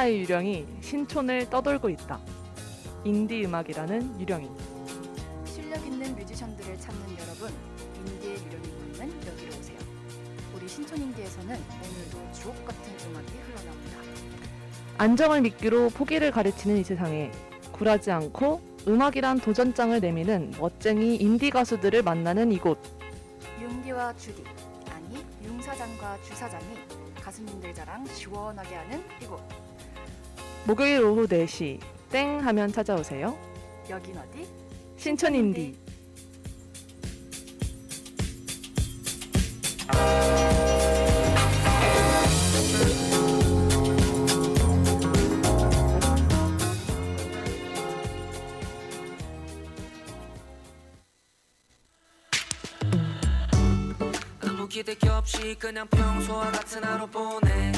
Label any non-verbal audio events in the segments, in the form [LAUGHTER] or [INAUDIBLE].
하나의 유령이 신촌을 떠돌고 있다. 인디 음악이라는 유령인. 실력 있는 뮤지션들을 찾는 여러분, 인디의 유령이 모이는 여기로 오세요. 우리 신촌 인디에서는 오늘도 주옥 같은 음악이 흘러나옵니다. 안정을 미끼로 포기를 가르치는 이 세상에 굴하지 않고 음악이란 도전장을 내미는 멋쟁이 인디 가수들을 만나는 이곳. 융디와 주디, 아니 융사장과 주 사장이 가수님들 자랑 시원하게 하는 이곳. 목요일 오후 4시 땡 하면 찾아오세요. 여긴 어디? 신촌 인디. 아무 기대 없이 그냥 평소와 같은 하루 보내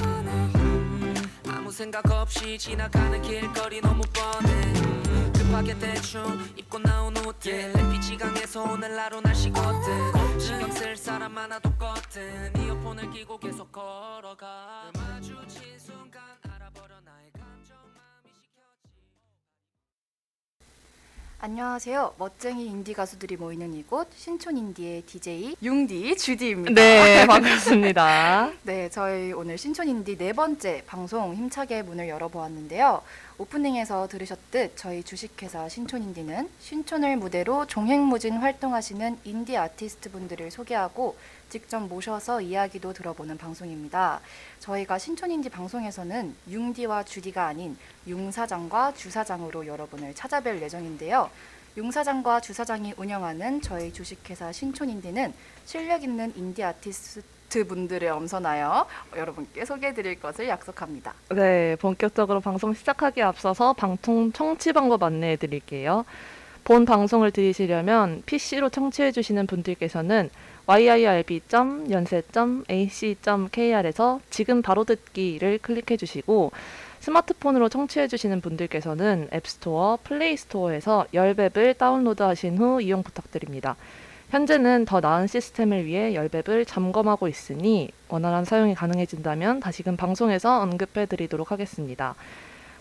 생각 없이 지나가는 길거리 너무 뻔해. 급하게 대충 입고 나온 옷들. 햇빛이 강해서 오늘 하루 날씨 거든 신경 쓸 사람 하나 똑같은 이어폰을 끼고 계속 걸어가. 널 마주친 순간 안녕하세요. 멋쟁이 인디 가수들이 모이는 이곳 신촌 인디의 DJ 융디 주디입니다. 네, 반갑습니다. [LAUGHS] 네, 저희 오늘 신촌 인디 네 번째 방송 힘차게 문을 열어보았는데요. 오프닝에서 들으셨듯 저희 주식회사 신촌 인디는 신촌을 무대로 종횡무진 활동하시는 인디 아티스트 분들을 소개하고 직접 모셔서 이야기도 들어보는 방송입니다. 저희가 신촌 인디 방송에서는 융디와 주디가 아닌 융사장과 주사장으로 여러분을 찾아뵐 예정인데요. 융사장과 주사장이 운영하는 저희 주식회사 신촌인디는 실력 있는 인디 아티스트 분들을 엄선하여 여러분께 소개해드릴 것을 약속합니다. 네, 본격적으로 방송 시작하기에 앞서서 방송 청취 방법 안내해 드릴게요. 본 방송을 들으시려면 PC로 청취해 주시는 분들께서는 yirb.연세.ac.kr에서 지금 바로 듣기를 클릭해 주시고 스마트폰으로 청취해 주시는 분들께서는 앱스토어, 플레이스토어에서 열앱을 다운로드 하신 후 이용 부탁드립니다. 현재는 더 나은 시스템을 위해 열앱을 점검하고 있으니 원활한 사용이 가능해진다면 다시금 방송에서 언급해 드리도록 하겠습니다.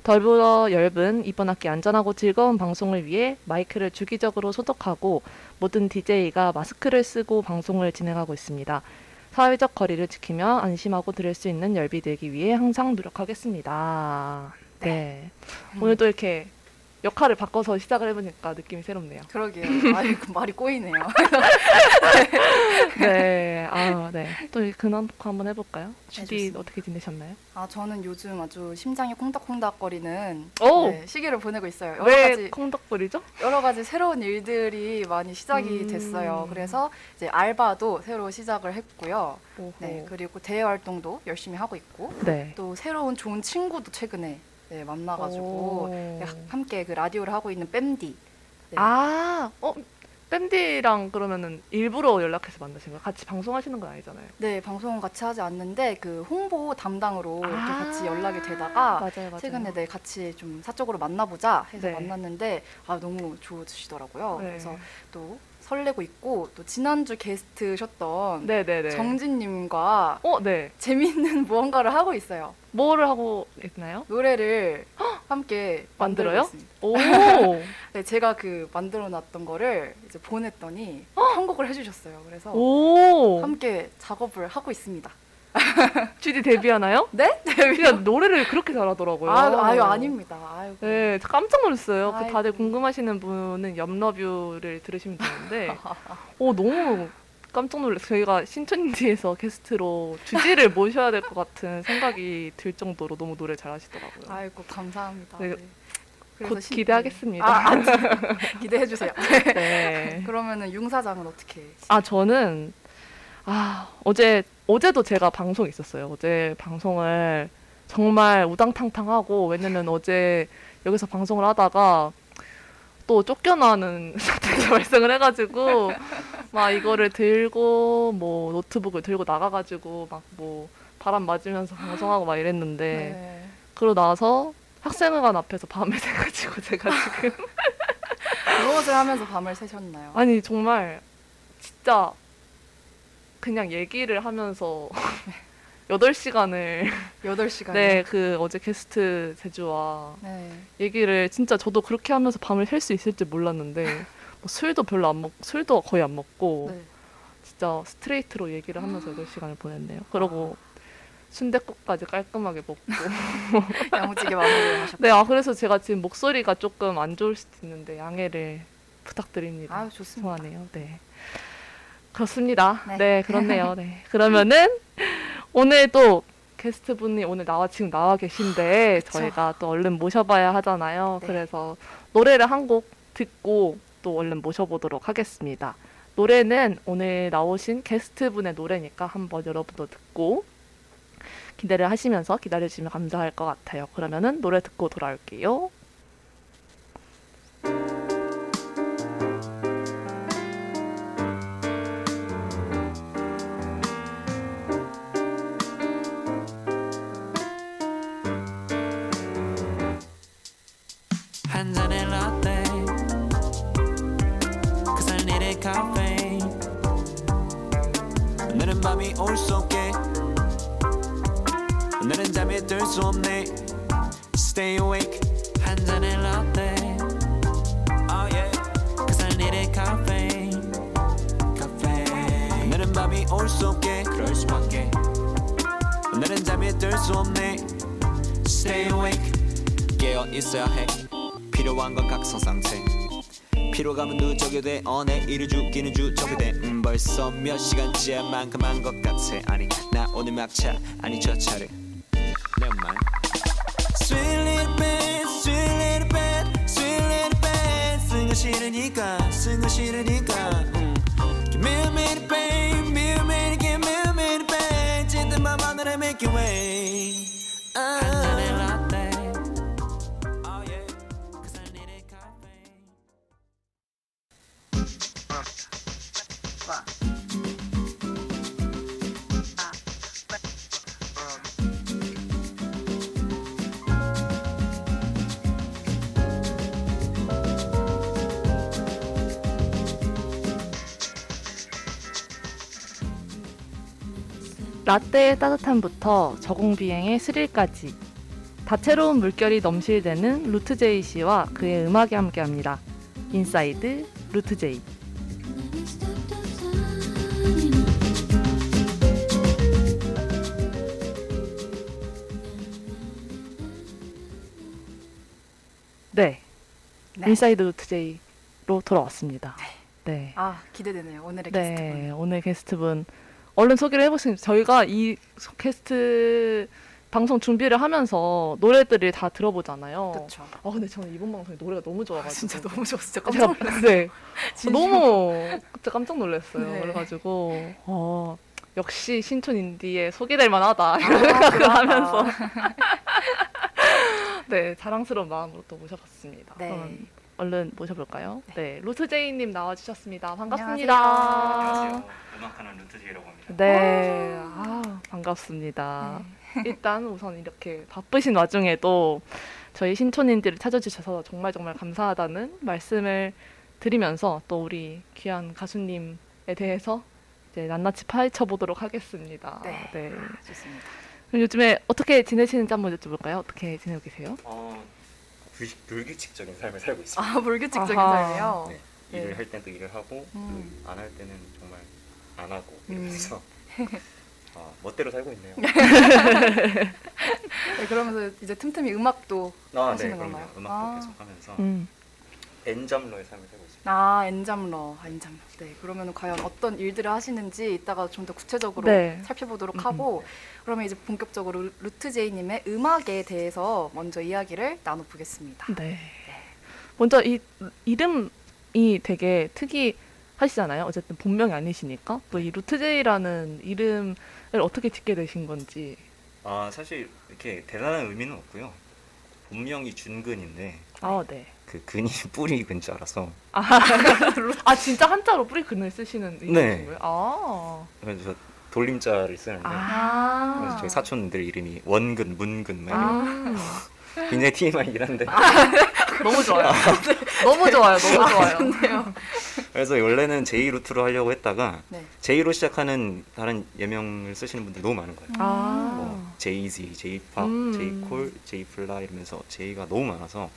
더불어 열분 이번 학기 안전하고 즐거운 방송을 위해 마이크를 주기적으로 소독하고 모든 DJ가 마스크를 쓰고 방송을 진행하고 있습니다. 사회적 거리를 지키며 안심하고 들을 수 있는 열비 되기 위해 항상 노력하겠습니다. 네. 오늘도 이렇게 역할을 바꿔서 시작을 해보니까 느낌이 새롭네요. 그러게요. 그 [LAUGHS] 말이 꼬이네요. 네. 아, 네. 또이 근황 토크 한번 해볼까요? 주디 좋습니다. 어떻게 지내셨나요? 아, 저는 요즘 아주 심장이 콩닥콩닥거리는 오! 네, 시기를 보내고 있어요. 여러 왜 가지 콩덕거리죠? 여러 가지 새로운 일들이 많이 시작이 음. 됐어요. 그래서 이제 알바도 새로 시작을 했고요. 오호. 네, 그리고 대외 활동도 열심히 하고 있고 네. 또 새로운 좋은 친구도 최근에 네, 만나가지고 오. 네, 함께 그 라디오를 하고 있는 뺨디. 네. 아, 어, 밴디랑 그러면은 일부러 연락해서 만나신 거예요? 같이 방송하시는 건 아니잖아요. 네, 방송은 같이 하지 않는데 그 홍보 담당으로 이렇게 아. 같이 연락이 되다가 맞아요, 맞아요. 최근에 네 같이 좀 사적으로 만나보자 해서 네. 만났는데 아 너무 좋으시더라고요. 네. 그래서 또 설레고 있고 또 지난주 게스트셨던 네네네. 정진님과 어, 네. 재밌는 [LAUGHS] 무언가를 하고 있어요. 뭐를 하고 있나요? 노래를 함께 만들어요? 오, [LAUGHS] 네, 제가 그 만들어놨던 거를 이제 보냈더니 편곡을 해주셨어요. 그래서 오. 함께 작업을 하고 있습니다. 주디 데뷔하나요? 네? 주디가 노래를 그렇게 잘하더라고요. 아, 아유 아닙니다. 아유. 네, 저 깜짝 놀랐어요. 그 아이고. 다들 궁금하시는 분은 염러뷰를 들으시면 되는데, 오 [LAUGHS] 너무 깜짝 놀랐어요. 저희가 신촌인디에서 게스트로 주디를 [LAUGHS] 모셔야 될 것 같은 생각이 들 정도로 너무 노래 잘하시더라고요. 아이고 감사합니다. 네, 네. 곧 신- 기대하겠습니다. 아, 아, [LAUGHS] 기대해 주세요. 네. 그러면은 융 사장은 어떻게? 아 저는 아 어제 어제도 제가 방송 있었어요. 어제 방송을 정말 우당탕탕하고 왜냐면 어제 여기서 방송을 하다가 또 쫓겨나는 [LAUGHS] 사태가 발생을 해가지고 막 이거를 들고 뭐 노트북을 들고 나가가지고 막 뭐 바람 맞으면서 방송하고 막 이랬는데 네. 그러고 나서 학생회관 앞에서 밤에 [LAUGHS] 새가지고 제가 지금 무엇을 하면서 밤을 새셨나요? 아니 정말 진짜 그냥 얘기를 하면서 [LAUGHS] 8시간을 8시간. [LAUGHS] 네, 그 어제 게스트 제주와 네. 얘기를 진짜 저도 그렇게 하면서 밤을 샐 수 있을지 몰랐는데 [LAUGHS] 뭐 술도 별로 안 먹, 술도 거의 안 먹고 네. 진짜 스트레이트로 얘기를 하면서 8시간을 보냈네요. 그러고 순댓국까지 깔끔하게 먹고. 야무지게 마무리를 하셨고. 네, 아 그래서 제가 지금 목소리가 조금 안 좋을 수도 있는데 양해를 부탁드립니다. 아유, 좋습니다. 죄송하네요. 네. 그렇습니다. 네. 네, 그렇네요. 네. 그러면은 오늘도 게스트 분이 오늘 나와 지금 나와 계신데. 저희가 또 얼른 모셔봐야 하잖아요. 네. 그래서 노래를 한 곡 듣고 또 얼른 모셔보도록 하겠습니다. 노래는 오늘 나오신 게스트 분의 노래니까 한번 여러분도 듣고 기대를 하시면서 기다려주시면 감사할 것 같아요. 그러면은 노래 듣고 돌아올게요. 카페 오늘은 밤이 올 수 없게. 오늘은 잠이 들수 없네. Stay awake. 한 잔의 라떼. Oh yeah. 그살 카페 카페 오늘은 밤이 올 수 없게. 그럴 수밖에. 오늘은 잠이 들수 없네. Stay awake. 깨어 있어야 해. 필요한 건 각성상태 피로감은 누적이 돼 어내 일을 죽기는 주적이 돼 음, 벌써 몇 시간째야 만큼한 것 같아 아니 나 오늘 막차 아니 저 차를 내말 Sweet little bit, sweet little bit, sweet little bit 쓴거 싫으니까 쓴거 싫으니까 음. Give me a minute babe, me a minute, give me a minute babe 짙은 밤 하늘에 Milky Way 한 라떼의 따뜻함부터 저공 비행의 스릴까지 다채로운 물결이 넘실대는 루트제이 씨와 그의 음악이 함께합니다. 인사이드 루트제이. 네, 네. 인사이드 루트제이로 돌아왔습니다. 네. 아, 기대되네요. 오늘의 네, 게스트분. 오늘 게스트분 얼른 소개를 해보시면 저희가 이 소- 게스트 방송 준비를 하면서 노래들을 다 들어보잖아요. 그렇죠. 아 근데 저는 이번 방송에 노래가 너무 아, 좋아가지고 진짜 너무 좋았어. 진짜 깜짝 놀랐어요. 네. [LAUGHS] 너무 진짜 깜짝 놀랐어요. 네. 그래가지고 어, [LAUGHS] 역시 신촌 인디에 소개될 만하다 이런 아, 생각을 그러다. 하면서 [LAUGHS] 네 자랑스러운 마음으로 또 모셔봤습니다. 네. 그럼 얼른 모셔볼까요? 네, 루트제이님 나와주셨습니다. 안녕하세요. 반갑습니다. 안녕하세요. 음악하는 루트지라고 합니다. 네, 아, 반갑습니다. 네. [LAUGHS] 일단 우선 이렇게 바쁘신 와중에도 저희 신촌인들을 찾아주셔서 정말 정말 감사하다는 말씀을 드리면서 또 우리 귀한 가수님에 대해서 이제 낱낱이 파헤쳐 보도록 하겠습니다. 네. 네. 아, 좋습니다. 그럼 요즘에 어떻게 지내시는지 한번 여쭤볼까요? 어떻게 지내고 계세요? 어, 불- 불규칙적인 삶을 살고 있습니다. 아, 불규칙적인 아하. 삶이요. 네, 네. 일을 할 때도 일을 하고 음. 안할 때는 정말 안 하고 음. 이러면서 [LAUGHS] 어, 멋대로 살고 있네요. 네, [LAUGHS] 그러면서 이제 틈틈이 음악도 아, 하시는 네. 건가요? 음악도 아. 계속 하면서 음. 엔잠러의 삶을 살고 있습니다. 아, 엔잠러. 아, 엔잠러. 네, 그러면 과연 어떤 일들을 하시는지 이따가 좀 더 구체적으로 네. 살펴보도록 음, 하고 그러면 이제 본격적으로 루트 제이님의 음악에 대해서 먼저 이야기를 나눠보겠습니다. 네. 먼저 이 이름이 되게 특이하시잖아요. 어쨌든 본명이 아니시니까 또 이 루트 제이라는 이름을 어떻게 짓게 되신 건지. 아, 사실 이렇게 대단한 의미는 없고요. 본명이 준근인데 아 네. 그 근이 [LAUGHS] 뿌리 근자라서 [LAUGHS] 아 진짜 한자로 뿌리 근을 쓰시는 네. 거예요? 아. 그래서 저 돌림자를 쓰는데 아. 그래서 저희 사촌들 이름이 원근, 문근 막 이런 아. [LAUGHS] 굉장히 TMI이긴 한데 너무 좋아요. 너무 좋아요. 너무 좋아요. 좋네요. 그래서 원래는 J 루트로 하려고 했다가 네. J로 시작하는 다른 예명을 쓰시는 분들 너무 많은 거예요. 아. 뭐 Jz, Jpop, 음. J콜, J플라 이러면서 J가 너무 많아서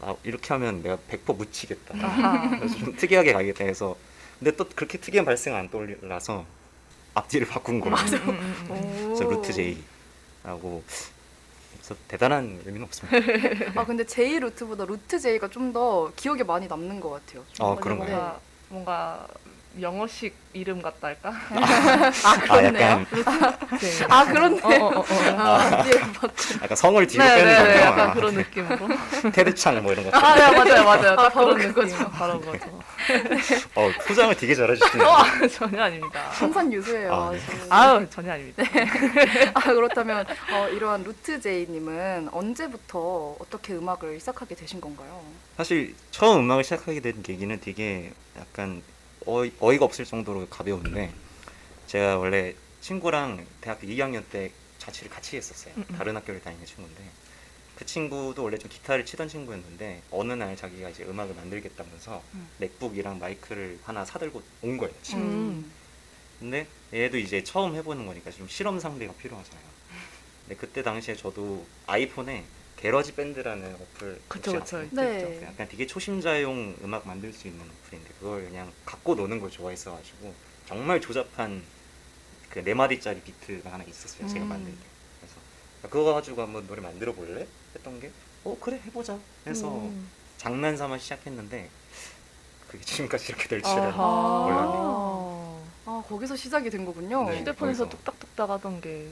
아, 이렇게 하면 내가 100% 묻히겠다. 아하. 그래서 좀 특이하게 가겠다 해서 근데 또 그렇게 특이한 발생 안 떠올라서 앞뒤를 [LAUGHS] 바꾼 거예요. 음, 음, 음. 오. 그래서 루트 J라고 그래서 대단한 의미는 없습니다. 아 근데 J 루트보다 루트 J가 좀 더 기억에 많이 남는 것 같아요. 아, 그런가요? 뭔가, 뭔가 영어식 이름 같다 할까? 아아 약간 네. 아 그렇네. 어, 어, 어, 어. 아, 예, 맞- 약간 성을 뒤로 네, 빼는 네, 네. 약간 아, 그런 느낌으로. [LAUGHS] 테드창 뭐 이런 것. 아, 네, 맞아요, 맞아요. 딱 아, 바로 그런 그거죠. 느낌. 바로 그거죠. 어, 포장을 되게 잘해주시네요. 어, 전혀 아닙니다. 항상 유수해요. 아, 네. 아유, 전혀 아닙니다. 아, 그렇다면 어, 이러한 루트 J님은 언제부터 어떻게 음악을 시작하게 되신 건가요? 사실 처음 음악을 시작하게 된 계기는 되게 약간 어이, 어이가 없을 정도로 가벼운데 제가 원래 친구랑 대학교 2학년 때 자취를 같이 했었어요. 음, 음. 다른 학교를 다니는 친구인데 그 친구도 원래 좀 기타를 치던 친구였는데 어느 날 자기가 이제 음악을 만들겠다면서 음. 맥북이랑 마이크를 하나 사들고 온 거예요. 집에. 음. 근데 얘도 이제 처음 해보는 거니까 좀 실험 상대가 필요하잖아요. 근데 그때 당시에 저도 아이폰에 게러지 밴드라는 어플 그쵸, 그쵸. 네. 약간 되게 초심자용 음악 만들 수 있는 어플인데 그걸 그냥 갖고 노는 걸 좋아했어가지고 정말 조잡한 그 네 마디짜리 비트가 하나 있었어요. 제가 음. 만들 때. 그래서 그거 가지고 한번 노래 만들어 볼래? 했던 게 어 그래 해보자 해서 음. 장난삼아 시작했는데 그게 지금까지 이렇게 될 줄은. 몰랐네요. 아 거기서 시작이 된 거군요. 네. 휴대폰에서 거기서. 뚝딱뚝딱 하던 게.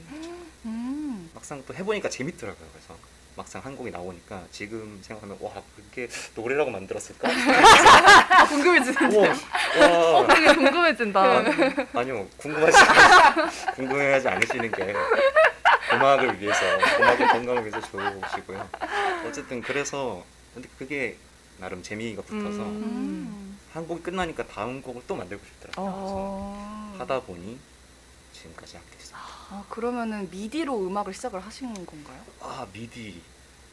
음. 막상 또 해보니까 재밌더라고요. 그래서 막상 한 곡이 나오니까 지금 생각하면 와 그게 노래라고 만들었을까? 아 궁금해지는데. 우와, 와 되게 궁금해진다. 아니요 궁금하지 궁금해하지 않으시는 게 음악을 위해서 음악의 건강을 위해서 좋으시고요. 어쨌든 그래서 근데 그게 나름 재미가 붙어서 음. 음. 한 곡이 끝나니까 다음 곡을 또 만들고 싶더라고요. 어. 그래서 하다 보니 지금까지 하게 됐어요. 아 그러면은 미디로 음악을 시작을 하신 건가요? 아 미디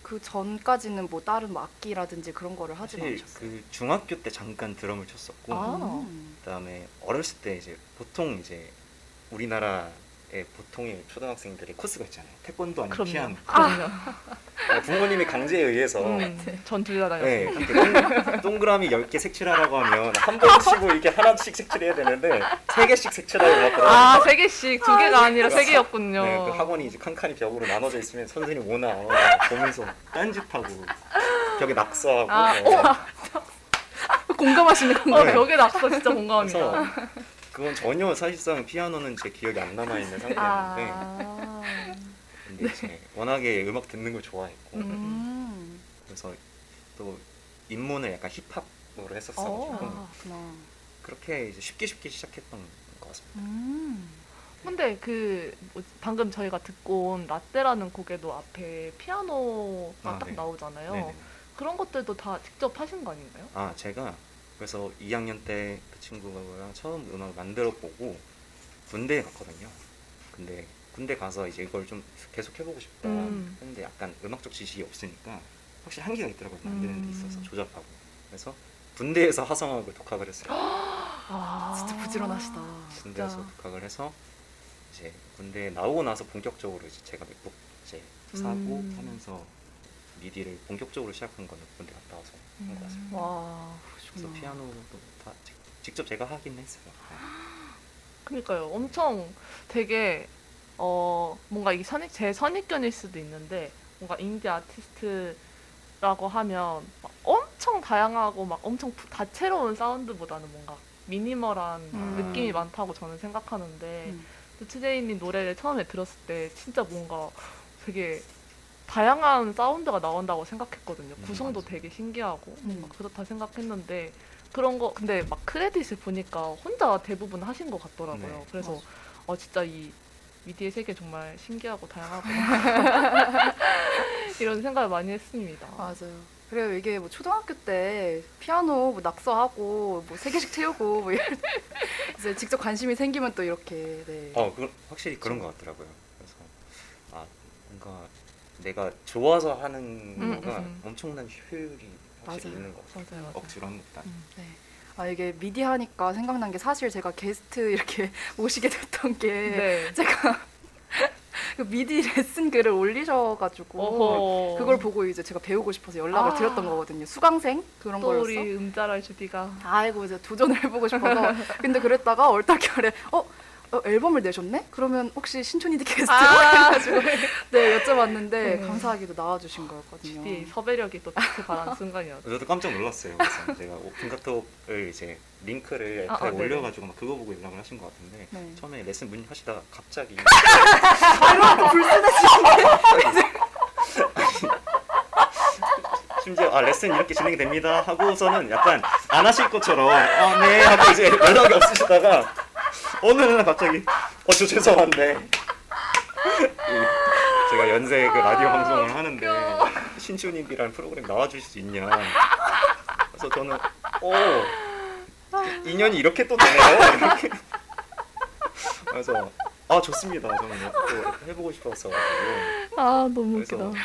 그 전까지는 뭐 다른 뭐 악기라든지 그런 거를 하지 사실 않으셨어요? 그 중학교 때 잠깐 드럼을 쳤었고 아. 음. 그다음에 어렸을 때 이제 보통 이제 우리나라의 보통의 초등학생들이 코스가 있잖아요. 태권도 아니면 그럼요. 피아노. 그럼요. 어, 부모님의 강제에 의해서 음, 전둘 다 네, 다녔어요. 동, 동그라미 10개 색칠하라고 하면 한 번 치고 이렇게 하나씩 색칠해야 되는데 세 개씩 색칠하고 막 아, 세 개씩 두 개가 아니라 세 개였군요. 네, 그 학원이 이제 칸칸이 벽으로 나눠져 있으면 선생님 오나 보면서 딴짓하고 벽에 낙서하고 아, 어, 공감하시는 어, 건가요? 네. 벽에 낙서 진짜 공감합니다. 그건 전혀 사실상 피아노는 제 기억이 안 남아 있는 상태였는데 아. 근데 이제 워낙에 음악 듣는 걸 좋아했고 음. 그래서 또 입문을 약간 힙합으로 했었어 어. 가지고 아, 그렇구나. 그렇게 이제 쉽게 쉽게 시작했던 것 같습니다. 음. 근데 그 뭐지, 방금 저희가 듣고 온 라떼라는 곡에도 앞에 피아노가 아, 딱 네. 나오잖아요. 네네. 그런 것들도 다 직접 하신 거 아닌가요? 아 제가 그래서 2학년 때 그 친구랑 처음 음악을 만들어 보고 군대에 갔거든요. 근데 군대 가서 이제 이걸 좀 계속 해보고 싶다 음. 했는데 약간 음악적 지식이 없으니까 확실히 한계가 있더라고요. 만드는 데 있어서 음. 조잡하고 그래서 군대에서 화성학을 독학을 했어요. [GASPS] 아, 진짜 부지런하시다. 군대에서 독학을 해서 이제 군대 나오고 나서 본격적으로 이제 제가 맥북 이제 사고 음. 하면서 미디를 본격적으로 시작한 거는 군대 갔다 와서 한것 같습니다. 와, 그래서. 피아노도 다 직- 직접 제가 하긴 했어요. 네. [GASPS] 그러니까요. 엄청 되게 어 뭔가 이게 선입 제 선입견일 수도 있는데 뭔가 인디 아티스트라고 하면 막 엄청 다양하고 막 엄청 부- 다채로운 사운드보다는 뭔가 미니멀한 음. 느낌이 많다고 저는 생각하는데 음. 트제이님 노래를 처음에 들었을 때 진짜 뭔가 되게 다양한 사운드가 나온다고 생각했거든요. 음, 구성도 맞아요. 되게 신기하고 음. 막 그렇다 생각했는데 그런 거 근데 막 크레딧을 보니까 혼자 대부분 하신 것 같더라고요. 네. 그래서 맞아. 어 진짜 이 미디의 세계 정말 신기하고 다양하고 [LAUGHS] 이런 생각을 많이 했습니다. 맞아요. 그래요. 이게 뭐 초등학교 때 피아노 뭐 낙서하고 뭐 세 개씩 채우고 뭐 이런 [LAUGHS] 이제 직접 관심이 생기면 또 이렇게 네. 어, 그 확실히 그런 것 같더라고요. 그래서 아 뭔가 내가 좋아서 하는 음, 거가 음. 엄청난 효율이 확실히 맞아요. 있는 것 같아요. 맞아요, 맞아요. 억지로 하는 것보다. 네. 아 이게 미디 하니까 생각난 게 사실 제가 게스트 이렇게 [LAUGHS] 모시게 됐던 게 네. 제가 [LAUGHS] 그 미디 레슨 글을 올리셔가지고 어허. 그걸 보고 이제 제가 배우고 싶어서 연락을 아. 드렸던 거거든요. 수강생 그런 또 거였어. 우리 음자랄 주디가 아이고 이제 도전을 해보고 싶어서 근데 그랬다가 얼떨결에 어, 어, 앨범을 내셨네? 그러면 혹시 신촌이디 게스트로 아. [LAUGHS] 네 여쭤봤는데 네. 감사하게도 나와주신 거였거든요. 주디 섭외력이 또 발한 [LAUGHS] 순간이었죠. 저도 깜짝 놀랐어요. 그래서 제가 오픈 카톡을 이제 링크를 아, 아. 올려가지고 막 그거 보고 연락을 하신 것 같은데 네. 처음에 레슨 문의하시다가 갑자기 심지어 아 레슨 이렇게 진행됩니다 하고서는 약간 안 하실 것처럼 아네 하고 이제 연락이 없으시다가 어느 날 갑자기. 어 저 죄송한데. 이 제가 연세 그 라디오 방송을 하는데 신춘입이라는 프로그램 나와주실 수 있냐. 그래서 저는 어 인연이 이렇게 또 되네요. 이렇게. 그래서 아 좋습니다. 저는 또 해보고 싶어서. 아 너무 그래서 웃기다.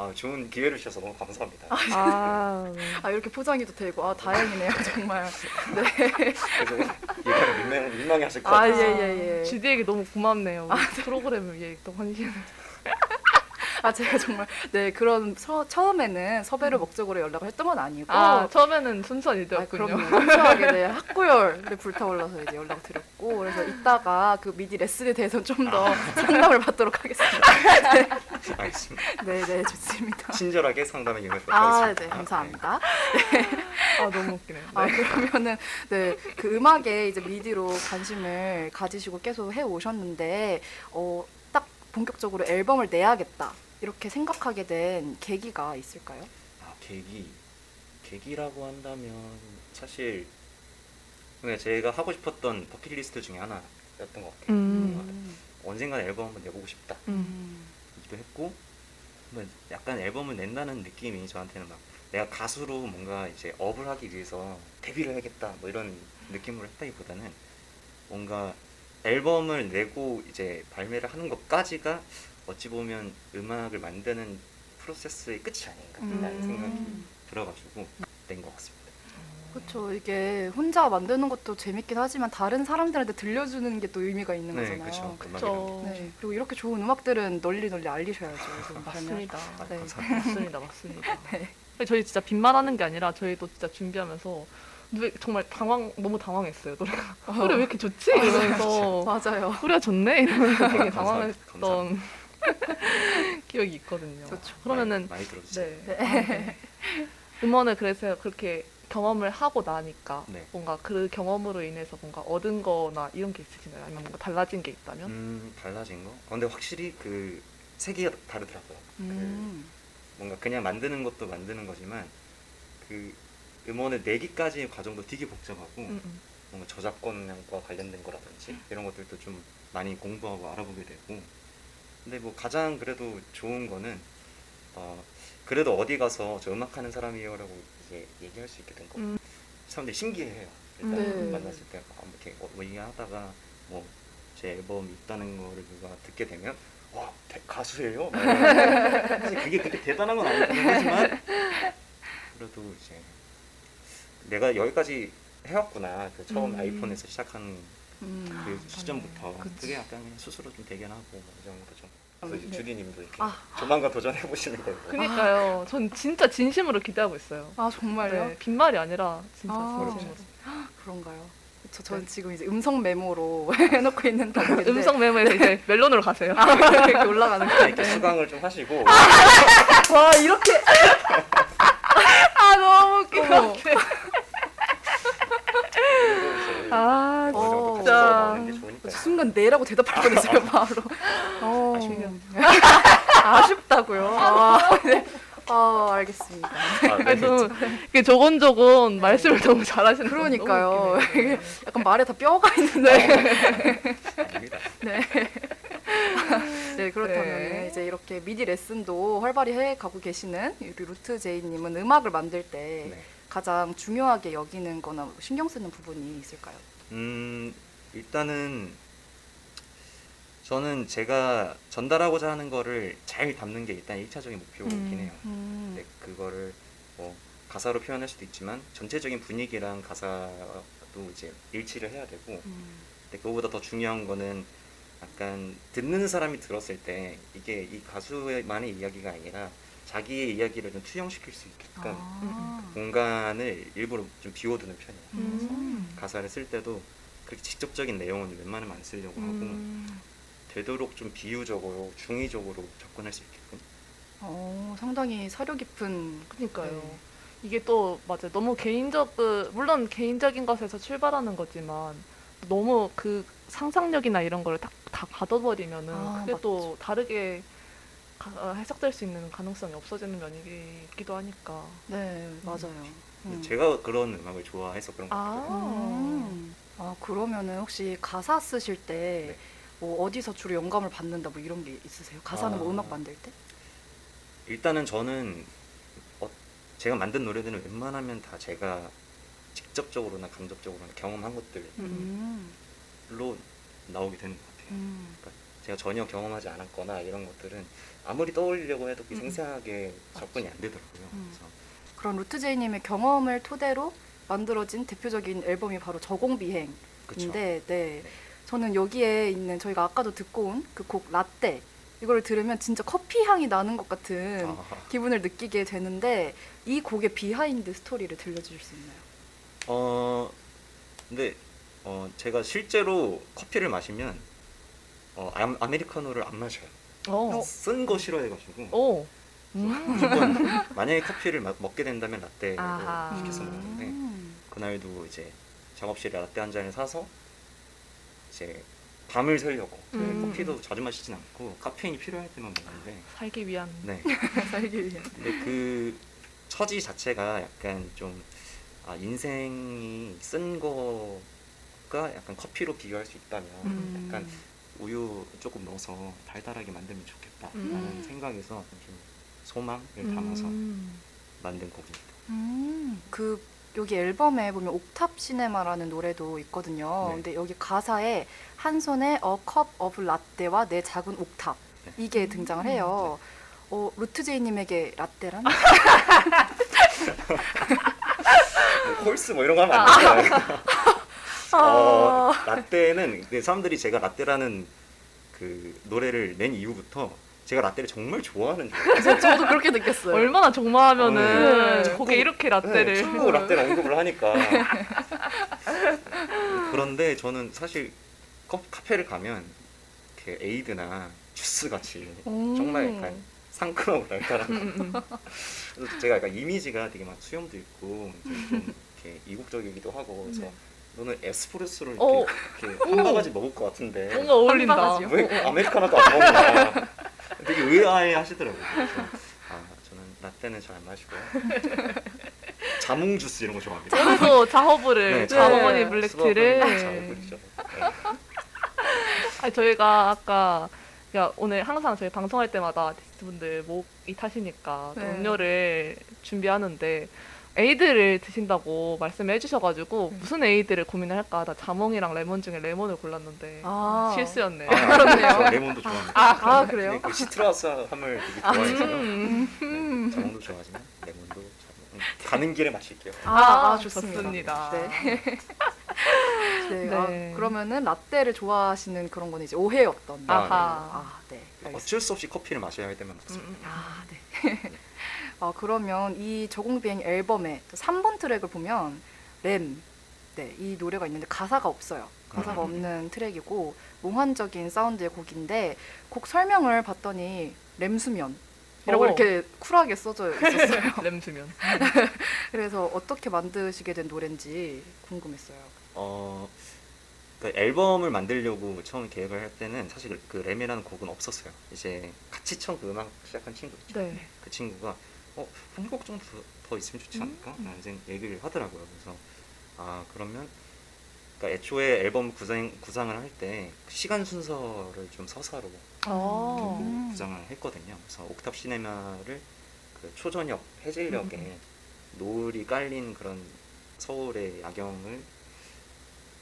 아 좋은 기회를 주셔서 너무 감사합니다. 아, 네. 아 이렇게 포장해도 되고 아 다행이네요 [LAUGHS] 정말. 네. 그래서 이거는 민망 민망해하실 것아 같아요. 예예 예. 주디에게 너무 고맙네요. 우리 프로그램을 위해 또 헌신을. [LAUGHS] 아 제가 정말 네 그런 서, 처음에는 섭외를 목적으로 연락을 했던 건 아니고 아 처음에는 순수한 아, 일이었군요. 그럼요. 순수하게 네, 학구열에 불타올라서 이제 연락을 드렸고 그래서 이따가 그 미디 레슨에 대해서 좀 더 상담을 받도록 하겠습니다. [LAUGHS] 알겠습니다. 네, 네, 좋습니다. 친절하게 상담에 임하도록 아, 하겠습니다. 네, 감사합니다. 아 너무 웃기네요. 아, 네. 그러면은 네, 그 음악에 이제 미디로 관심을 가지시고 계속 해 오셨는데 어, 딱 본격적으로 앨범을 내야겠다. 이렇게 생각하게 된 계기가 있을까요? 아 계기 계기라고 한다면 사실 그냥 제가 하고 싶었던 버킷리스트 중에 하나였던 것 같아요. 음. 언젠간 앨범 한번 내보고 싶다. 음. 기도 했고 뭐 약간 앨범을 낸다는 느낌이 저한테는 막 내가 가수로 뭔가 이제 업을 하기 위해서 데뷔를 해야겠다 뭐 이런 느낌으로 했다기보다는 뭔가 앨범을 내고 이제 발매를 하는 것까지가 어찌 보면 음악을 만드는 프로세스의 끝이 아닌가라는 음. 생각이 들어가지고 낸 것 같습니다. 그렇죠. 이게 혼자 만드는 것도 재밌긴 하지만 다른 사람들한테 들려주는 게 또 의미가 있는 네, 거잖아요. 그렇죠. 네, 그리고 이렇게 좋은 음악들은 널리 널리 알리셔야죠. 그 맞습니다. 아, 네. 맞습니다, 맞습니다. [LAUGHS] 저희 진짜 빈말하는 게 아니라 저희도 진짜 준비하면서 왜 정말 당황 너무 당황했어요 노래가 노래 왜 이렇게 좋지 이러면서 맞아요. 소리가 좋네 이러면서 되게 당황했던 [LAUGHS] 기억이 있거든요. 좋죠. 그러면은 많이, 많이 들어주세요. 네. 아, 네. [LAUGHS] 음원을 그래서 그렇게 경험을 하고 나니까 네. 뭔가 그 경험으로 인해서 뭔가 얻은 거나 이런 게 있으신가요? 아니면 뭔가 달라진 게 있다면? 음 달라진 거? 어, 근데 확실히 그 세계가 다르더라고요. 음. 뭔가 그냥 만드는 것도 만드는 거지만 그 음원을 내기까지의 과정도 되게 복잡하고 음, 음. 뭔가 저작권과 관련된 거라든지 이런 것들도 좀 많이 공부하고 알아보게 되고 근데 뭐 가장 그래도 좋은 거는 어 그래도 어디 가서 저 음악하는 사람이에요라고 이제 얘기할 수 있게 된 거. 음. 사람들이 신기해요. 일단 네. 만났을 때 아, 이렇게 뭐 얘기하다가 뭐 제 앨범이 있다는 거를 누가 듣게 되면 와 대- 가수예요. 사실 그게 그렇게 대단한 건 아니긴 하지만 그래도 이제 내가 여기까지 해왔구나. 그 처음 음. 아이폰에서 시작한 음. 그 시점부터 그치. 그게 약간 스스로 좀 대견하고 뭐이 정도죠. 그래서 이제 네. 주디님도 이렇게 아. 조만간 도전해 보시는 거고. 그니까요. 전 진짜 진심으로 기대하고 있어요. 아 정말요? 네, 빈말이 아니라 진짜 아. 진심으로. 그런가요? 저, 저는 네. 지금 이제 음성 메모로 [LAUGHS] 해놓고 있는 단계인데 음성 메모에서 이제 [LAUGHS] 멜론으로 가세요. 이렇게 올라가는 이렇게 거예요. 수강을 좀 하시고 [LAUGHS] 와 이렇게 아 너무 웃겨. 어머. 아 어, 정도 진짜. 게 좋으 니까요. 순간 네라고 대답할 뻔했어요 [LAUGHS] 바로. 어. 아쉽네요. [LAUGHS] 아쉽다고요. 아, 네. 아 알겠습니다. 아, 네. 그래도 이게 조곤조곤 말씀을 너무 잘하시는 거 그러니까요. 너무. 네. 약간 말에 다 뼈가 있는데. 아닙니다. [LAUGHS] 네. 네 그렇다면 네. 이제 이렇게 미디 레슨도 활발히 해 가고 계시는 우리 루트 제이님은 음악을 만들 때 네. 가장 중요하게 여기는 거나 신경 쓰는 부분이 있을까요? 음 일단은 저는 제가 전달하고자 하는 거를 잘 담는 게 일단 1차적인 목표긴 음. 해요. 음. 근데 그거를 뭐 가사로 표현할 수도 있지만 전체적인 분위기랑 가사도 이제 일치를 해야 되고 음. 근데 그거보다 더 중요한 거는 약간 듣는 사람이 들었을 때 이게 이 가수만의 이야기가 아니라 자기의 이야기를 좀 투영시킬 수 있게끔 아. 공간을 일부러 좀 비워두는 편이에요. 음. 가사를 쓸 때도 그렇게 직접적인 내용은 웬만하면 안 쓰려고 하고 음. 되도록 좀 비유적으로 중의적으로 접근할 수 있게끔 어, 상당히 사려 깊은 그니까요. 네. 이게 또 맞아 요. 너무 개인적 그 물론 개인적인 것에서 출발하는 거지만 너무 그 상상력이나 이런 걸 다, 다 가둬버리면은 아, 그게 또 맞죠. 다르게 가- 어, 해석될 수 있는 가능성이 없어지는 면이 있기도 하니까. 네 맞아요. 음. 제가 그런 음악을 좋아해서 그런 것 아. 같아요. 음. 아 그러면은 혹시 가사 쓰실 때 네. 뭐 어디서 주로 영감을 받는다 뭐 이런 게 있으세요? 가사는 뭐 아. 음악 만들 때? 일단은 저는 어, 제가 만든 노래들은 웬만하면 다 제가 직접적으로나 간접적으로나 경험한 것들로 음. 나오게 되는 것 같아요. 음. 제가 전혀 경험하지 않았거나 이런 것들은 아무리 떠올리려고 해도 음. 생생하게 접근이 안 되더라고요. 음. 그래서 그런 루트제이님의 경험을 토대로 만들어진 대표적인 앨범이 바로 저공비행인데, 그쵸. 네. 네. 저는 여기에 있는 저희가 아까도 듣고 온 그 곡 라떼 이거를 들으면 진짜 커피 향이 나는 것 같은 아, 기분을 느끼게 되는데 이 곡의 비하인드 스토리를 들려주실 수 있나요? 어 근데 어 제가 실제로 커피를 마시면 어 아, 아메리카노를 안 마셔요. 어. 쓴거 싫어해가지고 오. 음. 만약에 커피를 마- 먹게 된다면 라떼를 아하. 시켜서 먹는데 음. 그날도 이제 작업실에 라떼 한 잔을 사서 이제 밤을 새려고 음. 커피도 자주 마시진 않고 카페인이 필요할 때만 먹는데 살기 위한. 네 [LAUGHS] 살기 위해. 근데 그 처지 자체가 약간 좀 아, 인생이 쓴 거가 약간 커피로 비교할 수 있다면 음. 약간 우유 조금 넣어서 달달하게 만들면 좋겠다라는 음. 생각에서 좀 소망을 담아서 음. 만든 곡입니다. 음, 그 여기 앨범에 보면 옥탑 시네마라는 노래도 있거든요. 네. 근데 여기 가사에 한 손에 cup of latte와 내 작은 옥탑 네. 이게 등장을 해요. 어, 루트제이님에게 라떼란? [LAUGHS] 뭐 콜스 뭐 이런 거 하면 안 되잖아요. [LAUGHS] 아. 어, 라떼는 사람들이 제가 라떼라는 그 노래를 낸 이후부터 제가 라떼를 정말 좋아하는. [LAUGHS] 저, 저도 그렇게 느꼈어요. 얼마나 종마하면은 네. 거기에 이렇게 라떼를. 네, 자꾸 라떼를 언급을 하니까 [LAUGHS] 그런데 저는 사실 컵- 카페를 가면 이렇게 에이드나 주스 같이 음. 정말 약간 상큼하고 달달한 거. 음, 음. 그래서 제가 약간 이미지가 되게 막 수염도 있고 좀 이렇게 이국적이기도 하고 그래서 네. 너는 에스프레소를 어. 이렇게, 이렇게 한 바가지 먹을 것 같은데 뭔가 어울린다. 왜 아메리카노도 안 먹나 되게 의아해 하시더라고요 아 저는 라떼는 잘 안 마시고 자몽 주스 이런 거 좋아합니다 오늘도 자허브를 네, 네. 블랙티를 자몽이죠 네. 아니 저희가 아까 야, 오늘 항상 저희 방송할 때마다 아티스트분들 목이 타시니까 또 네. 음료를 준비하는데 에이드를 드신다고 말씀해 주셔가지고 무슨 에이드를 고민을 할까 나 자몽이랑 레몬 중에 레몬을 골랐는데 아. 실수였네. 아, [LAUGHS] 그렇네요. 저 레몬도 좋아합니다 아, 그래요? 네, 그 citrus 함을 되게 좋아해서 음. 네, 자몽도 좋아하지만 레몬도 자몽 가는 길에 마실게요 아, 아, 좋습니다. 좋습니다. 네. 네. [LAUGHS] 네. 아, 그러면은 라떼를 좋아하시는 그런 건 이제 오해였던. 아, 아하. 아, 네. 어쩔 수 없이 커피를 마셔야 할 때만 음, 음. 아, 네. 아, 그러면 이 저공비행 앨범의 3번 트랙을 보면 램, 네, 이 노래가 있는데 가사가 없어요. 가사가 음. 없는 트랙이고 몽환적인 사운드의 곡인데 곡 설명을 봤더니 램수면 이라고 오. 이렇게 쿨하게 써져 있었어요. [LAUGHS] 램수면. [LAUGHS] 그래서 어떻게 만드시게 된 노래인지 궁금했어요. 어, 그 앨범을 만들려고 처음 계획을 할 때는 사실 그 램이라는 곡은 없었어요. 이제 같이 처음 그 음악 시작한 친구 있죠. 네. 그 친구가 어, 한 곡 정도 더, 더 있으면 좋지 않을까? 음. 라는 생- 얘기를 하더라고요. 그래서 아 그러면 그러니까 애초에 앨범 구상, 구상을 할 때 시간 순서를 좀 서사로 어. 음. 구상을 했거든요. 그래서 옥탑 시네마를 그 초저녁 해질녘에 음. 노을이 깔린 그런 서울의 야경을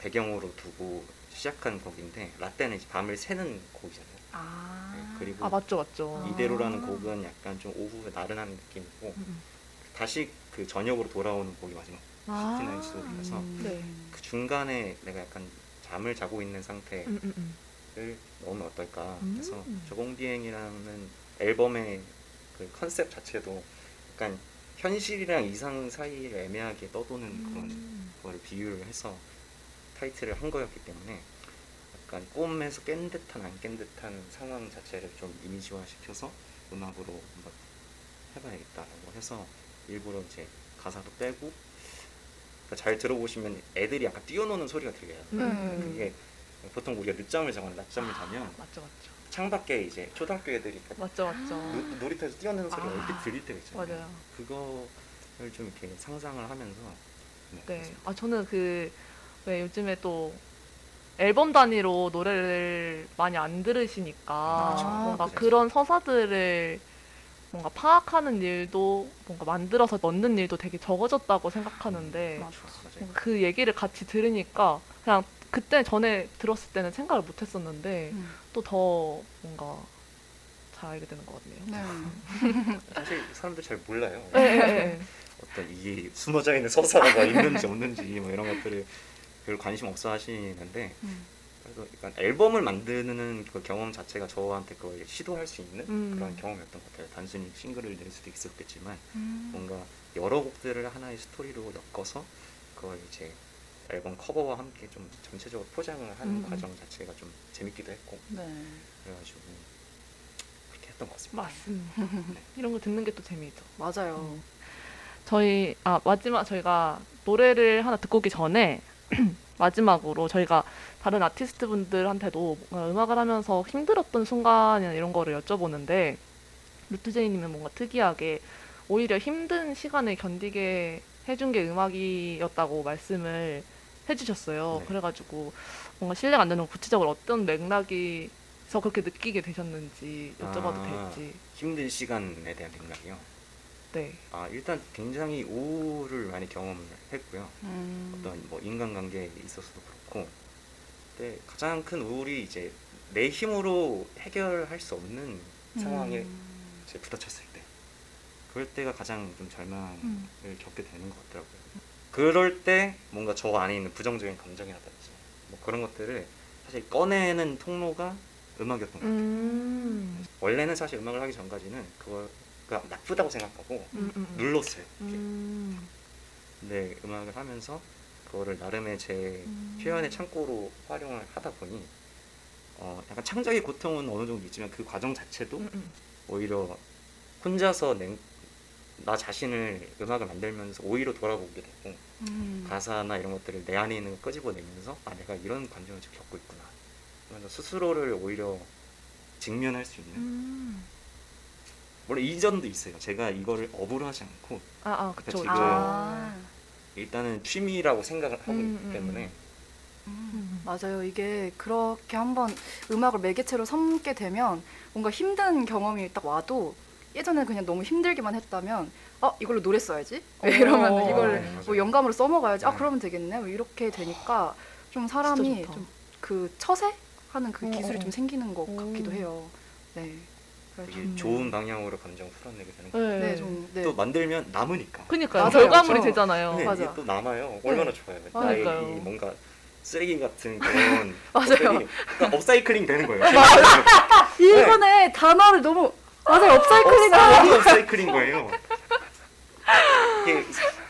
배경으로 두고 시작한 곡인데 라떼는 이제 밤을 새는 곡이잖아요. 아, 네, 그리고 아 맞죠 맞죠. 아. 이대로라는 곡은 약간 좀 오후에 나른한 느낌이고 음, 음. 다시 그 저녁으로 돌아오는 곡이 마지막 아. 피나인 스토리라서 음. 네. 그 중간에 내가 약간 잠을 자고 있는 상태를 음. 넣으면 어떨까 음. 해서 저공비행이라는 앨범의 그 컨셉 자체도 약간 현실이랑 이상 사이를 애매하게 떠도는 그런 음. 거를 비유를 해서 타이틀을 한 거였기 때문에 약간 꿈에서 깬 듯한 안 깬 듯한 상황 자체를 좀 이미지화 시켜서 음악으로 한번 해봐야겠다라고 해서 일부러 이제 가사도 빼고 그러니까 잘 들어보시면 애들이 약간 뛰어노는 소리가 들려요. 음, 음. 그게 보통 우리가 늦잠을 자거나 낮잠을 자면 맞죠 맞죠. 창밖에 이제 초등학교 애들이 맞죠 맞죠. 노- 놀이터에서 뛰어노는 소리가 아. 얼핏 들릴 때가 있잖아요. 맞아요. 그거를 좀 이렇게 상상을 하면서 네, 네. 아 저는 그 왜 요즘에 또 앨범 단위로 노래를 많이 안 들으시니까 그렇죠. 뭔가 그렇죠. 그런 서사들을 뭔가 파악하는 일도 뭔가 만들어서 넣는 일도 되게 적어졌다고 생각하는데 맞아. 맞아요. 뭔가 그 얘기를 같이 들으니까 그냥 그때 전에 들었을 때는 생각을 못 했었는데 음. 또더 뭔가 잘 알게 되는 것 같네요. 네. [LAUGHS] 사실 사람들 잘 몰라요. 네, 네, 네. 어떤 이게 숨어져 있는 서사가 있는지 없는지 뭐 이런 것들을 별 관심 없어 하시는데 음. 그래서 약간 앨범을 만드는 그 경험 자체가 저한테 그걸 시도할 수 있는 음. 그런 경험이었던 것 같아요. 단순히 싱글을 낼 수도 있었겠지만 음. 뭔가 여러 곡들을 하나의 스토리로 엮어서 그걸 이제 앨범 커버와 함께 좀 전체적으로 포장을 하는 음, 음. 과정 자체가 좀 재밌기도 했고 네. 그래가지고 그렇게 했던 것 같습니다. 맞습니다. [LAUGHS] 이런 거 듣는 게 또 재미있죠. 맞아요. 저희 아 마지막 저희가 노래를 하나 듣고 오기 전에 [CLEARS THROAT] 마지막으로 저희가 다른 아티스트 분들한테도 음악을 하면서 힘들었던 순간이나 이런 거를 여쭤보는데 루트제이님은 뭔가 특이하게 오히려 힘든 시간을 견디게 해준 게 음악이었다고 말씀을 해주셨어요. 네. 그래가지고 뭔가 실례가 안 되는 구체적으로 어떤 맥락에서 그렇게 느끼게 되셨는지 여쭤봐도 아. 될지. 힘든 시간에 대한 맥락이요. 네. 아 일단 굉장히 우울을 많이 경험을 했고요. 음. 어떤 뭐 인간관계에 있어서도 그렇고, 근데 가장 큰 우울이 이제 내 힘으로 해결할 수 없는 상황에 음. 이제 부딪혔을 때, 그럴 때가 가장 좀 절망을 음. 겪게 되는 것 같더라고요. 그럴 때 뭔가 저 안에 있는 부정적인 감정이라든지 뭐 그런 것들을 사실 꺼내는 통로가 음악이었던 것 같아요. 음. 원래는 사실 음악을 하기 전까지는 그 거가 나쁘다고 생각하고 음, 음, 음. 눌렀어요. 음. 근데 음악을 하면서 그거를 나름의 제 음. 표현의 창고로 활용을 하다 보니 어, 약간 창작의 고통은 어느 정도 있지만 그 과정 자체도 음, 음. 오히려 혼자서 낸, 나 자신을 음악을 만들면서 오히려 돌아보게 되고 음. 가사나 이런 것들을 내 안에 있는 걸 끄집어내면서 아 내가 이런 감정을 지금 겪고 있구나 그러면서 스스로를 오히려 직면할 수 있는 음. 물론 이전도 있어요 제가 이거를 업으로 하지 않고 아, 아, 그쵸, 지금-. 아. 일단은 취미라고 생각을 하고 음, 있기 음, 때문에 음, 맞아요. 이게 그렇게 한번 음악을 매개체로 삼게 되면 뭔가 힘든 경험이 딱 와도 예전에 그냥 너무 힘들기만 했다면 아 이걸로 노래 써야지 어. 이러면 이걸 네. 뭐 영감으로 써먹어야지 아 네. 그러면 되겠네 뭐 이렇게 되니까 좀 사람이. 좀 그 처세 하는 그 어, 기술이 어. 좀 생기는 것 오. 같기도 해요. 네. 되게 좀- 좋은 방향으로 감정 풀어내게 되는 거 네. 네, 좀 네. 또 만들면 남으니까. 맞아요. 결과물이. 되잖아요. 근데 맞아. 이게 또 남아요 얼마나 좋아요 나의 그러니까요. 이 뭔가 쓰레기 같은 [LAUGHS] 그런 맞아요. 그러니까 업사이클링 되는 거예요 [LAUGHS] 이번에 단어를 너무 맞아요 업사이클링 업사이클인 거예요 이게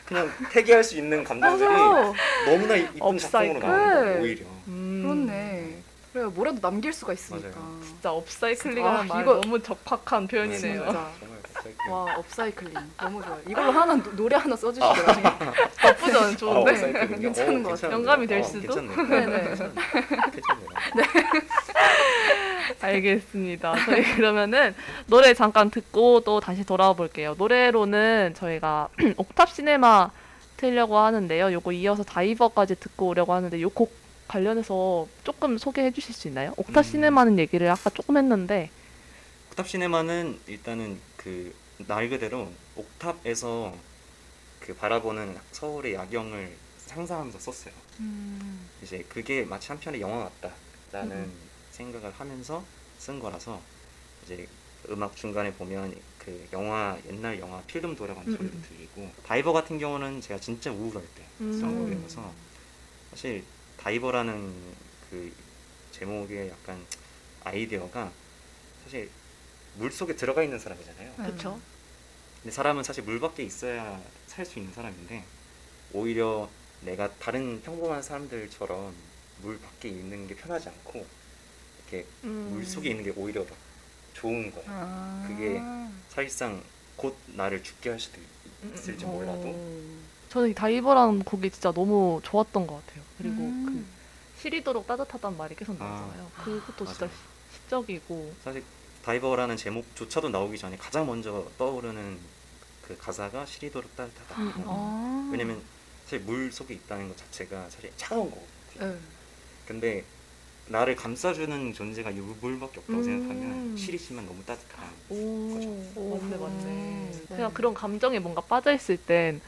그냥 폐기할 수 있는 감정들이 맞아요. 너무나 이- 이쁜 업사이클. 작품으로 나오는 네. 거 오히려 음. 그래요. 뭐라도 남길 수가 있으니까. 맞아요. 진짜 업사이클링이라는 아, 말 이거- 너무 적확한 표현이네요. 진짜. 와 업사이클링 너무 좋아요. 이걸로 하나 노, 노래 하나 써주시죠 나중에. 나쁘지 않은 아, 좋은데. 업사이클링요? 괜찮은 어, 것 같아요. 영감이 될 어, 수도? 괜찮네. 네네. 괜찮네요. [LAUGHS] [LAUGHS] 알겠습니다. 저희 그러면은 노래 잠깐 듣고 또 다시 돌아와 볼게요. 노래로는 저희가 [CLEARS THROAT] 옥탑 시네마 틀려고 하는데요. 요거 이어서 다이버까지 듣고 오려고 하는데 요 곡 관련해서 조금 소개해 주실 수 있나요? 옥탑 음. 시네마는 얘기를 아까 조금 했는데 옥탑 시네마는 일단은 그 말 그대로 옥탑에서 그 바라보는 서울의 야경을 상상하면서 썼어요. 음. 이제 그게 마치 한 편의 영화 같다라는 음. 생각을 하면서 쓴 거라서 이제 음악 중간에 보면 그 영화 옛날 영화 필름 돌아가는 음, 소리도 음. 들리고 다이버 같은 경우는 제가 진짜 우울할 때 음. 쓴 곡이어서 사실 다이버라는 그 제목의 약간 아이디어가 사실 물 속에 들어가 있는 사람이잖아요. 음. 그쵸? 근데 사람은 사실 물 밖에 있어야 살 수 있는 사람인데 오히려 내가 다른 평범한 사람들처럼 물 밖에 있는 게 편하지 않고 이렇게 음. 물 속에 있는 게 오히려 더 좋은 거야. 아. 그게 사실상 곧 나를 죽게 할 수도 음, 있을지 음. 몰라도 어. 저는 이 다이버라는 곡이 진짜 너무 좋았던 것 같아요. 그리고 음. 그 시리도록 따뜻하단 말이 계속 나오잖아요. 아. 그것도 진짜 맞아요. 시- 시적이고 사실 다이버라는 제목조차도 나오기 전에 가장 먼저 떠오르는 그 가사가 시리도록 따뜻하다. 음, 음. 아. 왜냐면 사실 물 속에 있다는 것 자체가 사실 차가운 거거든요. 네. 근데 나를 감싸주는 존재가 이 물밖에 없다고 음. 생각하면 시리지만 너무 따뜻한 오, 그죠. 맞네, 오. 맞네. 네. 그냥 그런 감정에 뭔가 빠져 있을 땐,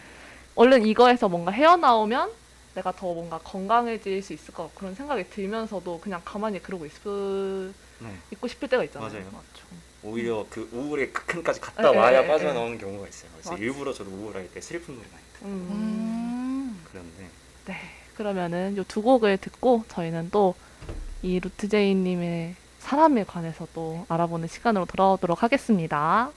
얼른 이거에서 뭔가 헤어나오면 내가 더 뭔가 건강해질 수 있을 것 같고 그런 생각이 들면서도 그냥 가만히 그러고 있을, 네. 있고 싶을 때가 있잖아요. 맞아요. 맞죠. 오히려 그 우울의 극한까지 갔다 에, 와야 에, 에, 빠져나오는 경우가 있어요. 그래서 맞지. 일부러 저도 우울할 때 슬픈 노래 많이 듣고 음. 음. 그런데 네. 그러면은 요 두 곡을 듣고 저희는 또 이 루트 제이님의 사람에 관해서 또 알아보는 시간으로 돌아오도록 하겠습니다.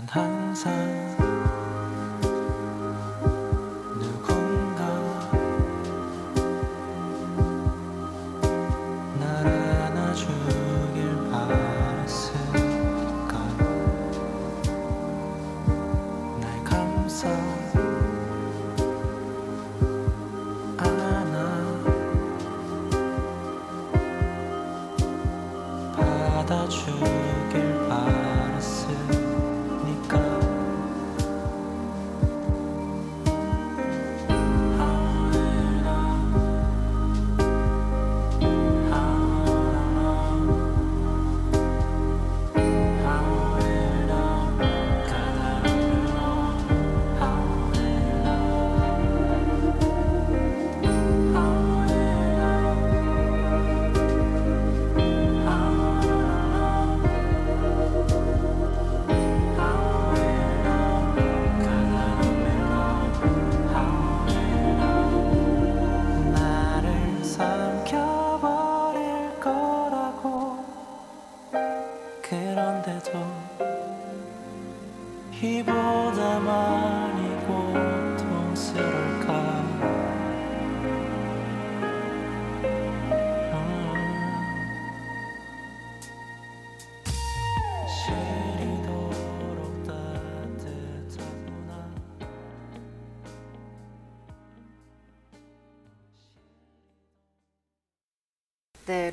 난 항상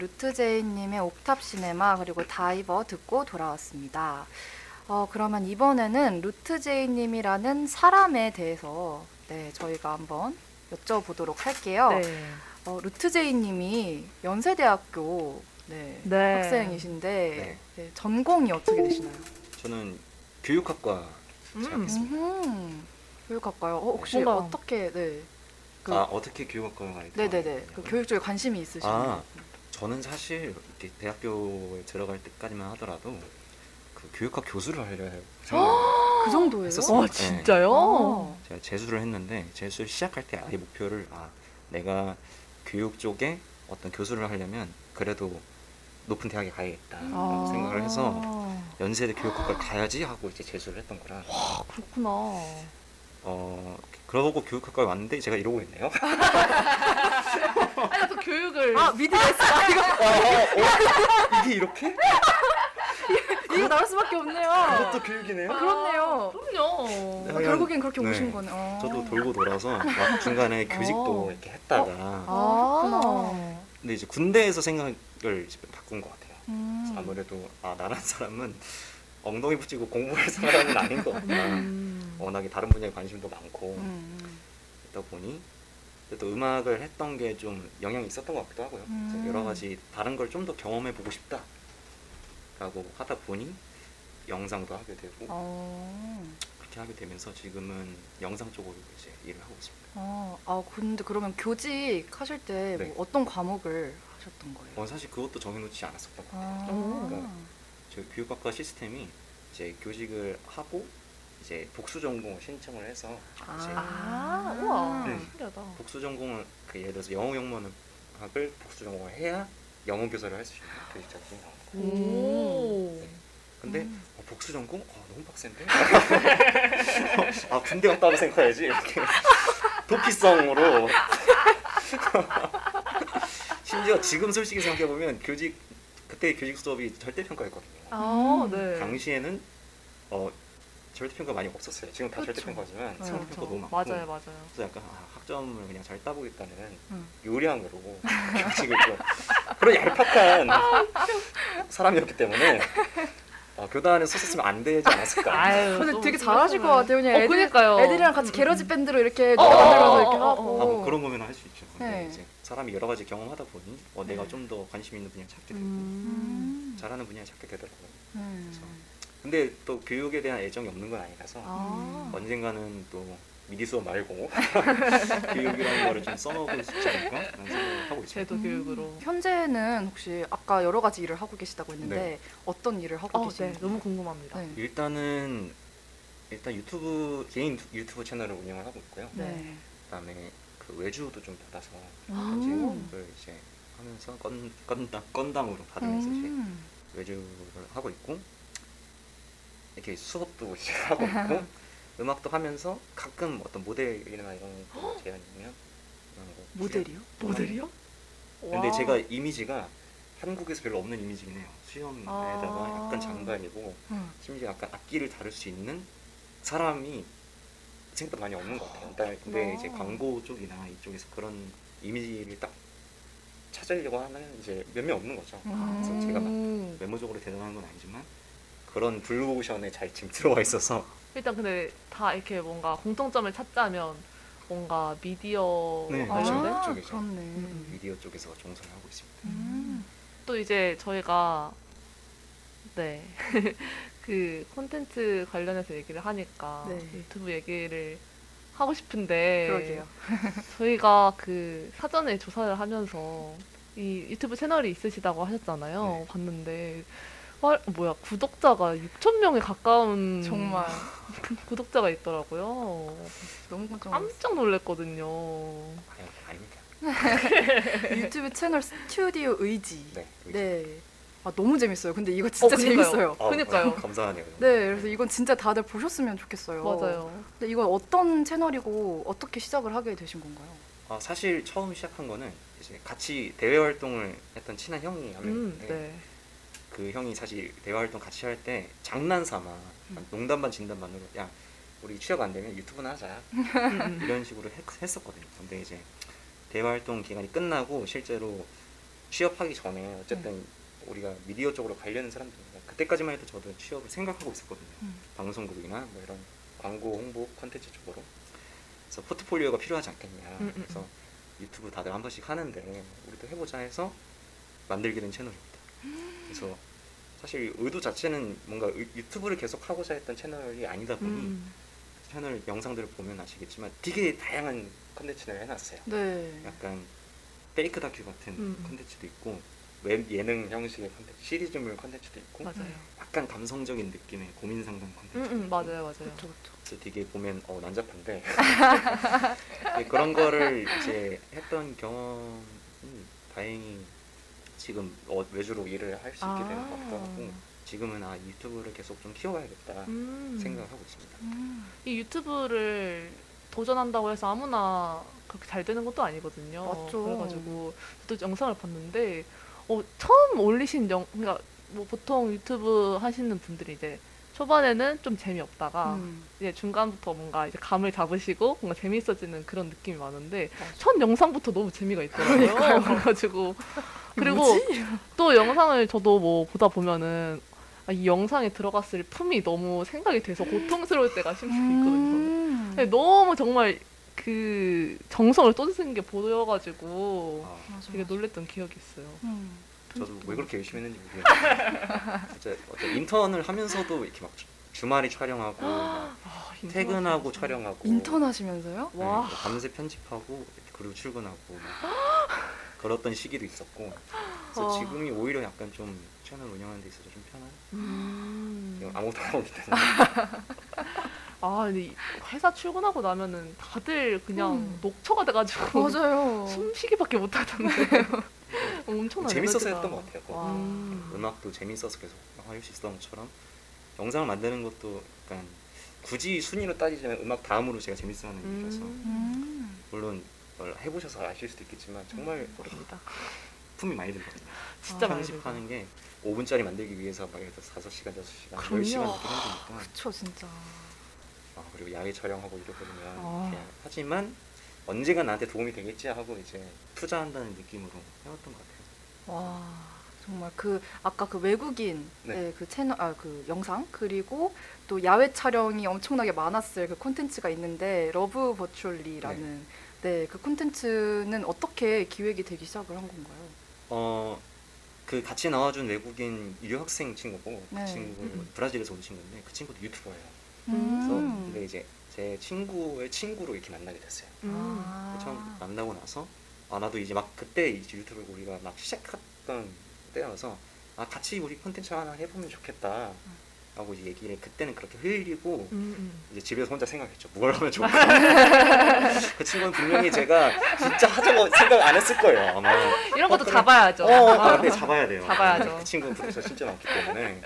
루트제이님의 옥탑 시네마 그리고 다이버 듣고 돌아왔습니다. 어, 그러면 이번에는 루트제이님이라는 사람에 대해서 네, 저희가 한번 여쭤보도록 할게요. 네. 어, 루트제이님이 연세대학교 네, 네. 학생이신데 네. 네, 전공이 어떻게 되시나요? 저는 교육학과 음. 재학했습니다. 음, 교육학과요. 어, 혹시 뭔가- 어떻게 네, 그, 아 어떻게 교육학과가 네네네, 그 교육 쪽에 관심이 있으신가요? 아. 저는 사실 이렇게 대학교에 들어갈 때까지만 하더라도 그 교육학 교수를 하려 해요. 그 정도예요? 했었어요. 와 네. 진짜요? 어. 제가 재수를 했는데 재수를 시작할 때 아예 목표를 아 내가 교육 쪽에 어떤 교수를 하려면 그래도 높은 대학에 가야겠다라고 아. 생각을 해서 연세대 교육학과를 가야지 하고 이제 재수를 했던 거라 아, 그렇구나. 어 그러고 교육학과에 왔는데 제가 이러고 있네요. [LAUGHS] 아니 또 교육을 아 미드레스다 이거 이게 이렇게? 이거 나올 수밖에 없네요. 그것도 교육이네요. 아, 그렇네요. 그럼요. 네. 어, 결국엔 그렇게 네. 오신 거네. 어. 저도 돌고 돌아서 막 중간에 교직도 어. 이렇게 했다가 아, 그렇구나. 근데 이제 군대에서 생각을 이제 바꾼 것 같아요. 음. 아무래도 아 나란 사람은 엉덩이 붙이고 공부할 사람은 아닌 것 같다. 음. 워낙에 다른 분야에 관심도 많고 음. 그러다 보니 또 음악을 했던 게 좀 영향이 있었던 것 같기도 하고요. 음. 여러 가지 다른 걸 좀 더 경험해 보고 싶다라고 하다 보니 영상도 하게 되고 어. 그렇게 하게 되면서 지금은 영상 쪽으로 이제 일을 하고 있습니다. 아, 아 근데 그러면 교직 하실 때뭐 네. 어떤 과목을 하셨던 거예요? 어, 사실 그것도 정해놓지 않았었던 것 같아요. 아. 그러니까 저희 교육학과 시스템이 이제 교직을 하고 이제 복수 전공을 신청을 해서 이제 아, 우와. 네. 신기하다. 복수 전공을 그 예를 들어서 영어 영문학을 복수 전공을 해야 영어 교사를 할 수 있는 교직 자격이 나와요. 오. 근데 음. 어, 복수 전공? 아, 너무 빡센데? [LAUGHS] 아 군대 갔다 와도 생각해야지 이렇게 도피성으로 [LAUGHS] 심지어 지금 솔직히 생각해 보면 교직 그때 교직 수업이 절대 평가였거든요 아, 네. 당시에는 어, 절대평가 많이 없었어요 지금 다 그쵸. 절대평가지만 네, 상대평가 그렇죠. 너무 많고 맞아요, 맞아요. 그래서 약간 아, 학점을 그냥 잘 따보겠다는 음. 요량으로 좀 그런 얄팍한 사람이었기 때문에 어, 교단에 썼으면 안 되지 않았을까 아유, 근데 또 되게 잘하실 것. 같아요. 그냥 어, 애들, 그러니까요. 애들이랑 같이 음, 게러지 음. 밴드로 이렇게 어, 노래 만들면서 어, 이렇게 하고. 아, 뭐 그런 거면 할 수 있죠. 근데 네. 이제 사람이 여러 가지 경험하다 보니 어, 내가 네. 좀더 관심 있는 분야 찾게 되고 음. 음. 잘하는 분야 찾게 되더라고요. 음. 근데 또 교육에 대한 애정이 없는 건 아니라서 아. 언젠가는 또 미리 수업 말고 [LAUGHS] 교육이라는 거를 좀 써먹을 수 있지 않을까 하고 있습니다. 제도 교육으로. 음. 현재는 혹시 아까 여러 가지 일을 하고 계시다고 했는데 네. 어떤 일을 하고 어, 계신가요? 네, 너무 궁금합니다. 네. 일단은 일단 유튜브 개인 유튜브 채널을 운영을 하고 있고요. 네. 그다음에 그 외주도 좀 받아서 음. 이제 그걸 이제 하면서 건 건당 건당으로 받으면서 이제 음. 외주를 하고 있고 이렇게 수업도 [LAUGHS] 하고 있고 [LAUGHS] 음악도 하면서 가끔 어떤 모델이나 이런 거 제안이면 이런 거 모델이요? 모델이요? 근데 와. 제가 이미지가 한국에서 별로 없는 이미지긴 해요. 수염에다가 아. 약간 장발이고 음. 심지어 약간 악기를 다룰 수 있는 사람이 생각보다 많이 없는 것 같아요. 근데, 근데 아. 이제 광고 쪽이나 이쪽에서 그런 이미지를 딱 찾으려고 하면 이제 몇명 없는 거죠. 음. 그래서 제가 막 음. 외모적으로 대단한 건 아니지만 그런 블루오션에 잘 지금 들어와 있어서 일단 근데 다 이렇게 뭔가 공통점을 찾자면 뭔가 미디어 네, 관련된 아, 쪽이죠. 그렇네. 음. 미디어 쪽에서 종사를 하고 있습니다. 음. 또 이제 저희가 네. [LAUGHS] 그 콘텐츠 관련해서 얘기를 하니까 네. 유튜브 얘기를 하고 싶은데 그러게요. [LAUGHS] 저희가 그 사전에 조사를 하면서 이 유튜브 채널이 있으시다고 하셨잖아요. 네. 봤는데 와, 뭐야 구독자가 6천 명에 가까운 정말 [LAUGHS] 구독자가 있더라고요. 너무 깜짝. 깜짝 놀랐거든요. 아닙니다. [LAUGHS] 유튜브 채널 스튜디오 의지. 네. 네. 아 너무 재밌어요. 근데 이거 진짜 어. 재밌어요. 아, 그러니까요. [LAUGHS] 감사하네요. 네, 그래서 이건 진짜 다들 보셨으면 좋겠어요. 맞아요. 근데 이건 어떤 채널이고 어떻게 시작을 하게 되신 건가요? 아, 사실 처음 시작한 거는 이제 같이 대외 활동을 했던 친한 형이 한명 음, 네. 그 형이 사실 대외 활동 같이 할 때 장난 삼아 음. 농담 반 진담 반으로 야 우리 취업 안 되면 유튜브나 하자 음, [LAUGHS] 음. 이런 식으로 했, 했었거든요. 근데 이제 대외 활동 기간이 끝나고 실제로 취업하기 전에 어쨌든 우리가 미디어 쪽으로 가려는 사람들이니까 그때까지만 해도 저도 취업을 생각하고 있었거든요. 음. 방송국이나 뭐 이런 광고 홍보 콘텐츠 쪽으로. 그래서 포트폴리오가 필요하지 않겠냐. 음, 음, 그래서 유튜브 다들 한 번씩 하는데 우리도 해보자 해서 만들게 된 채널입니다. [GASPS] 그래서 사실 의도 자체는 뭔가 의- 유튜브를 계속 하고자 했던 채널이 아니다 보니 음. 채널 영상들을 보면 아시겠지만 되게 다양한 컨텐츠를 해놨어요. 네. 약간 페이크 다큐 같은 음. 컨텐츠도 있고 웹 예능 형식의 컨텐츠, 시리즈물 컨텐츠도 있고 맞아요. 약간 감성적인 느낌의 고민 상담 음, 컨텐츠. 음, 맞아요, 맞아요. 그렇죠, 그렇죠. 그래서 되게 보면 어 난잡한데 [LAUGHS] 네, 그런 거를 이제 했던 경험이 다행히 지금 어, 외주로 일을 할 수 있게 되는 것 같기도 하고 지금은 아 유튜브를 계속 좀 키워야겠다 음. 생각을 하고 있습니다. 음. 이 유튜브를 도전한다고 해서 아무나 그렇게 잘 되는 것도 아니거든요. 맞죠. 그래가지고 저도 영상을 봤는데 어, 처음 올리신 영, 그러니까 뭐 보통 유튜브 하시는 분들이 이제 초반에는 좀 재미없다가 음. 이제 중간부터 뭔가 이제 감을 잡으시고 뭔가 재미있어지는 그런 느낌이 많은데 맞아. 첫 영상부터 너무 재미가 있더라고요. [LAUGHS] 그래가지고 그리고 뭐지? 또 영상을 저도 뭐 보다 보면은 아, 이 영상에 들어갔을 품이 너무 생각이 돼서 고통스러울 때가 심지어 있거든요. 음. 근데 너무 정말 그 정성을 쏟으신 게 보여가지고 아, 맞아, 되게 맞아. 놀랬던 기억이 있어요. 음. 저도 왜 그렇게 열심히 했는지 모르겠어요. [LAUGHS] 진짜 어떤 인턴을 하면서도 이렇게 막 주- 주말에 촬영하고 막 아, 퇴근하고 인턴 촬영하고 인턴 하시면서요? 네, 와. 뭐 밤새 편집하고 그리고 출근하고 [LAUGHS] 막 그랬던 시기도 있었고 그래서 와. 지금이 오히려 약간 좀 채널 운영하는 데 있어서 좀 편한 음. 아무것도 안 하고 있기 때문에 [LAUGHS] 아, 근데 이 회사 출근하고 나면은 다들 그냥 음. 녹초가 돼가지고 맞아요. [LAUGHS] 숨쉬기밖에 못 하던데. [LAUGHS] 엄청난 재밌어서. 했던 것 같아요. 와. 음. 음악도 재밌어서 계속 할수 있었던 것처럼 영상을 만드는 것도 약간 굳이 순위로 따지자면 음악 다음으로 제가 재밌어하는 일이라서 음. 음. 물론 뭘 해보셔서 아실 수도 있겠지만 정말 모릅니다. 품이 많이 들거든요. 진짜 많이 편집하는 게 5분짜리 만들기 위해서 막 들어 5시간, 6시간, 그럼요. 10시간 이렇게 힘드니까 그쵸 진짜. 아, 그리고 야외 촬영하고 이러거든요. 아. 하지만 언젠가 나한테 도움이 되겠지 하고 이제 투자한다는 느낌으로 해왔던 것 같아요. 와 정말 그 아까 그 외국인 네. 의그 채널 아 그 영상 그리고 또 야외 촬영이 엄청나게 많았을 그 콘텐츠가 있는데 Love Virtually라는 네 그 콘텐츠는 어떻게 기획이 되기 시작을 한 건가요? 어, 그 같이 나와준 외국인 유학생 친구고 네. 그 친구 음. 브라질에서 온 친구인데 그 친구도 유튜버예요. 음. 그래서 근데 이제 제 친구의 친구로 이렇게 만나게 됐어요. 음. 아. 처음 만나고 나서 아 나도 이제 막 그때 이제 유튜브를 우리가 막 시작했던 때여서 아 같이 우리 콘텐츠 하나 해보면 좋겠다 하고 이제 얘기를 그때는 그렇게 흘리고 음, 음. 이제 집에서 혼자 생각했죠 뭘 하면 좋을까 [LAUGHS] 그 친구는 분명히 제가 진짜 하자고 생각 안 했을 거예요 아마 이런 것도 그래. 잡아야죠. 어, 아, 네, 잡아야 돼요. 잡아야죠. 그 친구는 프로듀서 진짜 많기 때문에.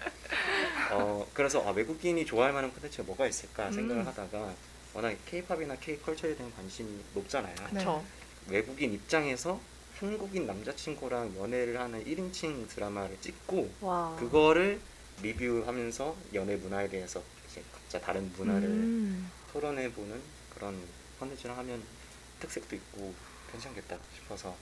어, 그래서 아, 외국인이 좋아할 만한 콘텐츠가 뭐가 있을까 생각을 음. 하다가 워낙 K-팝이나 K-컬처에 대한 관심이 높잖아요. 네. 그렇죠. 외국인 입장에서 한국인 남자친구랑 연애를 하는 1인칭 드라마를 찍고 와. 그거를 리뷰하면서 연애 문화에 대해서 이제 각자 다른 문화를 음. 토론해 보는 그런 콘텐츠를 하면 특색도 있고 괜찮겠다 싶어서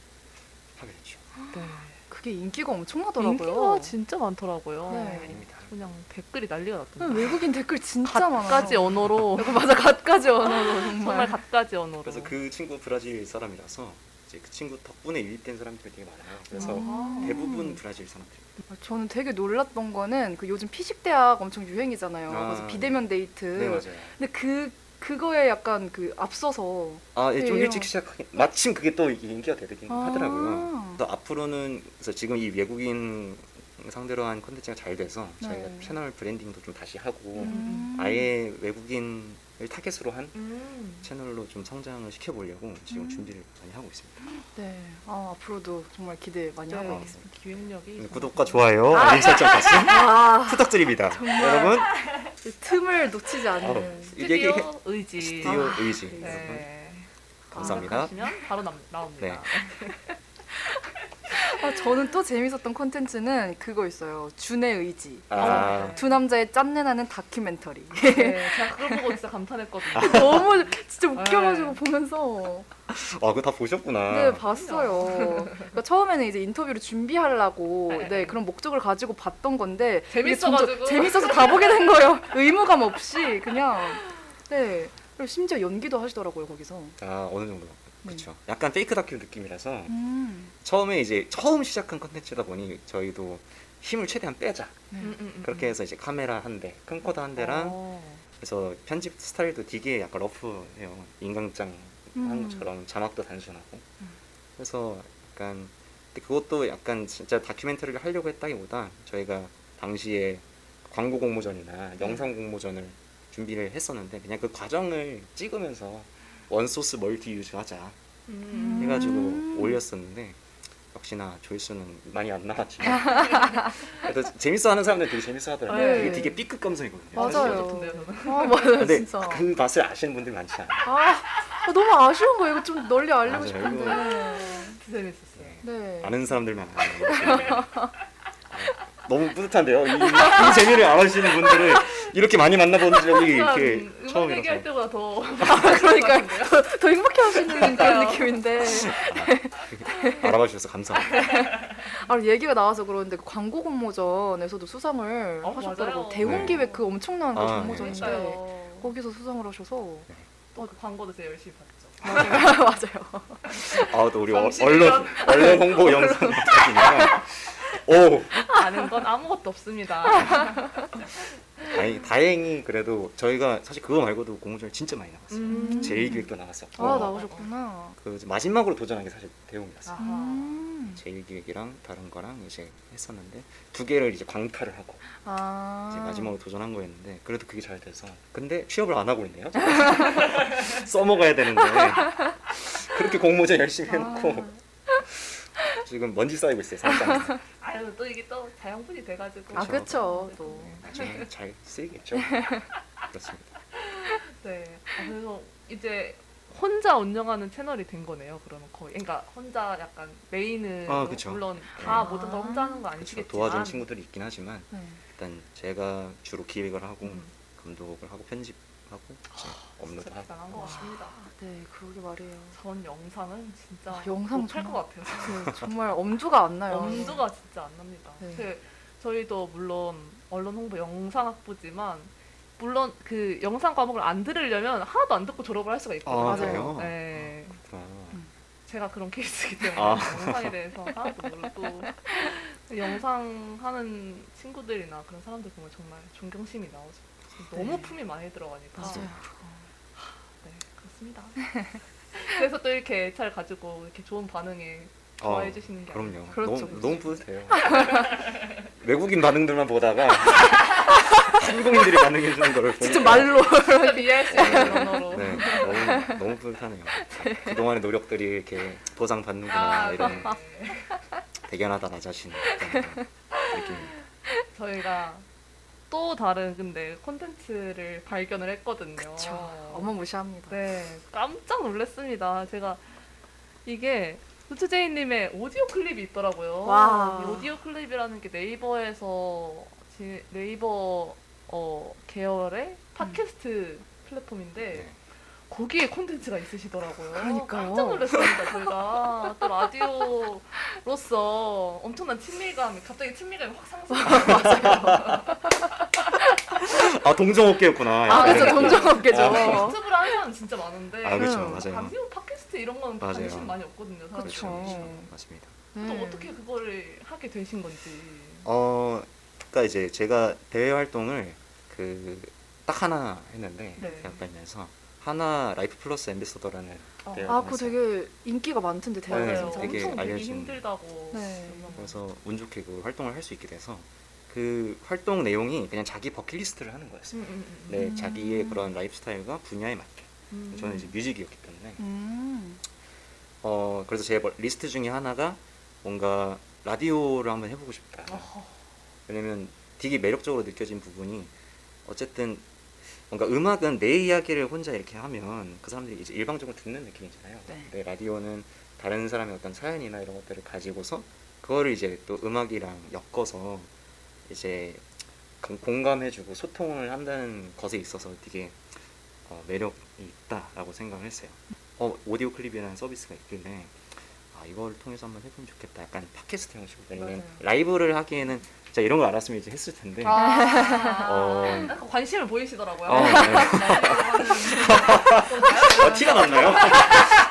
하게 됐죠. 네. 그게 인기가 엄청나더라고요. 인기가 진짜 많더라고요. 네. 아닙니다. 그냥 댓글이 난리가 네, 났던데. 외국인 댓글 진짜 많아요. 갖가지 언어로 [LAUGHS] 맞아 갖가지 언어로 [LAUGHS] 정말. 정말 갖가지 언어로. 그래서 그 친구 브라질 사람이라서 이제 그 친구 덕분에 유입된 사람들이 되게 많아요. 그래서 아. 대부분 브라질 사람들입니다. 저는 되게 놀랐던 거는 그 요즘 피식 대학 엄청 유행이잖아요. 아, 그래서 비대면 데이트. 네 맞아요. 근데 그 그거에 약간 그 앞서서 아, 예, 좀 네, 일찍 시작하긴 마침 그게 또 인기가 되긴 하더라고요. 아. 그래서 앞으로는 그래서 지금 이 외국인 상대로 한 콘텐츠가 잘 돼서 네. 저희가 채널 브랜딩도 좀 다시 하고 음. 아예 외국인을 타겟으로 한 음. 채널로 좀 성장을 시켜보려고 지금 음. 준비를 많이 하고 있습니다. 네. 아, 앞으로도 정말 기대 많이 하고 네. 있겠습니다. 기획력이 네, 구독과 좋아요, 알림 설정까지 [LAUGHS] 아, 부탁드립니다. 여러분 그 틈을 놓치지 않는. 이게 스튜디오 의지. 스튜디오 아, 의지 네. 여러분 네. 감사합니다. 바로 남, 나옵니다. 네. [LAUGHS] 아, 저는 또 재밌었던 콘텐츠는 그거 있어요. 준의 의지. 아, 두 남자의 짠내 나는 다큐멘터리. 네, 제가 그걸 보고 진짜 감탄했거든요. [LAUGHS] 너무 진짜 웃겨가지고 네. 보면서 아, 그거 다 보셨구나. 네, 봤어요. 그러니까 처음에는 이제 인터뷰를 준비하려고 네. 네, 그런 목적을 가지고 봤던 건데 재밌어가지고. 재밌어서 다 보게 된 거예요. [LAUGHS] 의무감 없이 그냥 네. 그리고 심지어 연기도 하시더라고요 거기서. 아, 어느 정도. 네. 그렇죠. 약간 페이크 다큐 느낌이라서 음. 처음에 이제 처음 시작한 컨텐츠다 보니 저희도 힘을 최대한 빼자. 음, 음, 음, 그렇게 해서 이제 카메라 한 대, 캠코더 한 대랑 어. 그래서 편집 스타일도 되게 약간 러프해요. 인강장 한 음. 것처럼 자막도 단순하고. 그래서 약간 근데 그것도 약간 진짜 다큐멘터리를 하려고 했다기보다 저희가 당시에 광고 공모전이나 영상 공모전을 준비를 했었는데 그냥 그 과정을 찍으면서 원소스 멀티 유즈 하자 음. 해가지고 음. 올렸었는데 역시나 조회수는 많이 안 나왔지만 [LAUGHS] 그래도 재밌어하는 사람들 되게 재밌어하더라고요. 네. 되게 되게 B급 감성이거든요. 맞아요. 아 맞아요 근데 진짜. 그 맛을 아시는 분들 많지 않아요. 아, 아, 너무 아쉬운 거예요. 이거 좀 널리 알리고 맞아요. 싶은데. 재밌었어요. 네. 아는 사람들만 아는 [LAUGHS] 너무 뿌듯한데요. 이, 이 재미를 알아주시는 분들을 이렇게 많이 만나본 적이 이렇게 음악 처음이라서. 얘기할 때보다 더 [LAUGHS] 그러니까 더, 더 행복해 하시는 그런 느낌인데. [LAUGHS] 알아봐 주셔서 감사합니다. 아, 얘기가 나와서 그러는데 그 광고 공모전에서도 수상을 어, 하셨더라고요. 맞아요. 대웅기획 그 엄청난 그 아, 공모전인데 그러니까요. 거기서 수상을 하셔서 또그 광고도 제가 열심히 봤죠. 맞아요. [LAUGHS] 맞아요. 아, 또 우리 어, 30년. 언론 언론 홍보 영상 오, 아는 건 아무것도 없습니다. [LAUGHS] 다행, 다행히 그래도 저희가 사실 그거 말고도 공모전이 진짜 많이 나왔어요. 음. 제일기획도 나왔었고 아 나오셨구나. 그 마지막으로 도전한 게 사실 대웅이었어요. 아하. 음. 제일기획이랑 다른 거랑 이제 했었는데 두 개를 이제 광탈을 하고 아. 이제 마지막으로 도전한 거였는데 그래도 그게 잘 돼서 근데 취업을 안 하고 있네요. [LAUGHS] 써먹어야 되는데 그렇게 공모전 열심히 해놓고 지금 먼지 쌓이고 있어요. 살짝 [LAUGHS] 아유 또 이게 또 자양분이 돼가지고. 아 그쵸. 그쵸 또. 나중에 잘 쓰이겠죠. [LAUGHS] 그렇습니다. 네. 아, 그래서 이제 혼자 운영하는 채널이 된 거네요. 그러면 거의. 그러니까 혼자 약간 메인은 아, 그쵸. 물론 다 아. 모든 걸 혼자 하는 거 그렇죠. 아니시겠지만 도와주는 친구들이 있긴 하지만 네. 일단 제가 주로 기획을 하고 음. 감독을 하고 편집하고 업로드하고 대단한 것 같습니다. 네 그러게 말이에요. 전 영상은 진짜 아, 영상 못할 정말- 것 같아요. 네, 정말 엄두가 안 나요. 엄두가 진짜 안 납니다. 네. 그 저희도 물론 언론 홍보 영상학부지만 물론 그 영상 과목을 안 들으려면 하나도 안 듣고 졸업을 할 수가 있거든요. 아, 맞아요. 그래요? 네. 그렇구나. 제가 그런 케이스이기 때문에 아. 영상에 대해서 하나도 모르고 영상 하는 친구들이나 그런 사람들 보면 정말 존경심이 나오죠. 너무 네. 품이 많이 들어가니까. 맞아요. 네, 그렇습니다. [LAUGHS] 그래서 또 이렇게 잘 가지고 이렇게 좋은 반응에 좋아해 주시는 게 어, 그럼요. 그렇죠, 너무 그렇죠. 너무 뿌듯해요. [LAUGHS] 외국인 반응들만 보다가 [LAUGHS] 한국인들이 반응해 주는 거를 보니까 진짜 말로. 진짜 비할 수 있는 언어로. 네, 너무 너무 뿌듯하네요. 그동안의 노력들이 이렇게 보상 받는구나 아, 이런 네. 대견하다 나 자신 느낌입니다. 저희가 또 다른 근데 콘텐츠를 발견을 했거든요. 그쵸. 어마무시합니다. 네, 깜짝 놀랐습니다. 제가 이게 우츠제이님의 오디오 클립이 있더라고요. 와. 이 오디오 클립이라는 게 네이버에서 지- 네이버 어, 계열의 팟캐스트 플랫폼인데 네. 거기에 콘텐츠가 있으시더라고요. 그러니까요. 깜짝 놀랐습니다. 저희가 또 라디오로서 엄청난 친밀감이 갑자기 친밀감이 확 상승했어요. [LAUGHS] 아 동종업계였구나. 아 느낌. 동종업계죠. 아, 유튜브를 하는 사람 진짜 많은데 아 그렇죠 음. 맞아요. 라디오 팟캐스트 이런 건 맞아요. 관심 많이 없거든요. 그쵸. 그렇죠. 맞습니다. 또 네. 어떻게 그거를 하게 되신 건지. 어, 그러니까 이제 제가 대외 활동을 그 딱 하나 했는데 네. 대학다니면서 하나 라이프 플러스 ambassador라는 어. 아 그거 되게 인기가 많던데 네, 대학에서. 맞아요. 되게 엄청 알려진- 힘들다고. 네. 유명한. 그래서 운 좋게 그 활동을 할 수 있게 돼서 그 활동 내용이 그냥 자기 버킷리스트를 하는 거였어요. 음, 음, 음. 네, 음. 자기의 그런 라이프 스타일과 분야에 맞게. 음. 저는 이제 뮤직이었기 때문에 음. 어 그래서 제 버- 리스트 중에 하나가 뭔가 라디오를 한번 해보고 싶다. 어허. 왜냐면 되게 매력적으로 느껴진 부분이 어쨌든 뭔가 음악은 내 이야기를 혼자 이렇게 하면 그 사람들이 이제 일방적으로 듣는 느낌이잖아요. 네. 근데 라디오는 다른 사람의 어떤 사연이나 이런 것들을 가지고서 그거를 이제 또 음악이랑 엮어서 이제 공- 공감해주고 소통을 한다는 것에 있어서 되게 어, 매력이 있다라고 생각을 했어요. 어 오디오 클립이라는 서비스가 있길래 아 이걸 통해서 한번 해보면 좋겠다. 약간 팟캐스트 형식으로 왜냐면. 라이브를 하기에는 진짜 이런 걸 알았으면 이제 했을 텐데. 아, 어, 관심을 보이시더라고요. 어, 네. 어, 티가 났나요?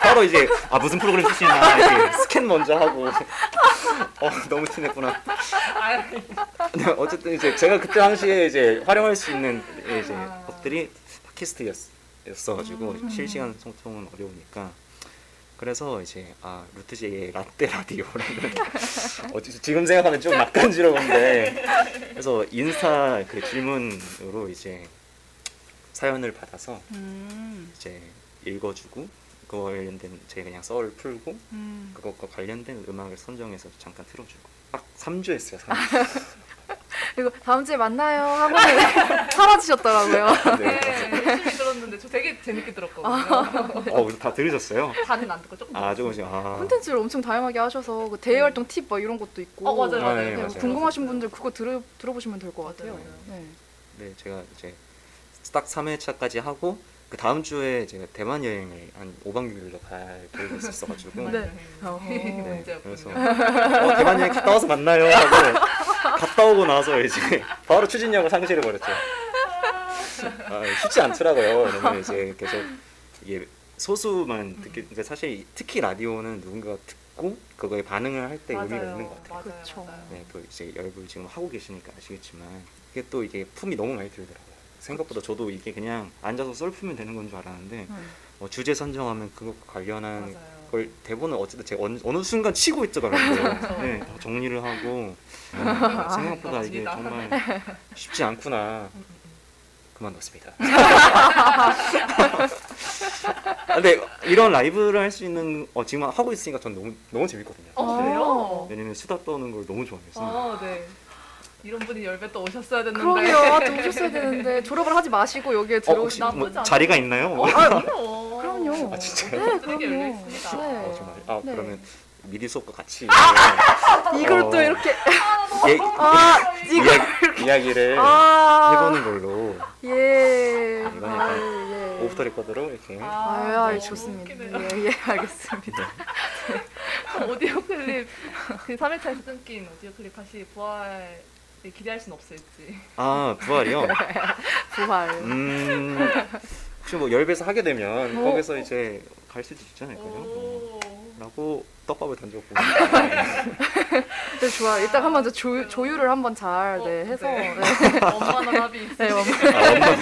바로 이제 아 무슨 프로그램 쓰시나 이렇게 스캔 먼저 하고 어 너무 티냈구나. 네, 어쨌든 이제 제가 그때 당시에 이제 활용할 수 있는 이제 아. 것들이 팟캐스트였어가지고 음. 실시간 소통은 어려우니까 그래서 이제 아 루트제의 라떼 라디오라는 [LAUGHS] 어, 지금 생각하면 좀 낯간지러운데 그래서 인스타 그 질문으로 이제 사연을 받아서 음. 이제 읽어주고 그거 관련된 제 그냥 썰을 풀고 음. 그것과 관련된 음악을 선정해서 잠깐 틀어주고 딱 3주 했어요 3주 [LAUGHS] 그리고 다음 주에 만나요 하고는 [LAUGHS] 사라지셨더라고요. 네. 네, 열심히 들었는데 저 되게 재밌게 들었거든요. [LAUGHS] 어, 그래서 다 들으셨어요? 다는 안 듣고 조금 아. 조금씩 아 콘텐츠를 엄청 다양하게 하셔서 그 대외 활동 팁막 이런 것도 있고. 어 맞아요 아, 맞아요. 네, 네, 맞아요. 궁금하신 분들 그거 들어 들어보시면 될 것 같아요. 맞아요. 네. 네 제가 이제 딱 3회차까지 하고 그 다음 주에 제가 대만 여행을 한 5박 6일로 갈 계획이 있었어가지고 네. 어. 네, 문제였군요. 그래서 어, 대만 여행 갔다 와서 만나요 하고 갔다 오고 나서 이제 바로 추진력을 상실해 버렸죠. 아, 쉽지 않더라고요. 왜냐면 이제 계속 이게 소수만 듣기 근데 사실 특히 라디오는 누군가가 듣고 그거에 반응을 할 때 의미가 있는 것 같아요. 맞아요. 네, 또 이제 여러분 지금 하고 계시니까 아시겠지만 이게 또 이게 품이 너무 많이 들더라고요. 생각보다 저도 이게 그냥 앉아서 썰 풀면 되는 건 줄 알았는데 음. 어, 주제 선정하면 그것과 관련한 맞아요. 걸 대본을 어쨌든 제가 어느, 어느 순간 치고 있더라고요. [LAUGHS] 네, 다 정리를 하고 네, 생각보다 이게. 정말 쉽지 않구나. 그만뒀습니다. 아, 근데 이런 라이브를 할 수 있는 어, 지금 하고 있으니까 전 너무 너무 재밌거든요. 어 그래요? 왜냐면 수다 떠는 걸 너무 좋아해서. 아 네. 이런 분이 열배 또 오셨어야 됐는데. 그러게요. 또 오셨어야 [LAUGHS] 되는데 졸업을 하지 마시고 여기에 어, 들어오시. 나쁘지 뭐 않아요. 자리가 있나요? 어, 그럼요. [LAUGHS] 그럼요. 아, 진짜요? 네, 되게 열려 그럼요. 있습니다. 네. 어, 정말. 아 네. 그러면 미리 수업과 같이 이걸 어, 또 이렇게 예, 아 이거 이야, 이야기를 아 해보는 걸로 예. 아, 예. 오프터 레코드로 이렇게 아, 예, 너무 좋습니다. 웃기네요. 예, 예, 알겠습니다. [LAUGHS] 오디오 클립 그 3회차에서 끊긴 오디오 클립 다시 부활 기대할 순 없을지. 아 부활이요. [LAUGHS] 부활. 음 혹시 뭐 열배에서 하게 되면 어. 거기서 이제 갈 수도 있지 않을까요? 오. 라고 떡밥을 던져보고 네, 좋아. 일단 한번 저 조, 조율을 한번 잘 어, 네, 해서 네. 네. 엄마나 답이 있어. 네, 엄마. 아, 원만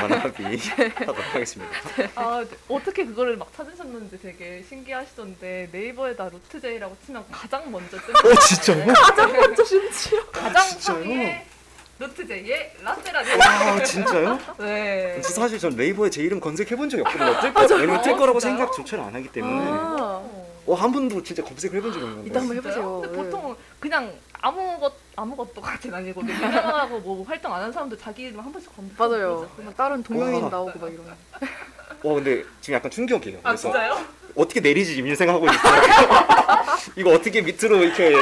원만 합의 하도록 하겠습니다. 아 네. 어떻게 그거를 막 찾으셨는지 되게 신기하시던데 네이버에다 루트제이라고 치면 가장 먼저 뜨는 어 진짜요? 가장 먼저 심지어. 가장 진짜요? 상위에 루트제이의 라떼라디. 아 진짜요? [LAUGHS] 네. 사실 전 네이버에 제 이름 검색해 본 적이 없거든요. 뜰 거, 왜냐면 뜰 어, 거라고? 생각조차를 안 하기 때문에 아. 어, 한 번도 진짜 검색을 해본 적이 없는데 이따 한번? 해보세요. 근데 네. 보통 그냥 아무것 아무것도 같진 아니고 유명하고 [LAUGHS] 뭐 활동 안 하는 사람들 자기 이름 한 번씩 검색. 맞아요. 막 다른 동명인 와. 나오고 막 이런. 와 근데 지금 약간 충격이에요. 아 그래서 진짜요? 어떻게 내리지 이미 생각하고 있어요. [LAUGHS] 이거 어떻게 밑으로 이렇게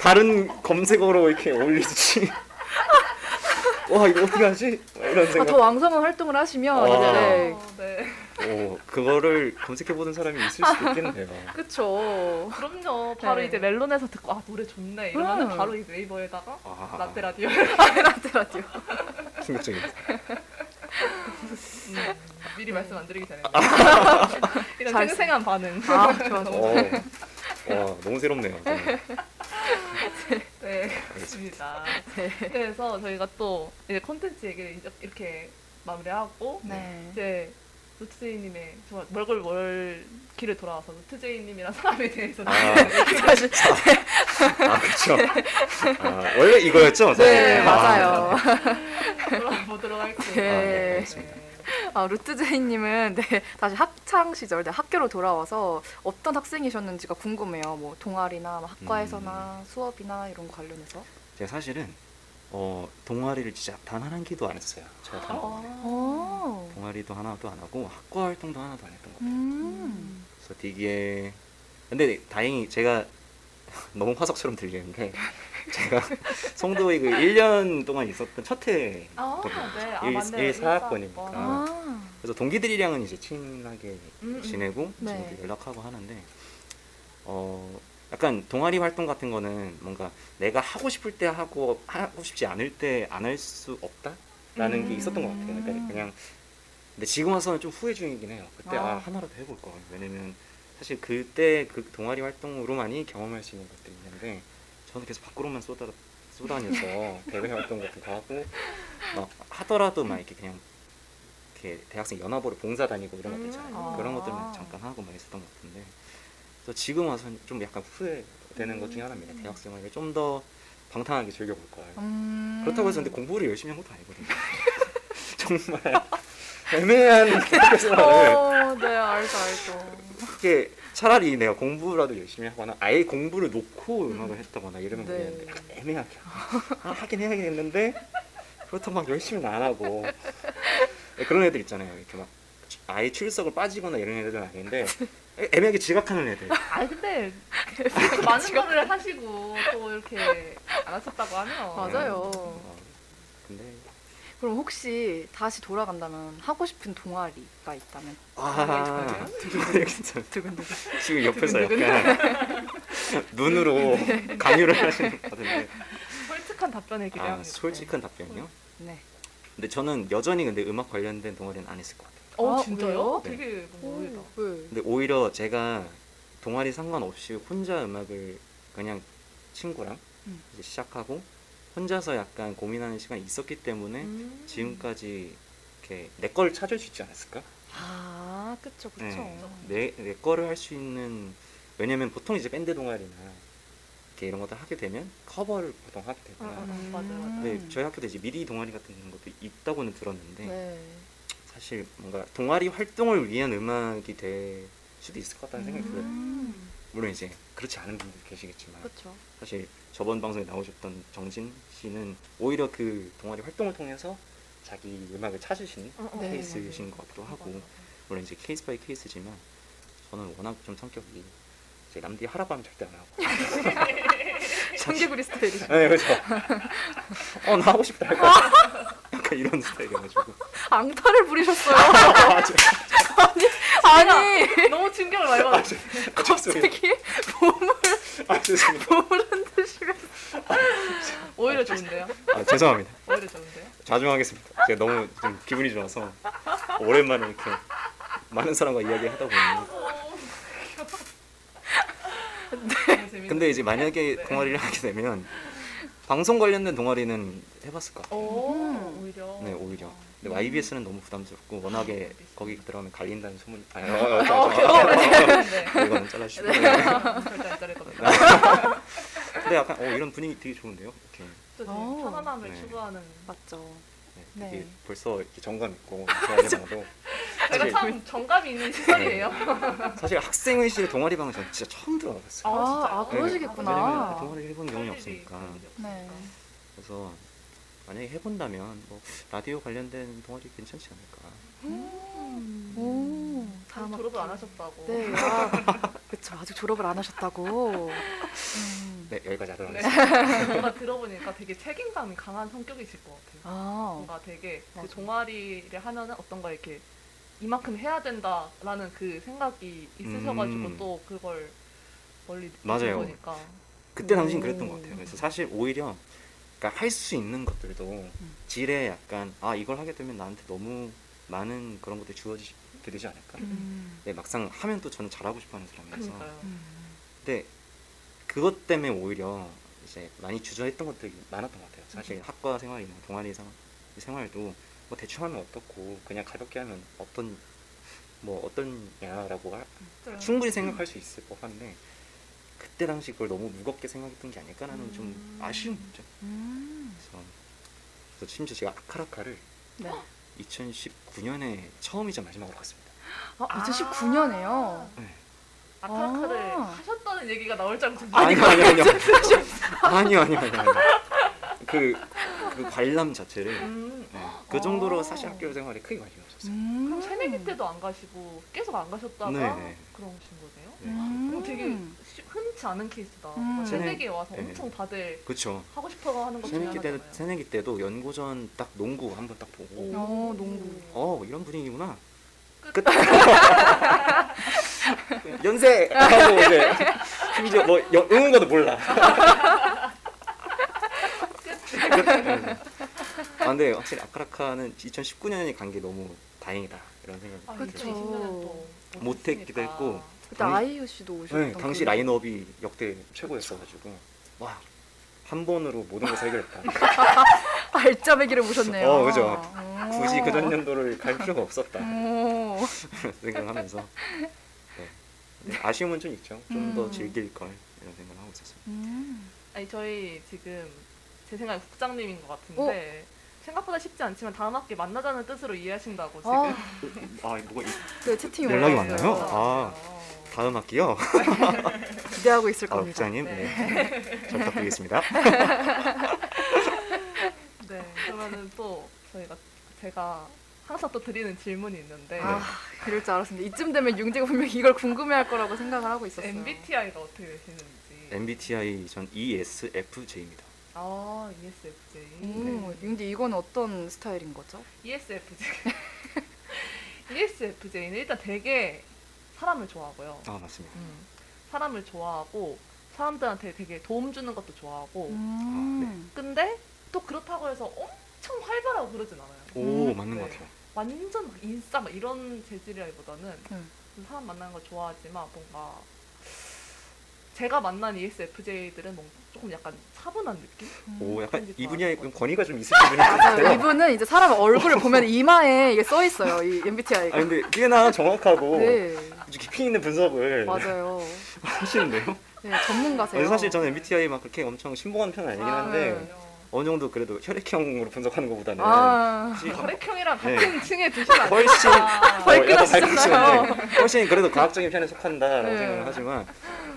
다른 검색어로 이렇게 올리지? [LAUGHS] 와 이거 어떻게 하지? 이런 아, 생각. 더 왕성한 활동을 하시면 아. 이제 네. 어, 네. 오 그거를 검색해 보는 사람이 있을 수도 있겠네요. [LAUGHS] 그쵸. 그럼요. 바로 네. 이제 멜론에서 듣고 아 노래 좋네 이러면 음. 바로 이 네이버에다가 아, 라떼 라디오. [LAUGHS] 라떼 라디오. 충격적이다. 음, 미리 말씀 안 드리기 전에. 이런 잘 생생한 반응. 아, 좋아, 좋아. 어, 와 너무 새롭네요. 네, 그렇습니다. 네. 그래서 저희가 또 이제 콘텐츠 얘기를 이제 이렇게 마무리하고 네. 이제 루트제이님의 정말 멀걸 멀 길을 돌아와서 루트제이님이란 사람에 대해서 아. [LAUGHS] 사실 아 그렇죠. 아, 원래 이거였죠. 사실. 네, 아, 맞아요. 돌아보도록 할게요. 네. 아, 네, 알겠습니다. 아, 루트제이님은 네, [LAUGHS] 다시 학창 시절, 네, 학교로 돌아와서 어떤 학생이셨는지가 궁금해요. 뭐 동아리나 뭐 학과에서나 수업이나 이런 거 관련해서. 제가 사실은 어, 동아리를 진짜 단 한 기도 안 했어요. 제가 단 오. 동아리도 하나도 안 하고 학과 활동도 하나도 안 했던 것 같아요. 음. 그래서 되게 근데 다행히 제가 [LAUGHS] 너무 화석처럼 들리는데 제가 [LAUGHS] 송도에 그 1년 동안 있었던 첫해 아, 거든요. 네. 아, 일- 맞네요. 일 사학번이니까. 일사학번. 아. 그래서 동기들이랑은 이제 친하게 음, 음. 지내고 네. 지금도 연락하고 하는데 어 약간 동아리 활동 같은 거는 뭔가 내가 하고 싶을 때 하고 하고 싶지 않을 때 안 할 수 없다라는 음. 게 있었던 것 같아요. 그러니까 그냥 근데 지금 와서는 좀 후회 중이긴 해요. 그때 아, 아. 하나라도 해볼 걸. 왜냐면 사실 그때 그 동아리 활동으로만이 경험할 수 있는 것들이 있는데 저는 계속 밖으로만 쏟아 쏟아녀서 대외 활동 같은 거 하고 막 하더라도 막 이렇게 그냥 이렇게 대학생 연합으로 봉사 다니고 이런 것들 있잖아요. 음. 그런 아. 것들만 잠깐 하고 막 있었던 것 같은데 그래서 지금 와서는 좀 약간 후회되는 것 중에 하나입니다. 대학생활을 좀 더 방탕하게 즐겨볼 걸. 음. 그렇다고 해서 근데 공부를 열심히 한 것도 아니거든요. [LAUGHS] 정말 애매한 [LAUGHS] 생활을 어, 네, 알죠, 알죠. 이게 차라리 내가 공부라도 열심히 하거나 아예 공부를 놓고 음악을 했다거나 이러면 네. 모르겠는데 약간 애매하게 아, 하긴 해야겠는데 그렇다고 막 열심히는 안 하고 네, 그런 애들 있잖아요. 이렇게 막 아예 출석을 빠지거나 이런 애들은 아닌데 애- 애매하게 지각하는 애들. 아 근데 많은 거를 하시고 또 이렇게 안 하셨다고 하면 맞아요. 어, 근데 그럼 혹시 다시 돌아간다면 하고 싶은 동아리가 있다면? 아 진짜 [LAUGHS] 두근두근. 지금 옆에서 약간 [LAUGHS] 눈으로 강요를 하시는 것 같은데 솔직한 답변을 아 기대합니다. 솔직한 답변이요? 네. 근데 저는 여전히 근데 음악 관련된 동아리는 안 했을 것 같아요. 어 아, 진짜요? 네. 되게. 왜? 근데 오히려 제가 동아리 상관없이 혼자 음악을 그냥 친구랑 음. 이제 시작하고 혼자서 약간 고민하는 시간이 있었기 때문에 음. 지금까지 이렇게 내걸 찾을 수 있지 않았을까? 아, 그쵸, 그쵸. 네. 내, 내 거를 할 수 있는 왜냐면 보통 이제 밴드 동아리나 이렇게 이런 것들 하게 되면 커버를 보통 하게 어, 되거나 어, 맞아요, 맞아요. 근데 저희 학교도 이제 미리 동아리 같은 것도 있다고는 들었는데 네. 사실 뭔가 동아리 활동을 위한 음악이 될 수도 있을 것 같다는 생각이 들어요. 음. 물론 이제 그렇지 않은 분들 계시겠지만 그쵸. 사실 저번 방송에 나오셨던 정진 씨는 오히려 그 동아리 활동을 통해서 자기 음악을 찾으시는 어, 어, 네, 케이스이신 것 같기도 하고. 물론 이제 case by case지만 저는 워낙 좀 성격이 이제 남들이 하라고 하면 절대 안 하고. [LAUGHS] 청개구리 스타일이. 네 그렇죠. 어나 하고 싶다 할 거야 약간 이런 스타일이어가지고. 앙탈을 부리셨어요. [LAUGHS] 아니, 아니. 너무 충격을 많이 받았어요. 갑자기. 몸을, 아 죄송합니다 몸을 좋은데요? 아 죄송합니다 오히려 좋은데요? 자중하겠습니다 제가 너무 좀 기분이 좋아서 오랜만에 이렇게 많은 사람과 이야기하다 보니 재밌는데. 근데 이제 만약에 네. 동아리를 하게 되면 방송 관련된 동아리는 해봤을 것 같아요. 오, 음. 오히려. 네, 오히려. 근데 YBS는 너무 부담스럽고 워낙에 YBS. 거기 들어가면 갈린다는 소문. 아, 어, 어, 어, 어, 어, 어, 네. 이거는 잘라주시고. 절대 안 자를 겁니다. 근데 약간 어, 이런 분위기 되게 좋은데요. 이렇게 또 어. 편안함을 네. 추구하는. 맞죠. 네, 되게 네. 벌써 이렇게 정감 있고 [LAUGHS] 동아리방도 제가 참 정감이 있는 시절이에요. 사실 학생 회실 동아리방은 저는 진짜 처음 들어봤어요. 아, 진짜요? 아, 그러시겠구나. 왜냐면 동아리 해본 경험이 없으니까. 네. 그래서 만약에 해본다면 뭐 라디오 관련된 동아리 괜찮지 않을까. 오, 다음 졸업을 안 하셨다고. 네. 아, [LAUGHS] 그쵸. 아직 졸업을 안 하셨다고. 음. 네 여기까지 하도록 네. 하겠습니다. [LAUGHS] 뭔가 들어보니까 되게 책임감이 강한 성격이실 것 같아요. 아, 뭔가 되게 그 맞아. 동아리를 하면은 어떤 거 이렇게 이만큼 해야 된다라는 그 생각이 있으셔가지고 음. 또 그걸 멀리 맞아요. 거니까. 그때 당시엔 오. 그랬던 것 같아요. 그래서 사실 오히려 그러니까 할 수 있는 것들도 질에 약간 아 이걸 하게 되면 나한테 너무 많은 그런 것들이 주어지게 되지 않을까. 음. 네, 막상 하면 또 저는 잘하고 싶어하는 사람이라서. 음. 근데 그것 때문에 오히려 이제 많이 주저했던 것들이 많았던 것 같아요. 음. 사실 학과 생활이나 동아리 생- 생활도 뭐 대충 하면 어떻고 그냥 가볍게 하면 어떤 뭐 어떤냐라고 하- 그래요. 충분히 생각할 수 있을 법한데 그때 당시 그걸 너무 무겁게 생각했던 게 아닐까라는 좀 음. 아쉬운 거죠. 음. 그래서, 그래서 심지어 제가 아카라카를 네. 2019년에 처음이자 마지막으로 갔습니다. 아, 2019년에요. 네. 아카라카를 아. 하셨다는 얘기가 나올 줄 알고 아니요 아니요 아니요 아니요 아니요 아니요 아니요 그, 그 관람 자체를 음. 네, 그 정도로 아. 사실 학교 생활에 크게 관심이 없었어요. 음. 그럼 새내기 때도 안 가시고 계속 안 가셨다가 네네. 그러신 거네요? 네. 음. 그럼 되게 쉬- 흔치 않은 케이스다. 음. 새내기에 와서 네. 엄청 다들 그렇죠. 하고 싶어 하는 것 중에 새내기 때 하나잖아요. 새내기 때도 연고전 딱 농구 한번 딱 보고 어, 농구. 어 이런 분위기구나 끝. [LAUGHS] 연세 하고 이제 심지어 뭐 영- 응원가도 몰라. 끝. 아 근데 확실히 아카라카는 2019년에 간 게 너무 다행이다 이런 생각이 아, 들어요. 그쵸. 2020년은 또 모택기도 못했으니까. 했고. 그때 당- 아이유 씨도 오셨던 네, 당시 그- 라인업이 역대 최고였어가지고 와 한 번으로 모든 것을 해결했다. [LAUGHS] 알짜배기를 모셨네요. 어, 그죠. 오. 굳이 그전 연도를 갈 필요가 없었다 오. [LAUGHS] 생각하면서 네. 아쉬움은 좀 있죠. 좀더 음. 즐길 걸 이런 생각을 하고 있었어요. 음. 아니 저희 지금 제 생각에 국장님인 것 같은데 생각보다 쉽지 않지만 다음 학기 만나자는 뜻으로 이해하신다고 지금 아, 아 뭐가 이- 그 채팅이 연락이 올라왔어요. 왔나요? 아. 다음 학기요? [LAUGHS] 기대하고 있을 아, 겁니다. 국장님 네. 잘 부탁드리겠습니다. [LAUGHS] 네 그러면은 또 저희가 제가 항상 또 드리는 질문이 있는데 아, 그럴 줄 알았습니다. 이쯤 되면 융재가 분명히 이걸 궁금해할 거라고 생각을 하고 있었어요. MBTI가 어떻게 되시는지 MBTI 전 ESFJ입니다. 아 ESFJ 오, 융재 이거는 어떤 스타일인 거죠? ESFJ [LAUGHS] ESFJ는 일단 되게 사람을 좋아하고요 아 맞습니다. 음, 사람을 좋아하고 사람들한테 되게 도움 주는 것도 좋아하고 음. 근데 또 그렇다고 해서 엄청 활발하고 그러진 않아요 오 음, 맞는 것 네. 같아요. 완전 막 인싸 막 이런 재질이라기보다는 음. 사람 만나는 걸 좋아하지만 뭔가 제가 만난 ESFJ들은 뭔가 조금 약간 차분한 느낌? 오 약간 이 분야에 것 권위가 좀 있으신 분인 것. 같아요. 이분은 이제 사람 얼굴을 보면 이마에 이게 써 있어요. 이 MBTI가. 아 근데 꽤나 정확하고 네, 아주 깊이 있는 분석을 맞아요. 하시는데요. 네, 전문가세요. 사실 저는 MBTI 막 그렇게 엄청 신봉하는 편은 아니긴 아, 한데 네. 어느 정도 그래도 혈액형으로 분석하는 것보다는 아, 혹시 혈액형이랑 네. 같은 층에 돼요. 훨씬 아, 어, 발끈하시잖아요. 발끈하시는데 훨씬 그래도 과학적인 편에 속한다라고 네. 생각을 하지만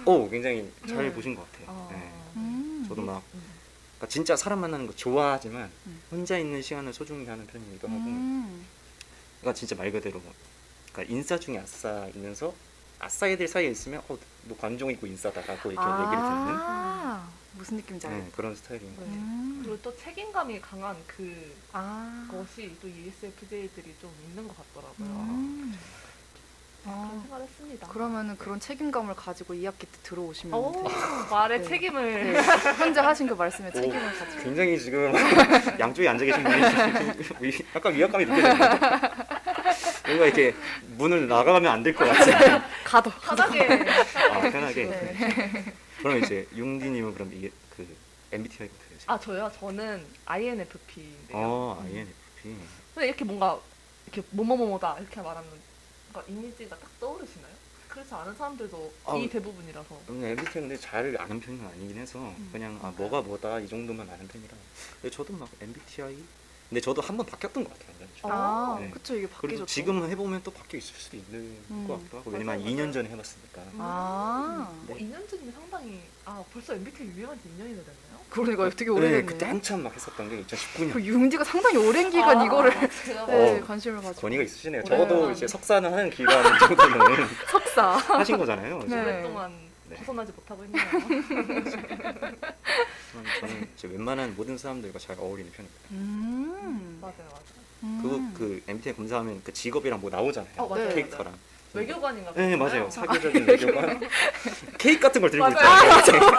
오 굉장히 잘 네. 보신 것 같아요. 아. 네. 음. 저도 막 음. 그러니까 진짜 사람 만나는 거 좋아하지만 음. 혼자 있는 시간을 소중히 하는 편이기도 하고 음. 그러니까 진짜 말 그대로 그러니까 인싸 중에 아싸이면서 아싸 애들 사이에 있으면 어, 너 관종 있고 인싸다라고 이렇게 얘기를 듣는 아, 무슨 느낌인지 알겠다. 네, 그런 스타일인 것 같아요. 음. 그리고 또 책임감이 강한 그 아. 것이 또 ESFJ들이 좀 있는 것 같더라고요. 음. 그런 아, 생각을 했습니다. 그러면은 그런 책임감을 가지고 2학기 때 들어오시면 오, 돼요. 말에 네. 책임을 네, 현재 하신 그 말씀에 오, 책임을 가지고. 굉장히 지금 [LAUGHS] 양쪽에 앉아 계신 분이 약간 위압감이 느껴지는데 뭔가 이렇게 문을 나가면 안 될 것 같은 [LAUGHS] 가도. 편하게 아, 편하게 네. 그럼 이제 융디님은 그럼 이게 그 MBTI가 어떻게 되세요? 아 저요? 저는 INFP인데요. 어 INFP 근데 이렇게 뭔가 이렇게 뭐뭐뭐뭐다 이렇게 말하면 뭔가 이미지가 딱 떠오르시나요? 그렇지 않은 사람들도 아, 이 대부분이라서. 음, MBTI 근데 잘 아는 편은 아니긴 해서 그냥 아 뭐가 뭐다 이 정도만 아는 편이라 근데 저도 막 MBTI 근데 저도 한 번 바뀌었던 것 같아요 처음에. 아, 네. 그쵸 이게 그리고 바뀌죠. 지금 해보면 또 바뀌어 있을 수도 있는 음. 것 같기도 하고 왜냐면 맞아요, 2년 전에 해봤으니까 아, 어, 2년 전이면 상당히 아 벌써 MBTI 유행한 지 2년이나 됐나요? 그러니까 되게 네, 오래됐네. 그때 한참 막 했었던 게 2019년 그 융디가 상당히 오랜 기간 아, 이거를 제가 네, 어, 관심을 가지고. 권위가 있으시네요. 한- 이제 석사는 하는 기간 정도는 [LAUGHS] 석사. 하신 거잖아요. 네. 오랫동안 네. 벗어나지 못하고 있네요. 저는 이제 웬만한 모든 사람들과 잘 어울리는 편입니다. 음. 맞아요, 맞아요. 음. 그, 그 MBTI 검사하면 그 직업이랑 뭐 나오잖아요. 어, 맞아요, 캐릭터랑. 외교관인가 네. 맞아요. 사교적인 외교관. [LAUGHS] 케이크 같은 걸 들고 맞아요. 있잖아요.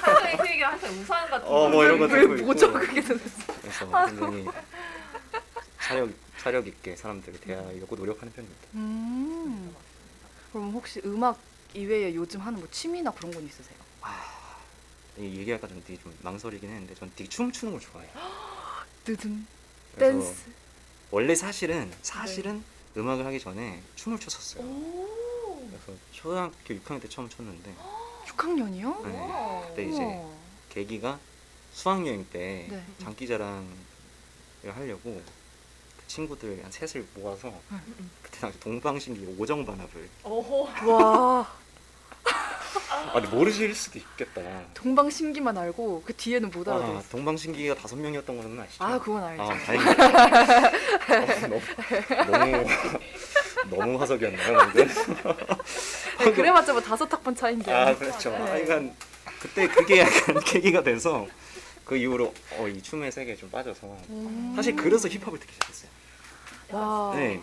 사회 세계 항상 우산 같은 어, 거. 뭐 이런 거왜 들고 뭐죠 있고. 그게 도대체? 그래서 굉장히 사력, 사력 있게 사람들을 대하려고 노력하는 편입니다. 음. 그럼 혹시 음악 이외에 요즘 하는 뭐 취미나 그런 건 있으세요? 이 얘기할까 좀 되게 좀 망설이긴 했는데 전 되게 춤 추는 걸 좋아해요. [GASPS] 그래서 댄스. 원래 사실은 사실은 음악을 하기 전에 춤을 췄었어요. 오. 그래서 초등학교 6학년 때 처음 췄는데 [GASPS] 6학년이요? 네. 와. 그때 이제 계기가 수학여행 때 네. 장기자랑을 하려고 그 친구들 한 셋을 모아서 음. 그때 당시 동방신기 오정반합을 오호. 와 [LAUGHS] 아 근데 모르실 수도 있겠다. 동방신기만 알고 그 뒤에는 못 아, 알아들었어. 동방신기가 다섯 명이었던 거는 아시죠? 아 그건 알죠. 아, 다행이다. 어, [LAUGHS] 너무 너무 너무 화석이었나요, 근데? 네, 그래봤자 뭐 다섯 학번 차인데. 아 그렇죠. 네. 하여간 그때 그게 약간 [LAUGHS] 계기가 돼서 그 이후로 어, 이 춤의 세계에 좀 빠져서 음. 사실 그래서 힙합을 듣기 시작했어요. 와. 네.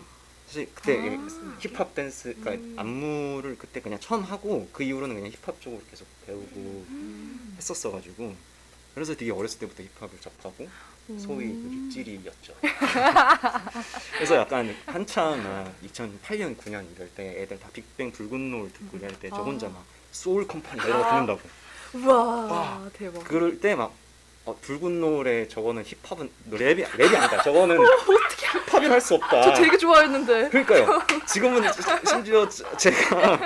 사실 그때 아. 힙합 댄스 그러니까 음. 안무를 그때 그냥 처음 하고 그 이후로는 그냥 힙합 쪽으로 계속 배우고 음. 했었어 가지고 그래서 되게 어렸을 때부터 힙합을 접하고 소위 그 입질이였죠. 그래서 약간 한참 막 2008년 9년 이럴 때 애들 다 빅뱅 붉은 노을 듣고 이럴 때저 혼자 막 소울 컴퍼니 이런 거 듣는다고. 우와 대박. 그럴 때막 어, 붉은 노을에 저거는 힙합은 랩이 랩이 아니다. 저거는 [LAUGHS] 힙합이 할 수 없다. 저 되게 좋아했는데. 그러니까요. 지금은 [LAUGHS] 심지어 저- 제가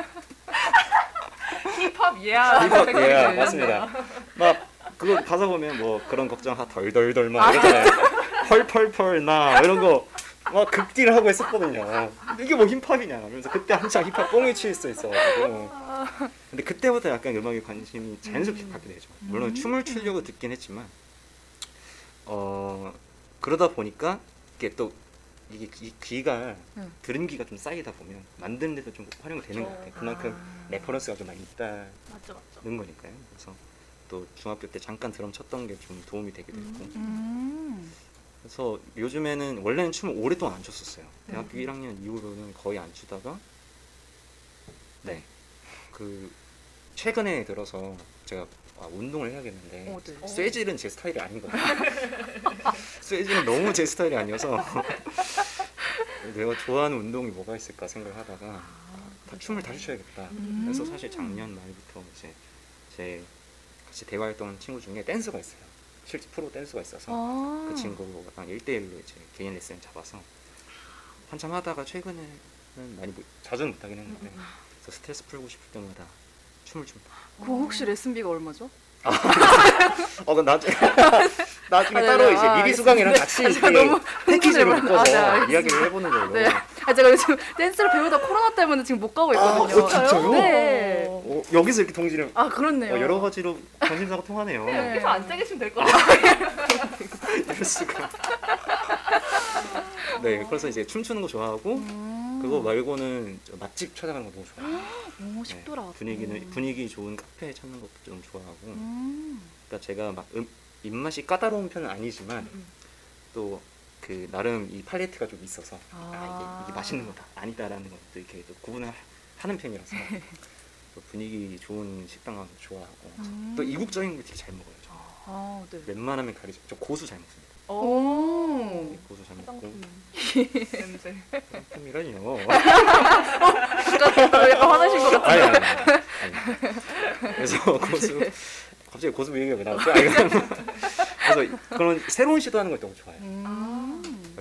힙합 예야. 힙합 예 맞습니다. 막 그거 가사 보면 뭐 그런 걱정 하 덜덜덜 막 이러잖아요. 펄펄펄 나 이런 거 막 극딜 하고 했었거든요. 이게 뭐 힙합이냐 그래서 그때 한창 힙합 칠수 있어가지고 근데 그때부터 약간 음악에 관심이 자연스럽게 갖게 되죠. 물론 춤을 추려고 듣긴 했지만 어 그러다 보니까 이게 또 이게 이 귀가 응. 들은 귀가 좀 쌓이다 보면 만드는 데도 좀 활용이 되는 것 같아요. 그만큼 레퍼런스가 좀 많이 있다는 맞죠 맞죠. 거니까요. 그래서 또 중학교 때 잠깐 드럼 쳤던 게 좀 도움이 되기도 했고 음. 그래서 요즘에는 원래는 춤을 오랫동안 안 췄었어요. 대학교 1학년 이후로는 거의 안 추다가 네 그 최근에 들어서 제가 아, 운동을 해야겠는데 어, 네. 쇠질은 제 스타일이 아니거든요. [LAUGHS] 쇠질은 너무 제 스타일이 아니어서 내가 좋아하는 운동이 뭐가 있을까 생각하다가 다 춤을 다시 춰야겠다. 그래서 사실 작년 말부터 이제 제 같이 대화 활동하는 친구 중에 댄서가 있어요. 실제 프로 댄서가 있어서 아. 그 친구랑 1대1로 이제 개인 레슨 잡아서 한참 하다가 최근에는 많이 못, 자주는 못하긴 했는데 그래서 스트레스 풀고 싶을 때마다 춤을 춥니다. 그거 혹시 레슨비가 얼마죠? 어, 그럼 나중에 나중에 아, 네, 따로 네. 이제 아, 미리 수강이랑 알겠습니다. 같이 아, 이렇게 너무 흥분해버려- 묶어서 아, 네. 이야기를 해보는 걸로. 네. 아 제가 요즘 댄스를 배우다 코로나 때문에 지금 못 가고 있거든요. 어, 진짜요? 네. 어, 여기서 이렇게 동지를 아 그렇네요. 어, 여러 가지로 관심사가 통하네요. 네. 여기서 앉아 계시면 될것 같아요. [LAUGHS] 이럴 수가. 네, 그래서 이제 춤추는 거 좋아하고 음. 그거 말고는 저 맛집 찾아가는 거 너무 좋아해요. 오 쉽더라. 네, 분위기는 음. 분위기 좋은 카페 찾는 것도 좀 좋아하고. 음. 그러니까 제가 막 음, 입맛이 까다로운 편은 아니지만 음. 또 그 나름 이 팔레트가 좀 있어서 아, 아. 이게, 이게 맛있는 거다 아니다라는 것도 이렇게 또 구분을 하는 편이라서 [LAUGHS] 또 분위기 좋은 식당 가서 좋아하고 음. 또 이국적인 거 되게 잘 먹어요. 저. 아 네. 웬만하면 가리죠. 저 고수 잘 먹습니다. 오. 고수 잘 먹고 [LAUGHS] 냄새. 품이라뇨. [LAUGHS] 약간 화나신 것 같아요. 아니, 아니, 아니. 그래서 고수 갑자기 고수 얘기가 왜 나왔죠? 그래서 그런 새로운 시도하는 걸 너무 좋아해요. 음.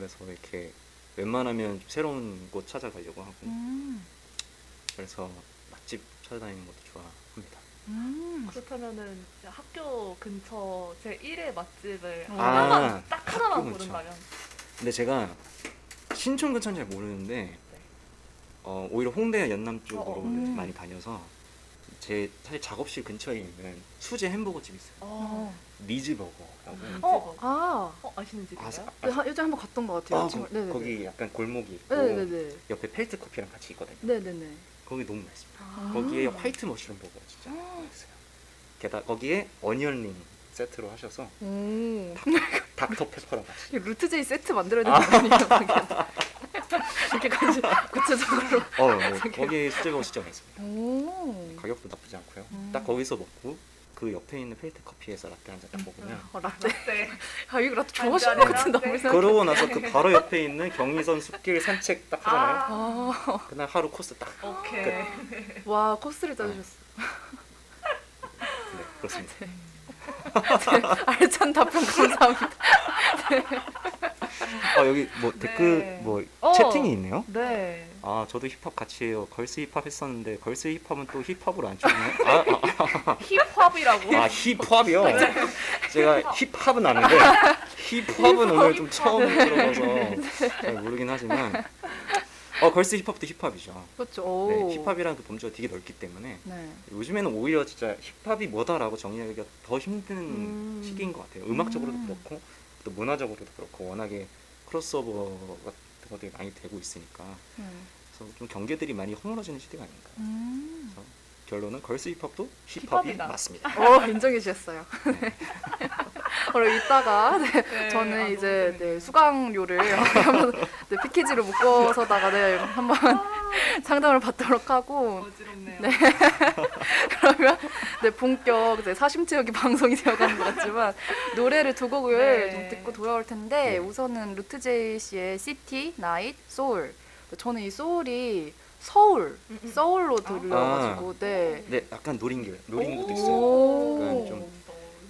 그래서 이렇게 웬만하면 새로운 곳 찾아가려고 하고 음. 그래서 맛집 찾아다니는 것도 좋아합니다. 음. 그렇다면은 학교 근처 제 1회 맛집을 아, 하나만 딱 하나만. 고른다면 근데 제가 신촌 근처는 잘 모르는데 어, 오히려 홍대 연남 쪽으로 어, 음. 많이 다녀서 제 사실 작업실 근처에 있는 수제 햄버거 집 있어요. 어, 리즈버거 라고. 어, 아. 어 아시는 집인가요? 아, 네, 하- 예전에 한번 갔던 것 같아요. 아, 거, 네네네. 거기 약간 골목이 있고 네네네. 옆에 펠트 커피랑 같이 있거든요. 네네네. 거기 너무 맛있습니다. 아. 거기에 white mushroom 버거가 진짜 맛있어요. 게다가 거기에 onion ring 세트로 하셔서 오. 닥터 페퍼랑 같이. 이 루트제이 세트 만들어야 되는 거 아니에요? 이렇게 간지 구체적으로. 어, 네. 거기 수제버거 진짜 맛있습니다. 오. 가격도 나쁘지 않고요. 음. 딱 거기서 먹고 그 옆에 있는 펠트 커피에서 라떼 한 잔 딱 먹으면 어, 라떼. 네. [LAUGHS] 아 이거 라떼 한 좋아하시는 것 같은데. 아무리 생각해도. 그러고 나서 그 [LAUGHS] 바로 옆에 있는 경의선 숲길 산책 딱 하잖아요. 아. 그날 하루 코스 딱. 오케이. [LAUGHS] 와 코스를 짜주셨어. 네, 그렇습니다. 알찬 답변 감사합니다. 아 여기 뭐 댓글 네. 뭐 어. 채팅이 있네요. 네. 아 저도 힙합 같이 해요. 걸스 힙합 했었는데 걸스 힙합은 또 힙합으로 안 추나요? 아, 아, 힙합이라고. 아 힙합이요? 제가 힙합은 아는데 힙합은 오늘 좀 처음 들어봐서 잘 모르긴 하지만 어 걸스 힙합도 힙합이죠. 그렇죠. 네, 오. 힙합이라는 그 범주가 되게 넓기 때문에 네. 요즘에는 오히려 진짜 힙합이 뭐다라고 정의하기가 더 힘든 음. 시기인 것 같아요. 음악적으로도 음. 그렇고 또 문화적으로도 그렇고 워낙에 크로스오버 같은 것들이 많이 되고 있으니까 네. 그래서 좀 경계들이 많이 허물어지는 시대가 아닌가. 음. 결론은 girls 힙합도 힙합이 힙합이다. 맞습니다. 어 인정해 주셨어요. 그리고 이따가 네, 저는 이제 네, 수강료를 [LAUGHS] 한번 네, 패키지로 묶어서다가 네, 한번 [LAUGHS] 상담을 받도록 하고 어지럽네요. 네. [LAUGHS] 그러면 네, 본격 이제 사심채우기 방송이 되어가는 것 같지만 노래를 두 곡을 네. 좀 듣고 돌아올 텐데 네. 우선은 루트제이 씨의 City, Night, Seoul 저는 이 소울이 서울, 음, 음. 서울로 들려가지고 네. 네, 약간 노린 게 노린 것도 있어요. 오. 약간 좀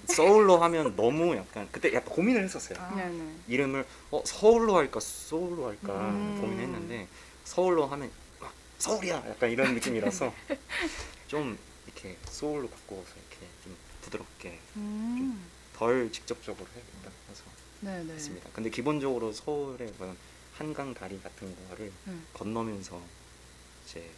서울로 하면 너무 약간 그때 약간 고민을 했었어요. 아. 이름을 어, 서울로 할까 소울로 할까 음. 고민했는데 서울로 하면 막 서울이야 약간 이런 느낌이라서 [LAUGHS] 좀 이렇게 소울로 바꿔서 이렇게 좀 부드럽게 음. 덜 직접적으로 해야겠다 해서 네네. 했습니다. 근데 기본적으로 서울의 그런 한강 다리 같은 거를 음. 건너면서 이제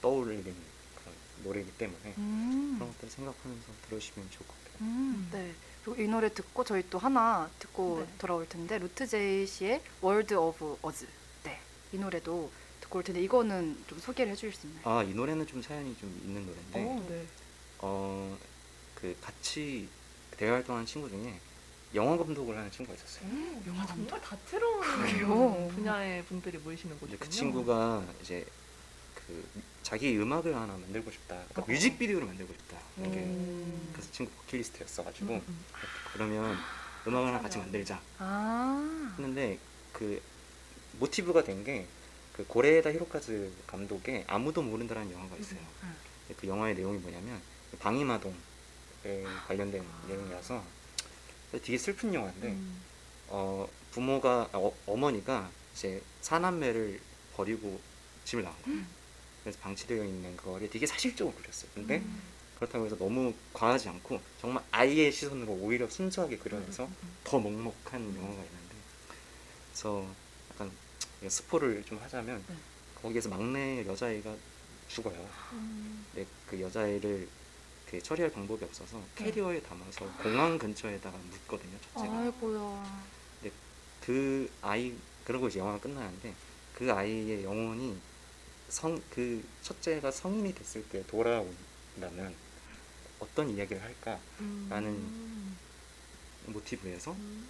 떠올리는 그런 노래이기 때문에 음. 그런 것들 생각하면서 들으시면 좋을 것 같아요. 음, 네. 그리고 이 노래 듣고 저희 또 하나 듣고 네. 돌아올 텐데 루트 제이 씨의 World of Us. 네. 이 노래도 듣고 올 텐데 이거는 좀 소개를 해주실 수 있나요? 아 이 노래는 좀 사연이 좀 있는 노래인데 어, 네. 어 그 같이 대화 활동한 친구 중에 영화 감독을 하는 친구가 있었어요. 영화 정말 다채로운 그래요? 분야의 분들이 모이시는 곳이군요. 그 친구가 이제 그 자기 음악을 하나 만들고 싶다. 그러니까 어. 뮤직비디오를 만들고 싶다. 이게 음. 그래서 친구 버킷리스트였어가지고 음, 음. 그러면 음악을 하나 같이 만들자 아. 했는데 그 모티브가 된 게 그 고레에다 히로카즈 감독의 아무도 모른다라는 영화가 있어요. 음. 그 영화의 내용이 뭐냐면 방위마동에 관련된 내용이라서 되게 슬픈 영화인데 음. 어, 부모가 어, 어머니가 이제 사남매를 버리고 집을 나온 거예요. 그래서 방치되어 있는 거를 되게 사실적으로 그렸어요. 근데 음. 그렇다고 해서 너무 과하지 않고 정말 아이의 시선으로 오히려 순수하게 그려내서 음, 더 먹먹한 영화가 있는데 그래서 약간 스포를 좀 하자면 네. 거기에서 막내 여자아이가 죽어요. 음. 근데 그 여자아이를 그 처리할 방법이 없어서 네. 캐리어에 담아서 공항 근처에다가 묻거든요. 첫째가. 아이고야. 그 아이 그러고 이제 영화가 끝나는데 그 아이의 영혼이 성 그 첫째가 성인이 됐을 때 돌아온다면 어떤 이야기를 할까 음. 모티브에서 음.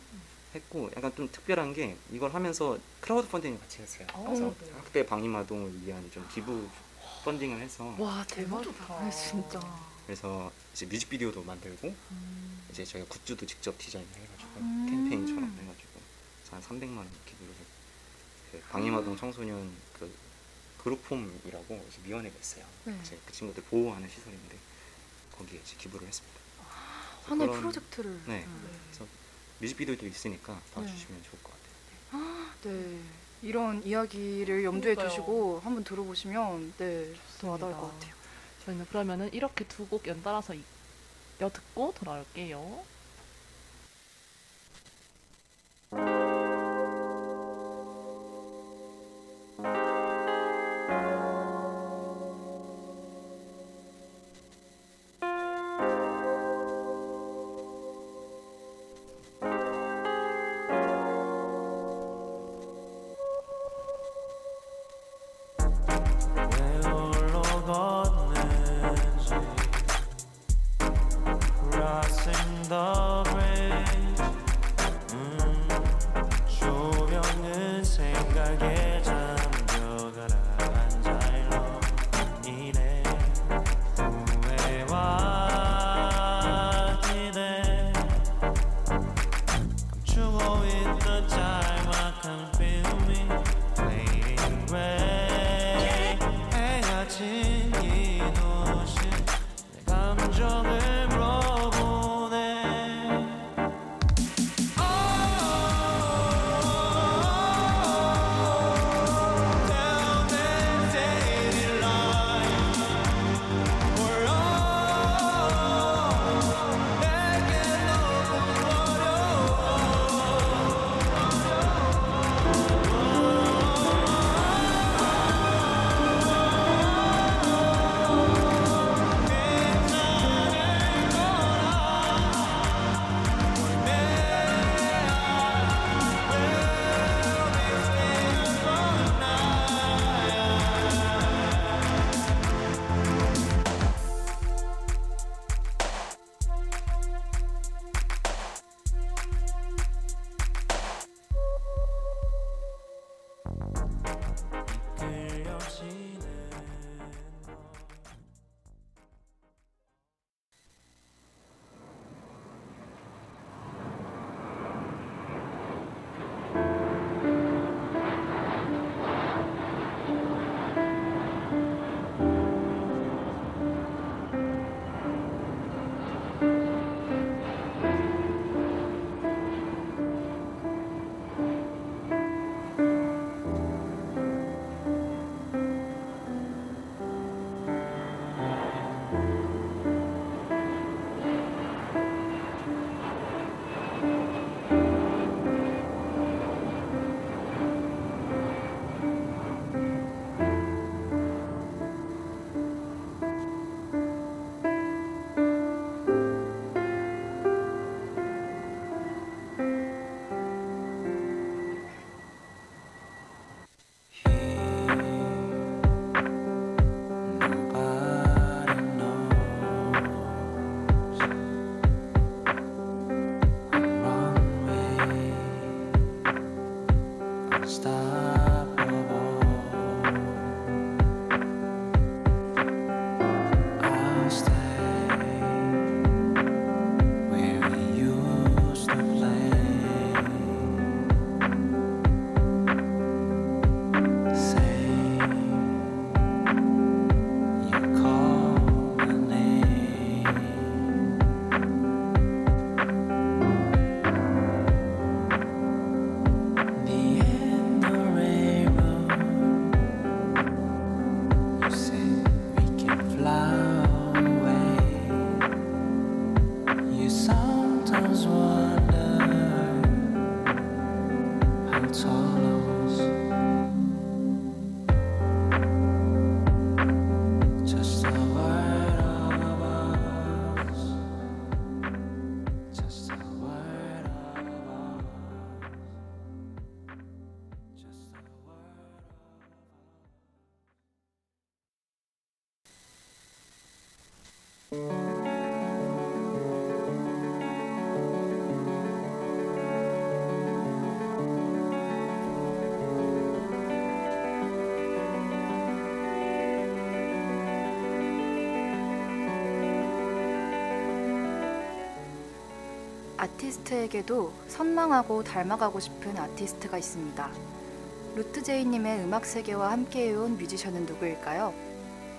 했고 약간 좀 특별한 게 이걸 하면서 크라우드 펀딩을 같이 했어요. 어, 그래서 네. 학대 방임 아동을 위한 좀 기부 펀딩을 해서 와 대박 대박이다. 네, 진짜. 그래서 이제 뮤직비디오도 만들고 음. 이제 저희가 굿즈도 직접 디자인을 해가지고 음. 캠페인처럼 해가지고 한 300만 원 기부를 그 방임 아동 청소년 그 그룹홈이라고 이제 위원회가 있어요. 네. 이제 그 친구들 보호하는 시설인데 거기에 이제 기부를 했습니다. 하나의 그런- 프로젝트를. 네. 음. 그래서 뮤직비디오도 있으니까 봐주시면 좋을 것 같아요. 네. 이런 이야기를 염두에 그러니까요. 두시고 한번 들어보시면 네, 더 와닿을 좋습니다. 것 같아요. 저희는 그러면은 이렇게 두 곡 연달아서 이- 여 듣고 돌아올게요. 아티스트에게도 선망하고 닮아가고 싶은 아티스트가 있습니다. 루트 제이님의 음악 세계와 함께해온 뮤지션은 누구일까요?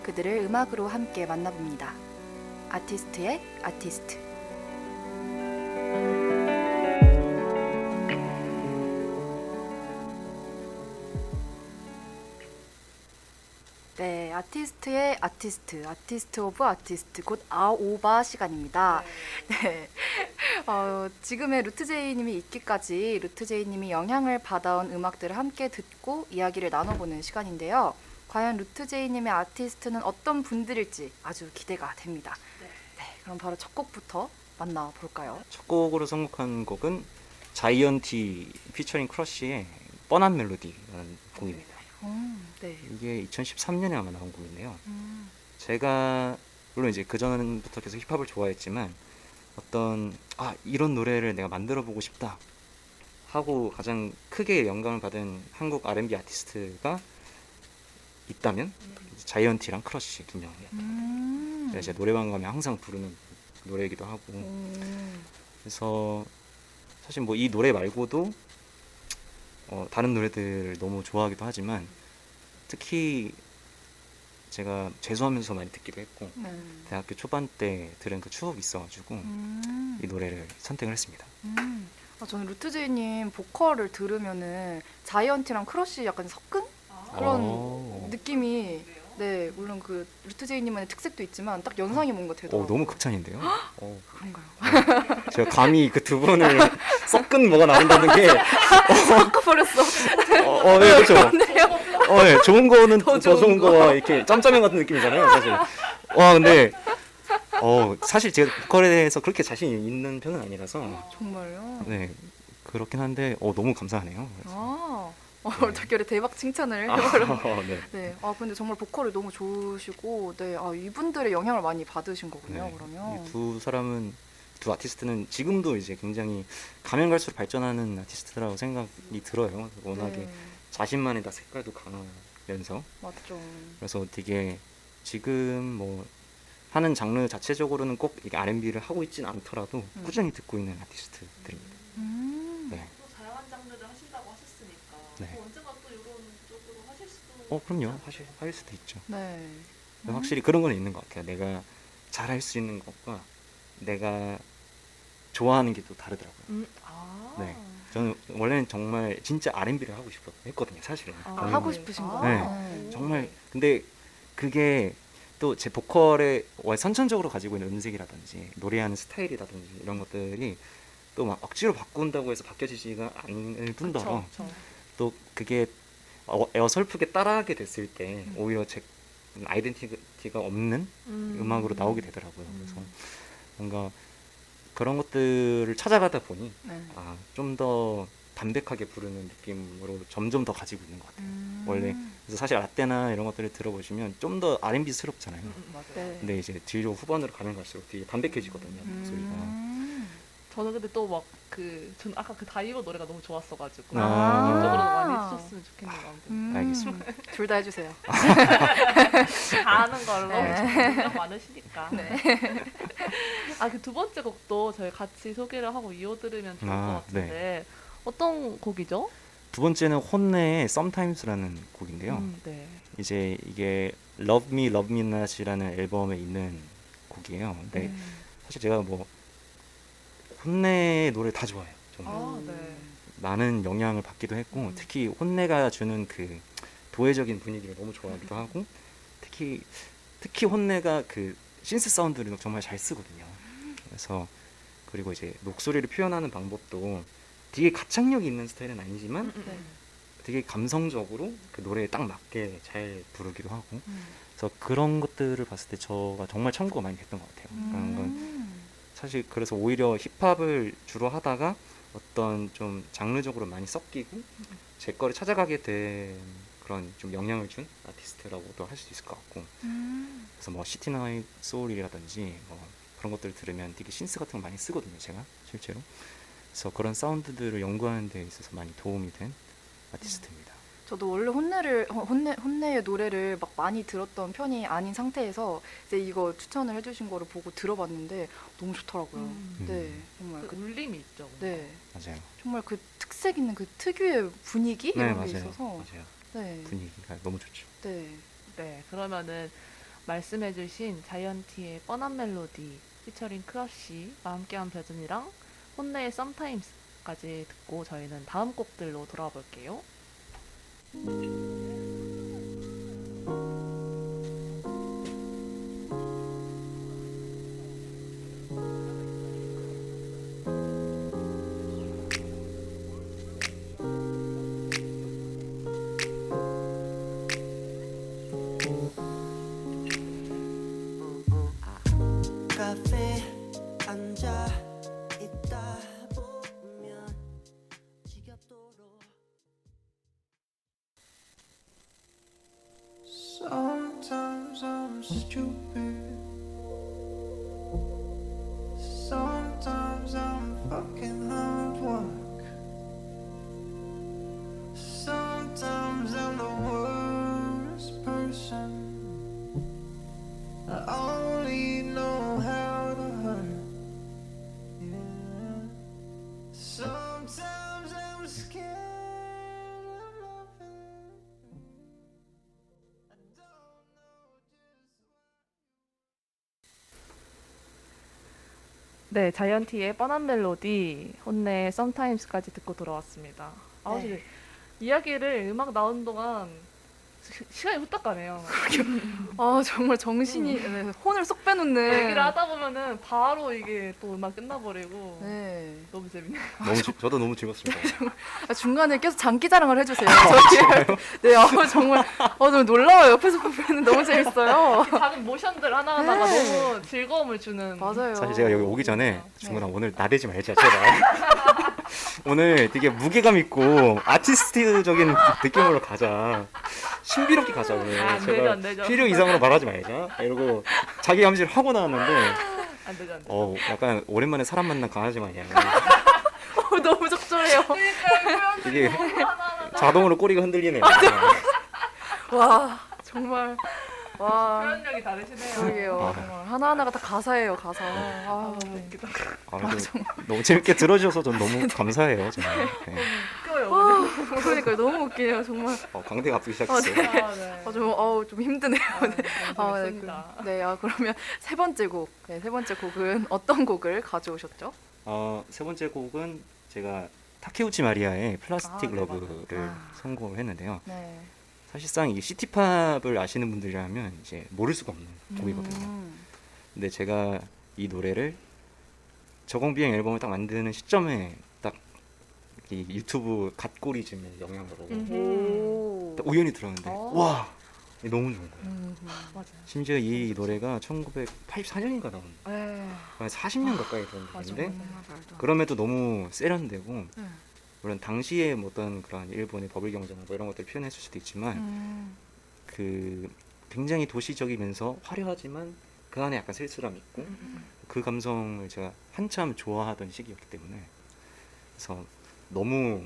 그들을 음악으로 함께 만나봅니다. 아티스트의 아티스트. 아티스트의 아티스트, artist of artist, 곧 아오아 시간입니다. 네. [LAUGHS] 어, 지금의 루트제이님이 있기까지 루트제이님이 영향을 받아온 음악들을 함께 듣고 이야기를 나눠보는 시간인데요. 과연 루트제이님의 아티스트는 어떤 분들일지 아주 기대가 됩니다. 네, 그럼 바로 첫 곡부터 만나볼까요? 첫 곡으로 선곡한 곡은 자이언티 피처링 크러쉬의 뻔한 멜로디라는 곡입니다. 음, 네. 이게 2013년에 아마 나온 곡인데요. 음, 제가 물론 이제 그 전부터 계속 힙합을 좋아했지만 어떤 아 이런 노래를 내가 만들어 보고 싶다 하고 가장 크게 영감을 받은 한국 R&B 아티스트가 있다면 이제 자이언티랑 크러쉬 두 명이에요. 음. 제가 노래방 가면 항상 부르는 노래이기도 하고 음, 그래서 사실 뭐 이 노래 말고도 어, 다른 노래들을 너무 좋아하기도 하지만 특히 제가 재수하면서 많이 듣기도 했고 네. 대학교 초반 때 들은 그 추억이 있어가지고 음. 이 노래를 선택을 했습니다. 음. 아, 저는 루트제이님 보컬을 들으면은 자이언티랑 크러쉬 약간 섞은 그런 오. 느낌이 네 물론 그 루트제이님만의 특색도 있지만 딱 연상이 뭔가 어, 되더라고요. 너무 극찬인데요. 어, 그런가요? [LAUGHS] 제가 감히 그 두 분을 [LAUGHS] 섞은 뭐가 나온다는 게 [LAUGHS] 섞어버렸어. 어, 어, 네, 그렇죠. 어, 네, 좋은 거는 더 더 좋은 거. 거와 이렇게 짬짜면 같은 느낌이잖아요, 사실. 와, 근데 어, 사실 제가 보컬에 대해서 그렇게 자신 있는 편은 아니라서 정말요? 네, 그렇긴 한데 어, 너무 감사하네요. 그래서. 아, 어, [LAUGHS] 네. 얼떨결에 대박 칭찬을 아, 해버렸. [LAUGHS] 네. 네, 아 근데 정말 보컬이 너무 좋으시고, 네, 아 이분들의 영향을 많이 받으신 거군요. 네. 그러면. 이두 사람은 두 아티스트는 지금도 이제 굉장히 가면 갈수록 발전하는 아티스트라고 생각이 들어요. 워낙에 네, 자신만의 다 색깔도 강하면서 맞죠. 그래서 되게 지금 뭐 하는 장르 자체적으로는 꼭 R&B를 하고 있진 않더라도 음. 꾸준히 듣고 있는 아티스트들입니다. 음. 네. 또 다양한 장르를 하신다고 하셨으니까 네. 또 언젠가 또 이런 쪽으로 하실 수도 어 그럼요. 하실 할 수도 있죠. 네. 근데 확실히 그런 건 있는 것 같아요. 내가 잘할 수 있는 것과 내가 좋아하는 게 또 다르더라고요. 음, 아. 네. 저는 원래는 정말 진짜 R&B를 하고 싶어 했거든요, 사실은. 아, 아, 하고 싶으신 거. 네. 음. 정말 근데 그게 또 제 보컬의 원- 선천적으로 가지고 있는 음색이라든지 노래하는 스타일이라든지 이런 것들이 또 막 억지로 바꾼다고 해서 바뀌어지지가 않을 뿐더러 그쵸, 그쵸. 또 그게 어, 어설프게 따라하게 됐을 때 음. 오히려 제 아이덴티티가 없는 음. 악으로 나오게 되더라고요. 그래서 뭔가 그런 것들을 찾아가다 보니 네. 아, 좀 더 담백하게 부르는 느낌으로 점점 더 가지고 있는 것 같아요. 음. 원래 그래서 사실 라떼나 이런 것들을 들어보시면 좀 더 R&B스럽잖아요. 음, 음. 근데 이제 뒤로 후반으로 가면 갈수록 되게 담백해지거든요. 목소리가. 음. 저는 근데 또 막 그, 전 아까 그 다이버 노래가 너무 좋았어가지고. 아. 그쪽으로 많이 해주셨으면 좋겠는 마음도. 음. 알겠습니다. 둘 다 해주세요. [LAUGHS] 다 아는 걸로. 네. 능력 많으시니까. 네. 아, 그 두 번째 곡도 저희 같이 소개를 하고 이어 들으면 좋을 아, 것 같은데. 어떤 곡이죠? 두 번째는 혼내의 Sometimes라는 곡인데요. 음, 네. 이제 이게 Love Me, Love Me Not이라는 앨범에 있는 곡이에요. 근데 음. 사실 제가 뭐 혼내의 노래 다 좋아해요. 저는 아, 네. 많은 영향을 받기도 했고 음. 특히 혼내가 주는 그 도회적인 분위기를 너무 좋아하기도 하고 특히 특히 혼내가 그 신스 사운드를 정말 잘 쓰거든요. 그래서 그리고 이제 목소리를 표현하는 방법도 되게 가창력이 있는 스타일은 아니지만 음, 음, 네. 음. 되게 감성적으로 그 노래에 딱 맞게 잘 부르기도 하고 음. 그래서 그런 것들을 봤을 때 저가 정말 참고가 많이 됐던 것 같아요. 그런 건 음. 사실 그래서 오히려 힙합을 주로 하다가 어떤 좀 장르적으로 많이 섞이고 제 거를 찾아가게 된 그런 좀 영향을 준 아티스트라고도 할 수 있을 것 같고. 음. 그래서 뭐 City Night Seoul이라든지 뭐 그런 것들 들으면 되게 synth 같은 거 많이 쓰거든요 제가 실제로. 그래서 그런 사운드들을 연구하는 데 있어서 많이 도움이 된 아티스트입니다 저도 원래 혼내를 어, 혼내 혼내의 노래를 막 많이 들었던 편이 아닌 상태에서 이제 이거 추천을 해주신 거를 보고 들어봤는데 너무 좋더라고요. 음. 네, 정말 그 그, 울림이 있죠. 네, 맞아요. 정말 그 특색 있는 그 특유의 분위기? 네 이런 맞아요. 게 있어서. 맞아요. 네, 분위기가 너무 좋죠. 네, 네, 그러면은 말씀해주신 자이언티의 뻔한 멜로디 피처링 크러쉬와 함께한 버전이랑 혼내의 썸타임스까지 듣고 저희는 다음 곡들로 돌아와 볼게요. thank you 네, 자이언티의 뻔한 멜로디, 혼내의 썸타임스까지 듣고 돌아왔습니다. 아, 네. 네. 이야기를 음악 나오는 동안 시, 시간이 후딱 가네요. [LAUGHS] 아 정말 정신이 네, 혼을 쏙 빼놓는. 얘기를 하다 보면은 바로 이게 또 음악 끝나버리고 네. [LAUGHS] 너무 재밌네요. 너무 즐- 저도 너무 즐겁습니다 [LAUGHS] 아, 중간에 계속 장기 자랑을 해주세요. 저희 [LAUGHS] 네, 아, 정말 아, 너무 놀라워요. 옆에서 보면 너무 재밌어요. 작은 모션들 하나하나가 네. 너무 즐거움을 주는 맞아요. 사실 제가 여기 오기 전에 네. 중근아 오늘 나대지 말자 제발 오늘 되게 무게감 있고 아티스트적인 느낌으로 가자 신비롭게 가자 오늘 아, 안 되죠, 안 되죠. 필요 이상으로 말하지 말자 이러고 자기 암시를 하고 나왔는데 안 되죠, 안 되죠. 어 약간 오랜만에 사람 만난 강아지 마냥 어, 너무 적절해요. 이게 자동으로 꼬리가 흔들리네요 와 정말 와 표현력이 다르시네요. 그러게요. 아. 정말 하나 하나가 다 가사예요 가사. 아, 아, 너무 네. 웃기다. 아, 좀 너무 재밌게 들어주셔서 전 너무 [LAUGHS] 감사해요 정말 네. 웃겨요. 와, 그러니까요. 너무 웃기네요 정말. 어, 광대가 아프기 시작했어요 아, 네. 아, 좀, 어우, 좀 힘드네요. 아, 네. 아, 네. 그, 네, 아, 그러면 세 번째 곡. 네, 세 번째 곡은 어떤 곡을 가져오셨죠? 어, 세 번째 곡은 제가 타케우치 마리아의 Plastic 아, 네, Love를 맞아요. 선곡을 했는데요. 네. 사실상 이 시티팝을 아시는 분들이라면 이제 모를 수가 없는 곡이거든요. 음, 근데 제가 이 노래를 저공비행 앨범을 딱 만드는 시점에 딱 이 유튜브 갓고리즘의 영향으로 음. 오. 딱 우연히 들었는데 어. 와 너무 좋은 거예요. 음, 맞아요. 심지어 이 노래가 1984년인가 나온 네. 거의 40년 가까이 된 맞아, 곡인데 맞아. 정말 말도 안 그럼에도 너무 세련되고 돼. 물론 당시에 뭐 어떤 그런 일본의 버블 경제 뭐 이런 것들 을 표현했을 수도 있지만 음, 그 굉장히 도시적이면서 화려하지만 그 안에 약간 쓸쓸함이 있고 음, 그 감성을 제가 한참 좋아하던 시기였기 때문에 그래서 너무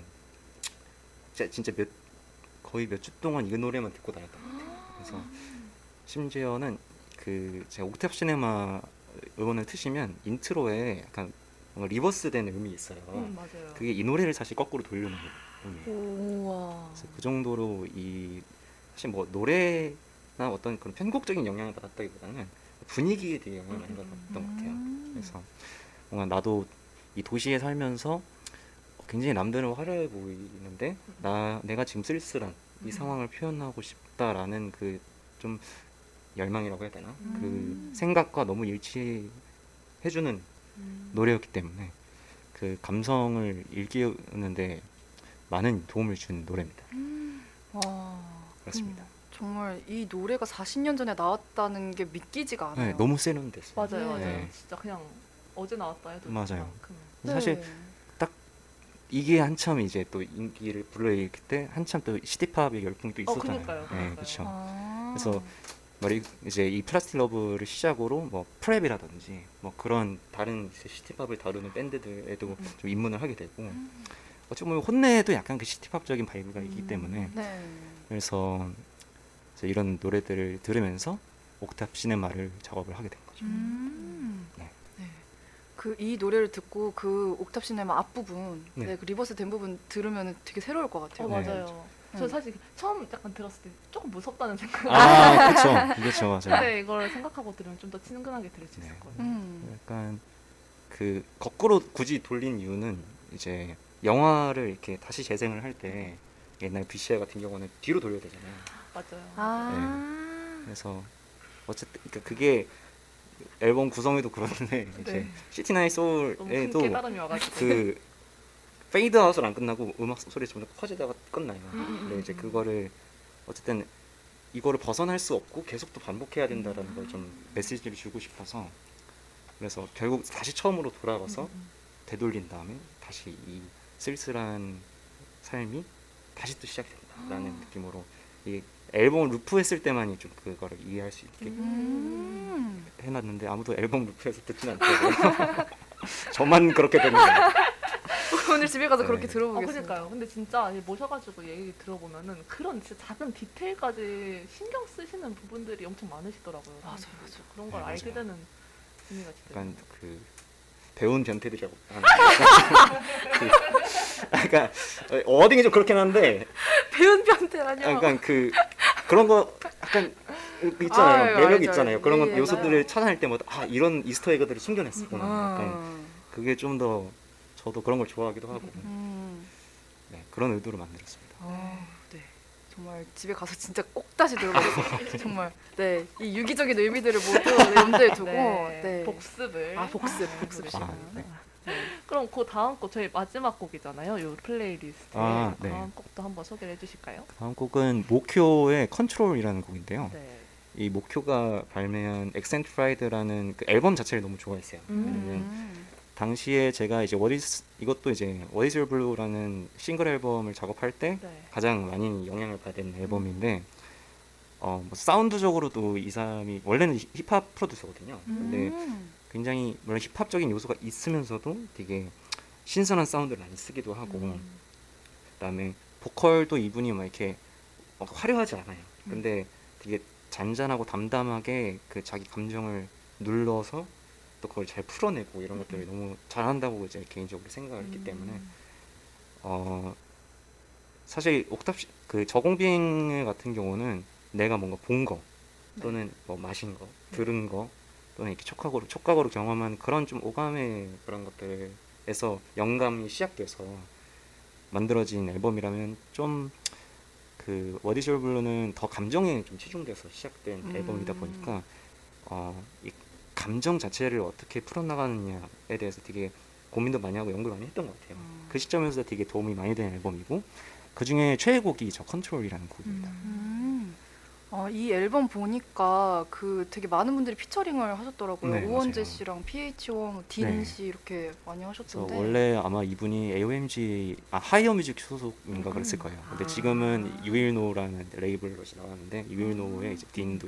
진짜, 진짜 몇 거의 몇 주 동안 이 노래만 듣고 다녔던 것 같아요. 그래서 심지어는 그 제가 옥탑 시네마 음원을 트시면 인트로에 약간 뭔가 reverse된 음이 있어요. 음, 맞아요. 그게 이 노래를 사실 거꾸로 돌리는 음이에요. 우와. 그래서 그 정도로 이 사실 뭐 노래나 어떤 그런 편곡적인 영향을 받았다기보다는 분위기에 되게 영향을 많이 받았던 것 같아요. 음. 그래서 뭔가 나도 이 도시에 살면서 굉장히 남들은 화려해 보이는데 나 내가 지금 쓸쓸한 이 상황을 표현하고 싶 다라는 그 좀 열망이라고 해야 되나 음. 그 생각과 너무 일치해주는 음. 노래였기 때문에 그 감성을 일깨우는데 많은 도움을 준 노래입니다. 와. 그렇습니다. 음, 정말 이 노래가 40년 전에 나왔다는 게 믿기지가 않아요. 네, 너무 세련됐어요. 맞아요, 맞아요. 네. 진짜 그냥 어제 나왔다 해도 맞아요. 그만큼. 네. 이게 한참 이제 또 인기를 불러일으킬 때 한참 또 시티팝의 열풍이 또 어, 있었잖아요. 그니까요, 네. 그렇죠. 아. 그래서 머리 이제 이 Plastic Love를 시작으로 뭐 PREP이라든지 뭐 그런 다른 시티팝을 다루는 밴드들에도 음. 좀 입문을 하게 되고 어찌 보면 HONNE도 약간 그 시티팝적인 vibe가 있기 음. 때문에 네. 그래서 이런 노래들을 들으면서 옥탑 시네마를 작업을 하게 된 거죠. 음. 네. 네. 그 이 노래를 듣고 그 옥탑 시네마 앞부분, 네. 네. 그 reverse 된 부분 들으면 되게 새로울 것 어, 같아요. 네. 맞아요. 저 음. 사실 처음 약간 들었을 때 조금 무섭다는 생각. 아, 그렇죠, 그렇죠, 맞아요. 근데 이걸 생각하고 들으면 좀 더 친근하게 들을 수 있을 네. 거예요. 음. 약간 그 거꾸로 굳이 돌린 이유는 이제 영화를 이렇게 다시 재생을 할 때 옛날 VCR 같은 경우는 뒤로 돌려야 되잖아요. 맞아요. 아. 그래서 어쨌든 그러니까 그게 앨범 구성에도 그런데 이제 네. 시티나이 너무 큰 소울에도. 그 페이드 아웃을 안 끝나고 음악 소리 점점 커지다가 끝나요. 음, 음, 근데 이제 음. 그거를 어쨌든 이거를 벗어날 수 없고 계속 또 반복해야 된다라는 걸 음. 좀 메시지를 주고 싶어서 그래서 결국 다시 처음으로 돌아가서 음, 되돌린 다음에 다시 이 쓸쓸한 삶이 다시 또 시작이 된다라는 아. 느낌으로 이 앨범을 루프 했을 때만이 좀 그거를 이해할 수 있게 음. 해놨는데 아무도 앨범 루프해서 듣진 않더라고요. [LAUGHS] 저만 그렇게 되는 거예요. [LAUGHS] 오늘 집에 가서 네. 그렇게 어, 들어보겠습니다. 그러니까요. 근데 진짜 이 모셔가지고 얘기 들어보면은 그런 진짜 작은 디테일까지 신경 쓰시는 부분들이 엄청 많으시더라고요. 맞아요, 그래서 그런 걸 네, 알게 맞아요. 되는 재미가 진짜. 약간 그 배운 변태들이라고 [LAUGHS] 그 약간 어딩이 좀 그렇긴 한데 배운 변태라뇨. 약간 그 그런 거 약간 있잖아요 매력 알죠, 있잖아요. 그런 거 예, 요소들을. 찾아낼 때마다 아 이런 Easter egg들을 숨겨냈었구나 약간 아. 그게 좀 더 저도 그런 걸 좋아하기도 하고 음. 네, 그런 의도로 만들었습니다. 아, 네. 정말 집에 가서 진짜 꼭 다시 들어보겠습니다. [LAUGHS] 정말 네, 이 유기적인 의미들을 모두 염두에 두고 [LAUGHS] 네, 네. 복습을. 아 복습 복습 네, 시간. 아, 네. 그럼 그 다음 곡 저희 마지막 곡이잖아요. 요 플레이리스트. 아, 네. 다음 곡도 한번 소개를 해주실까요? 다음 곡은 모쿄의 컨트롤이라는 곡인데요. 네. 이 모쿄가 발매한 accent fried라는 그 앨범 자체를 너무 좋아했어요. 왜냐면 음. 당시에 제가 이제 What is 이것도 이제 What is your blue라는 싱글 앨범을 작업할 때 네. 가장 많이 영향을 받은 앨범인데 어, 뭐 사운드적으로도 이 사람이 원래는 히- 힙합 프로듀서거든요. 근데 음. 굉장히 물론 힙합적인 요소가 있으면서도 되게 신선한 사운드를 많이 쓰기도 하고 음. 그다음에 보컬도 이분이 막 이렇게 막 화려하지 않아요. 음. 근데 되게 잔잔하고 담담하게 그 자기 감정을 눌러서 또 그걸 잘 풀어내고 이런 것들을 너무 잘한다고 이제 개인적으로 생각을 했기 때문에 음. 어 사실 옥탑 시- 그 저공비행 같은 경우는 내가 뭔가 본 거 또는 뭐 마신 거 들은 거 또는 이렇게 촉각으로 촉각으로 경험한 그런 좀 오감의 그런 것들에서 영감이 시작돼서 만들어진 앨범이라면 좀 그 What is your blue는 더 감정에 좀 치중돼서 시작된 음. 앨범이다 보니까 어, 이 감정 자체를 어떻게 풀어나가느냐에 대해서 되게 고민도 많이 하고 연구를 많이 했던 것 같아요. 음. 그 시점에서 되게 도움이 많이 되는 앨범이고 그 중에 최애곡이 저 컨트롤이라는 곡입니다. 음. 아, 이 앨범 보니까 그 되게 많은 분들이 피처링을 하셨더라고요. 네, 우원재 맞아요. 씨랑 pH-1, 딘 네. 씨 이렇게 많이 하셨던데. 원래 아마 이분이 AOMG 아 H1GHR MUSIC 소속인가 그랬을 거예요. 근데 아. 지금은 you.will.knovv라는 레이블로 나왔는데 유일노에 이제 딘도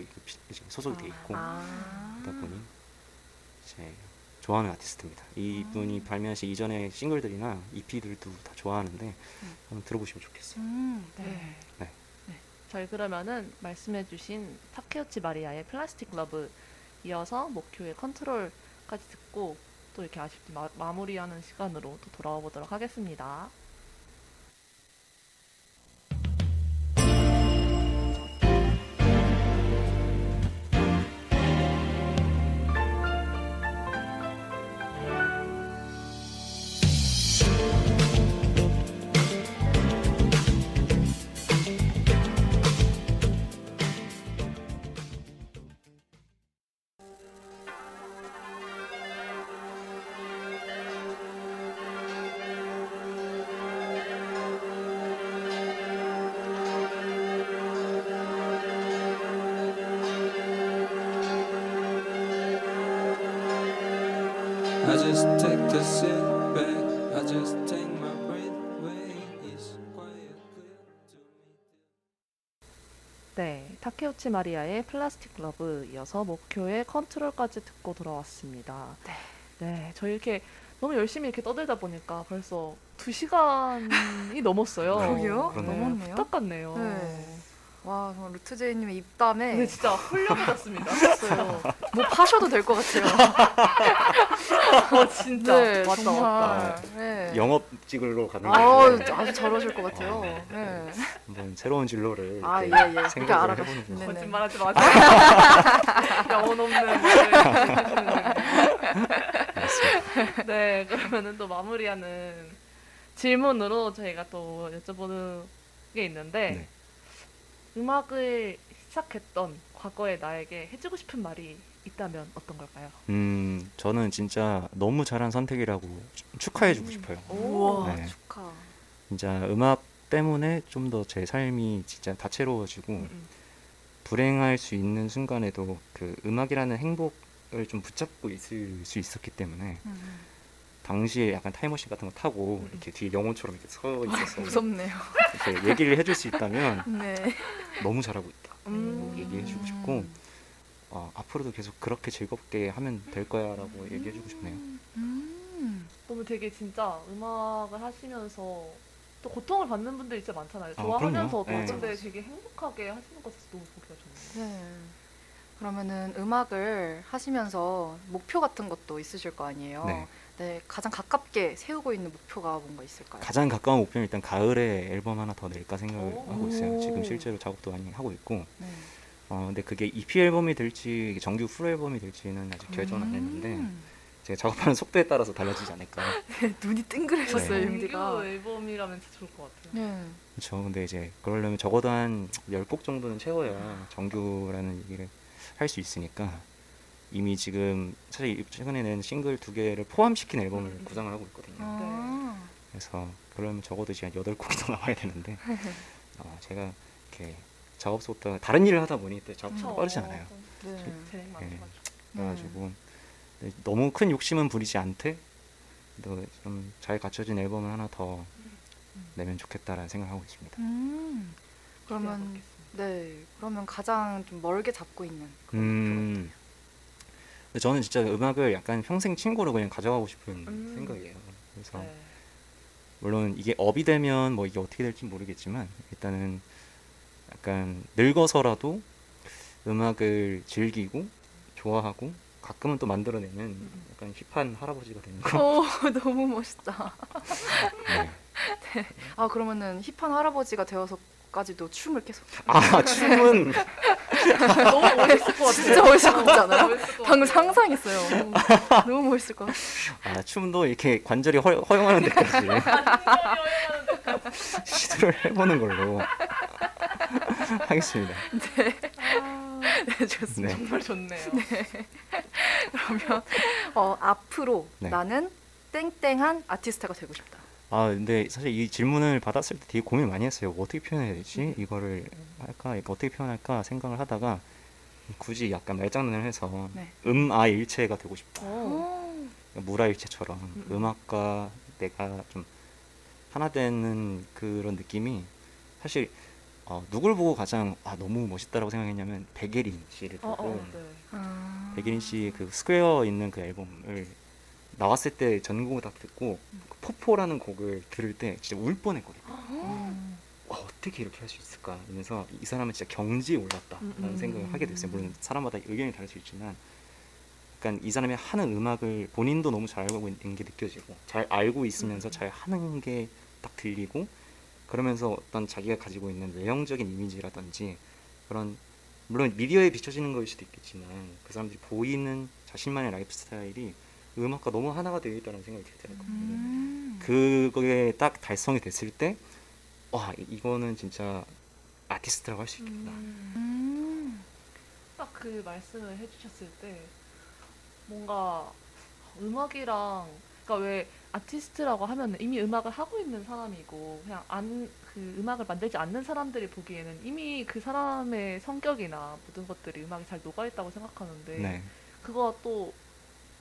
소속이 돼 있고 아. 그러다 보니 제 좋아하는 아티스트입니다. 이분이 발매하신 이전의 싱글들이나 EP들도 다 좋아하는데 한번 들어보시면 좋겠어요. 음, 네. 네. 네. 저희 그러면은 말씀해주신 타케우치 마리아의 Plastic Love 이어서 모쿄의 컨트롤까지 듣고 또 이렇게 아쉽게 마, 마무리하는 시간으로 또 돌아와 보도록 하겠습니다. 페트루치 마리아의 Plastic Love 이어서 모쿄의 컨트롤까지 듣고 돌아왔습니다. 네. 네, 저희 이렇게 너무 열심히 이렇게 떠들다 보니까 벌써 두 시간이 넘었어요. [LAUGHS] 그러게요. 그러네요. 넘었네요. 후딱 갔네요. 네. 와 정말 루트제이님의 입담에 네, 진짜 훌륭해졌습니다. [LAUGHS] 뭐 파셔도 될 것 같아요. [LAUGHS] 어, 진짜 네, 맞다, 정말. 맞다. 네. 영업 직으로 가는 아, 게 아주 잘하실 것 같아요. 아, 네. 한번 새로운 진로를 아, 예, 예. 생각을. 해보는 거. 네. 거짓말하지 마세요. [LAUGHS] 영혼 없는. [LAUGHS] 네, 그러면은 또 마무리하는 질문으로 저희가 또 여쭤보는 게 있는데 네. 음악을 시작했던 과거의 나에게 해주고 싶은 말이 있다면 어떤 걸까요? 음, 저는 진짜 너무 잘한 선택이라고 축하해주고 음. 싶어요. 우와 네. 축하. 진짜 음악 때문에 좀 더 제 삶이 진짜 다채로워지고 음, 음. 불행할 수 있는 순간에도 그 음악이라는 행복을 좀 붙잡고 있을 수 있었기 때문에 음, 당시에 약간 타임머신 같은 거 타고 음. 이렇게 뒤에 영혼처럼 이렇게 서 있어서 무섭네요. 이렇게 얘기를 해줄 수 있다면 [LAUGHS] 네. 너무 잘하고 있다. 음. 얘기해주고 싶고 어, 앞으로도 계속 그렇게 즐겁게 하면 될 거야라고 얘기해주고 싶네요. 음. 너무 되게 진짜 음악을 하시면서 또 고통을 받는 분들이 진짜 많잖아요. 아, 좋아하면서도. 네. 근데 되게 행복하게 하시는 것 같아서 너무 보기가 좋네요. 네. 그러면은 음악을 하시면서 목표 같은 것도 있으실 거 아니에요. 네. 네, 가장 가깝게 세우고 있는 목표가 뭔가 있을까요? 가장 가까운 목표는 일단 가을에 앨범 하나 더 낼까 생각을 오. 하고 있어요. 지금 실제로 작업도 많이 하고 있고 네. 어, 근데 그게 EP 앨범이 될지 정규 풀 앨범이 될지는 아직 결정 안 했는데 음. 제가 작업하는 속도에 따라서 달라지지 않을까. [LAUGHS] 눈이 뜬그레졌어요, 네. 정규 앨범이라면 진짜 좋을 것 같아요. 네. 그렇죠. 근데 이제 그러려면 적어도 한 10곡 정도는 채워야 정규라는 얘기를 할 수 있으니까 이미 지금 사실 최근에 낸 싱글 두 개를 포함시킨 앨범을 음. 구상을 하고 있거든요. 아. 그래서 그러면 적어도 이제 한 8곡이 더 [LAUGHS] 나와야 되는데 [LAUGHS] 어, 제가 이렇게 작업 속도가 다른 일을 하다 보니 또 작업 속도가 빠르지 않아요. 네. 많죠. 네. 맞죠. 그래가지고 네, 너무 큰 욕심은 부리지 않되 좀 잘 갖춰진 앨범을 하나 더 내면 좋겠다라는 생각을 하고 있습니다. 음. 그러면. 네. 그러면 가장 좀 멀게 잡고 있는 음. 저는 진짜 음악을 약간 평생 친구로 그냥 가져가고 싶은 음. 생각이에요. 그래서 네. 물론 이게 업이 되면 뭐 이게 어떻게 될지 모르겠지만 일단은 약간 늙어서라도 음악을 즐기고 좋아하고 가끔은 또 만들어내는 약간 힙한 할아버지가 되는 거. 오, [LAUGHS] 너무 멋있다. 네. 아, 그러면은 힙한 할아버지가 되어서까지도 춤을 계속 아 춤은 [LAUGHS] 너무 멋있을 것 같아요. 진짜 멋있을 것 같지 않아요? 방금. 상상했어요. 너무, 너무 멋있을 것 같아요. 아 춤도 이렇게 관절이 허, 허용하는 데까지 시도를 해보는 걸로 [LAUGHS] 하겠습니다. 네, 좋습니다. 네. 정말 좋네요. [LAUGHS] 그러면 어, 앞으로 네. 나는 땡땡한 아티스트가 되고 싶다. 아 근데 사실 이 질문을 받았을 때 되게 고민 많이 했어요. 뭐 어떻게 표현해야 되지? 이거를 할까? 어떻게 표현할까 생각을 하다가 굳이 약간 말장난을 해서 네. 음아 일체가 되고 싶다. 오. 무라 일체처럼 음. 음악과 내가 좀 하나 되는 그런 느낌이 사실 어, 누굴 보고 가장 아 너무 멋있다라고 생각했냐면 백예린 씨를 어, 보고 어, 네. 아. 백예린 씨 그 Square 있는 그 앨범을 나왔을 때 전곡을 다 듣고 그 Popo라는 곡을 들을 때 진짜 울 뻔했거든요. 음. 와, 어떻게 이렇게 할 수 있을까? 이러면서 이 사람은 진짜 경지에 올랐다라는 음, 음, 생각을 하게 됐어요. 음. 물론 사람마다 의견이 다를 수 있지만 약간 이 사람이 하는 음악을 본인도 너무 잘 알고 있는 게 느껴지고 잘 알고 있으면서 음. 잘 하는 게 딱 들리고 그러면서 어떤 자기가 가지고 있는 외형적인 이미지라든지 그런 물론 미디어에 비춰지는 거일 수도 있겠지만 그 사람들이 보이는 자신만의 라이프 스타일이 음악과 너무 하나가 되어 있다는 생각이 들더라고요. 음. 그거에 딱 달성이 됐을 때, 와, 이- 이거는 진짜 아티스트라고 할 수 있겠다. 음. 음. 딱그 말씀을 해주셨을 때 뭔가 음악이랑 그러니까 왜 아티스트라고 하면 이미 음악을 하고 있는 사람이고 그냥 안 그 음악을 만들지 않는 사람들이 보기에는 이미 그 사람의 성격이나 모든 것들이 음악에 잘 녹아 있다고 생각하는데 네, 그거 또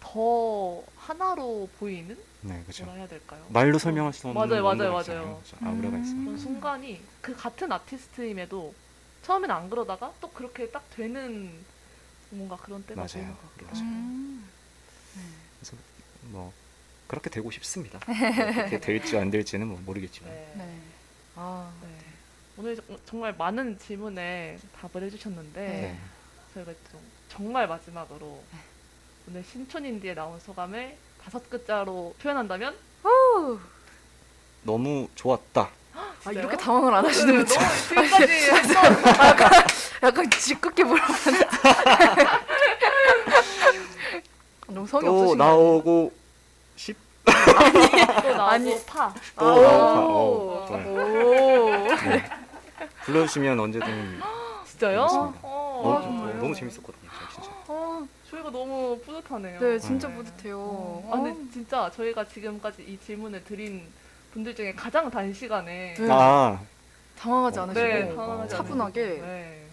더 하나로 보이는 네, 그렇죠. 뭐라 해야 될까요? 말로 설명할 수 없는 맞아요, 맞아요. 맞아요. 아우라가 있어요. 음. 순간이 그 같은 아티스트임에도 처음에는 안 그러다가 또 그렇게 딱 되는 뭔가 그런 때가 맞아요. 되는 것 같아요. 맞아요. 음. 뭐 그렇게 되고 싶습니다. 뭐 그렇게 될지 안 될지는 뭐 모르겠지만. 네. 네. 아, 네. 오늘 정- 정말 많은 질문에 답을 해주셨는데 네. 저희가 좀 정말 마지막으로 네. 오늘 신촌인디에 나온 소감을 다섯 글자로 표현한다면 너무 좋았다. 아 이렇게 당황을 안 하시는 네, 너무 지금까지 [LAUGHS] 약간 짓궂게 물어봤는데 [LAUGHS] 너무 성의 또 없으신 나오고 싶. 또 나오고 아니. 파. 또 오. 나오고 파. 어, 오. 네. 불러주시면 언제든 [GASPS] 진짜요? 알겠습니다. 어, 너무, 아, 정말요? 너무 재밌었거든요. 저 진짜. 어, 저희가 너무 뿌듯하네요. 네, 진짜 네. 뿌듯해요. 어, 아, 근데 진짜 저희가 지금까지 이 질문을 드린 분들 중에 가장 단시간에 네. 아 당황하지 어, 않으시고 네, 어, 당황하지 차분하게 네.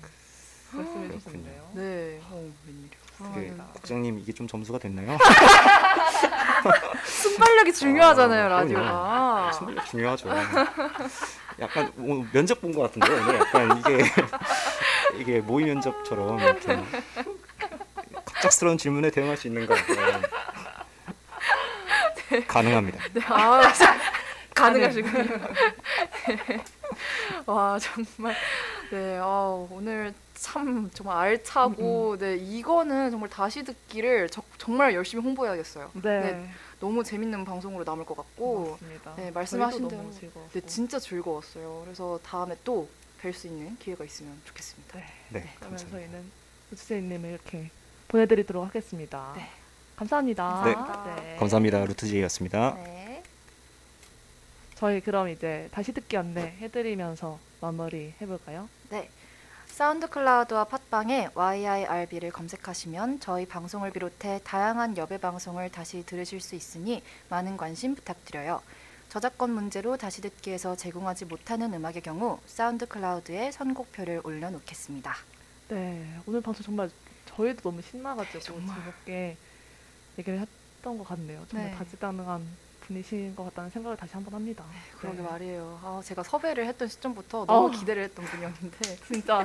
말씀해 그렇군요. 주셨는데요. 네. 어, 웬일 그게 아, 국장님 이게 좀 점수가 됐나요? [LAUGHS] 순발력이 중요하잖아요, 아, 라디오가. 승부력 중요하죠. 약간 오늘 면접 본 것 같은데 오늘 약간 이게 [LAUGHS] 이게 모의 면접처럼 이렇게 갑작스러운 질문에 대응할 수 있는가? 네. 가능합니다. 네, 아, 자, [LAUGHS] 가능하시군요. 네. 와, 정말. 네, 아, 오늘 참 정말 알차고, 네, 이거는 정말 다시 듣기를 저- 정말 열심히 홍보해야겠어요. 네. 네, 너무 재밌는 방송으로 남을 것 같고, 맞습니다. 네, 말씀하신 대로 너무 즐거웠고. 네, 진짜 즐거웠어요. 그래서 다음에 또 뵐 수 있는 기회가 있으면 좋겠습니다. 네. 네, 그러면 감사합니다. 저희는 우주제이님을 이렇게 보내드리도록 하겠습니다. 네. 감사합니다. 네. 감사합니다. 감사합니다. 루트제이였습니다. 네. 저희 그럼 이제 다시 듣기 안내 해드리면서 마무리 해볼까요? 네. SoundCloud와 팟빵에 YIRB를 검색하시면 저희 방송을 비롯해 다양한 여배 방송을 다시 들으실 수 있으니 많은 관심 부탁드려요. 저작권 문제로 다시 듣기에서 제공하지 못하는 음악의 경우 SoundCloud에 선곡표를 올려놓겠습니다. 네, 오늘 방송 정말 저희도 너무 신나가지고 네, 정말. 즐겁게 얘기를 했던 것 같네요. 정말 네. 다재다능한 분이신 것 같다는 생각을 다시 한번 합니다. 그러게 네. 말이에요. 아, 제가 섭외를 했던 시점부터 너무 어. 기대를 했던 분이었는데 [LAUGHS] 진짜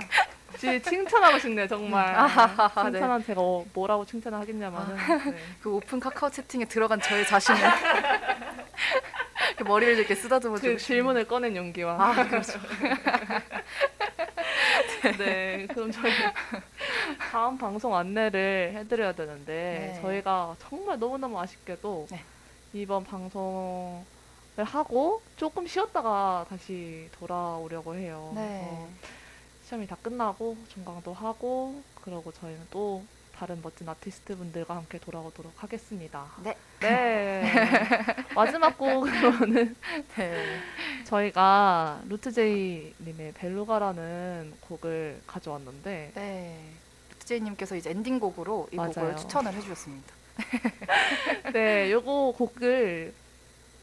지 칭찬하고 싶네요, 정말. 아하하하, 네. 칭찬한 제가 어, 뭐라고 칭찬을 하겠냐면은. 네. [LAUGHS] 그 오픈 카카오 채팅에 들어간 저의 자신을 [LAUGHS] 머리를 이렇게 쓰다듬어 주고 그 질문을 꺼낸 용기와. 아, 그렇죠. 네, 그럼 저희 다음 방송 안내를 해드려야 되는데 네. 저희가 정말 너무너무 아쉽게도 네. 이번 방송을 하고 조금 쉬었다가 다시 돌아오려고 해요. 네. 시험이 다 끝나고 종강도 하고 그러고 저희는 또 다른 멋진 아티스트 분들과 함께 돌아오도록 하겠습니다. 네. 네. [LAUGHS] 마지막 곡으로는 [LAUGHS] 네. 저희가 루트제이님의 벨루가라는 곡을 가져왔는데 네. 루트제이님께서 이제 엔딩곡으로 이 맞아요. 곡을 추천을 해주셨습니다. [LAUGHS] 네, 요거 곡을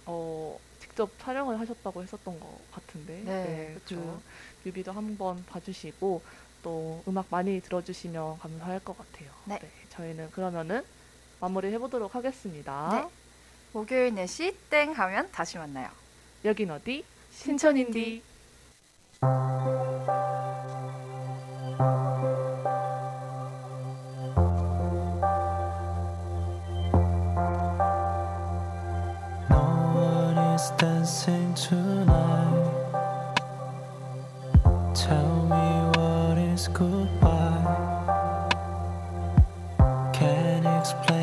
어, 직접 촬영을 하셨다고 했었던 것 같은데 네, 그 그쵸. 뮤비도 한번 봐주시고 또 음악 많이 들어주시면 감사할 것 같아요. 네. 저희는 그러면은 마무리 해보도록 하겠습니다. 네. 목요일 4시 땡 하면 다시 만나요. 여긴 어디? No one dancing tonight. Tell me what is goodbye. Can't explain.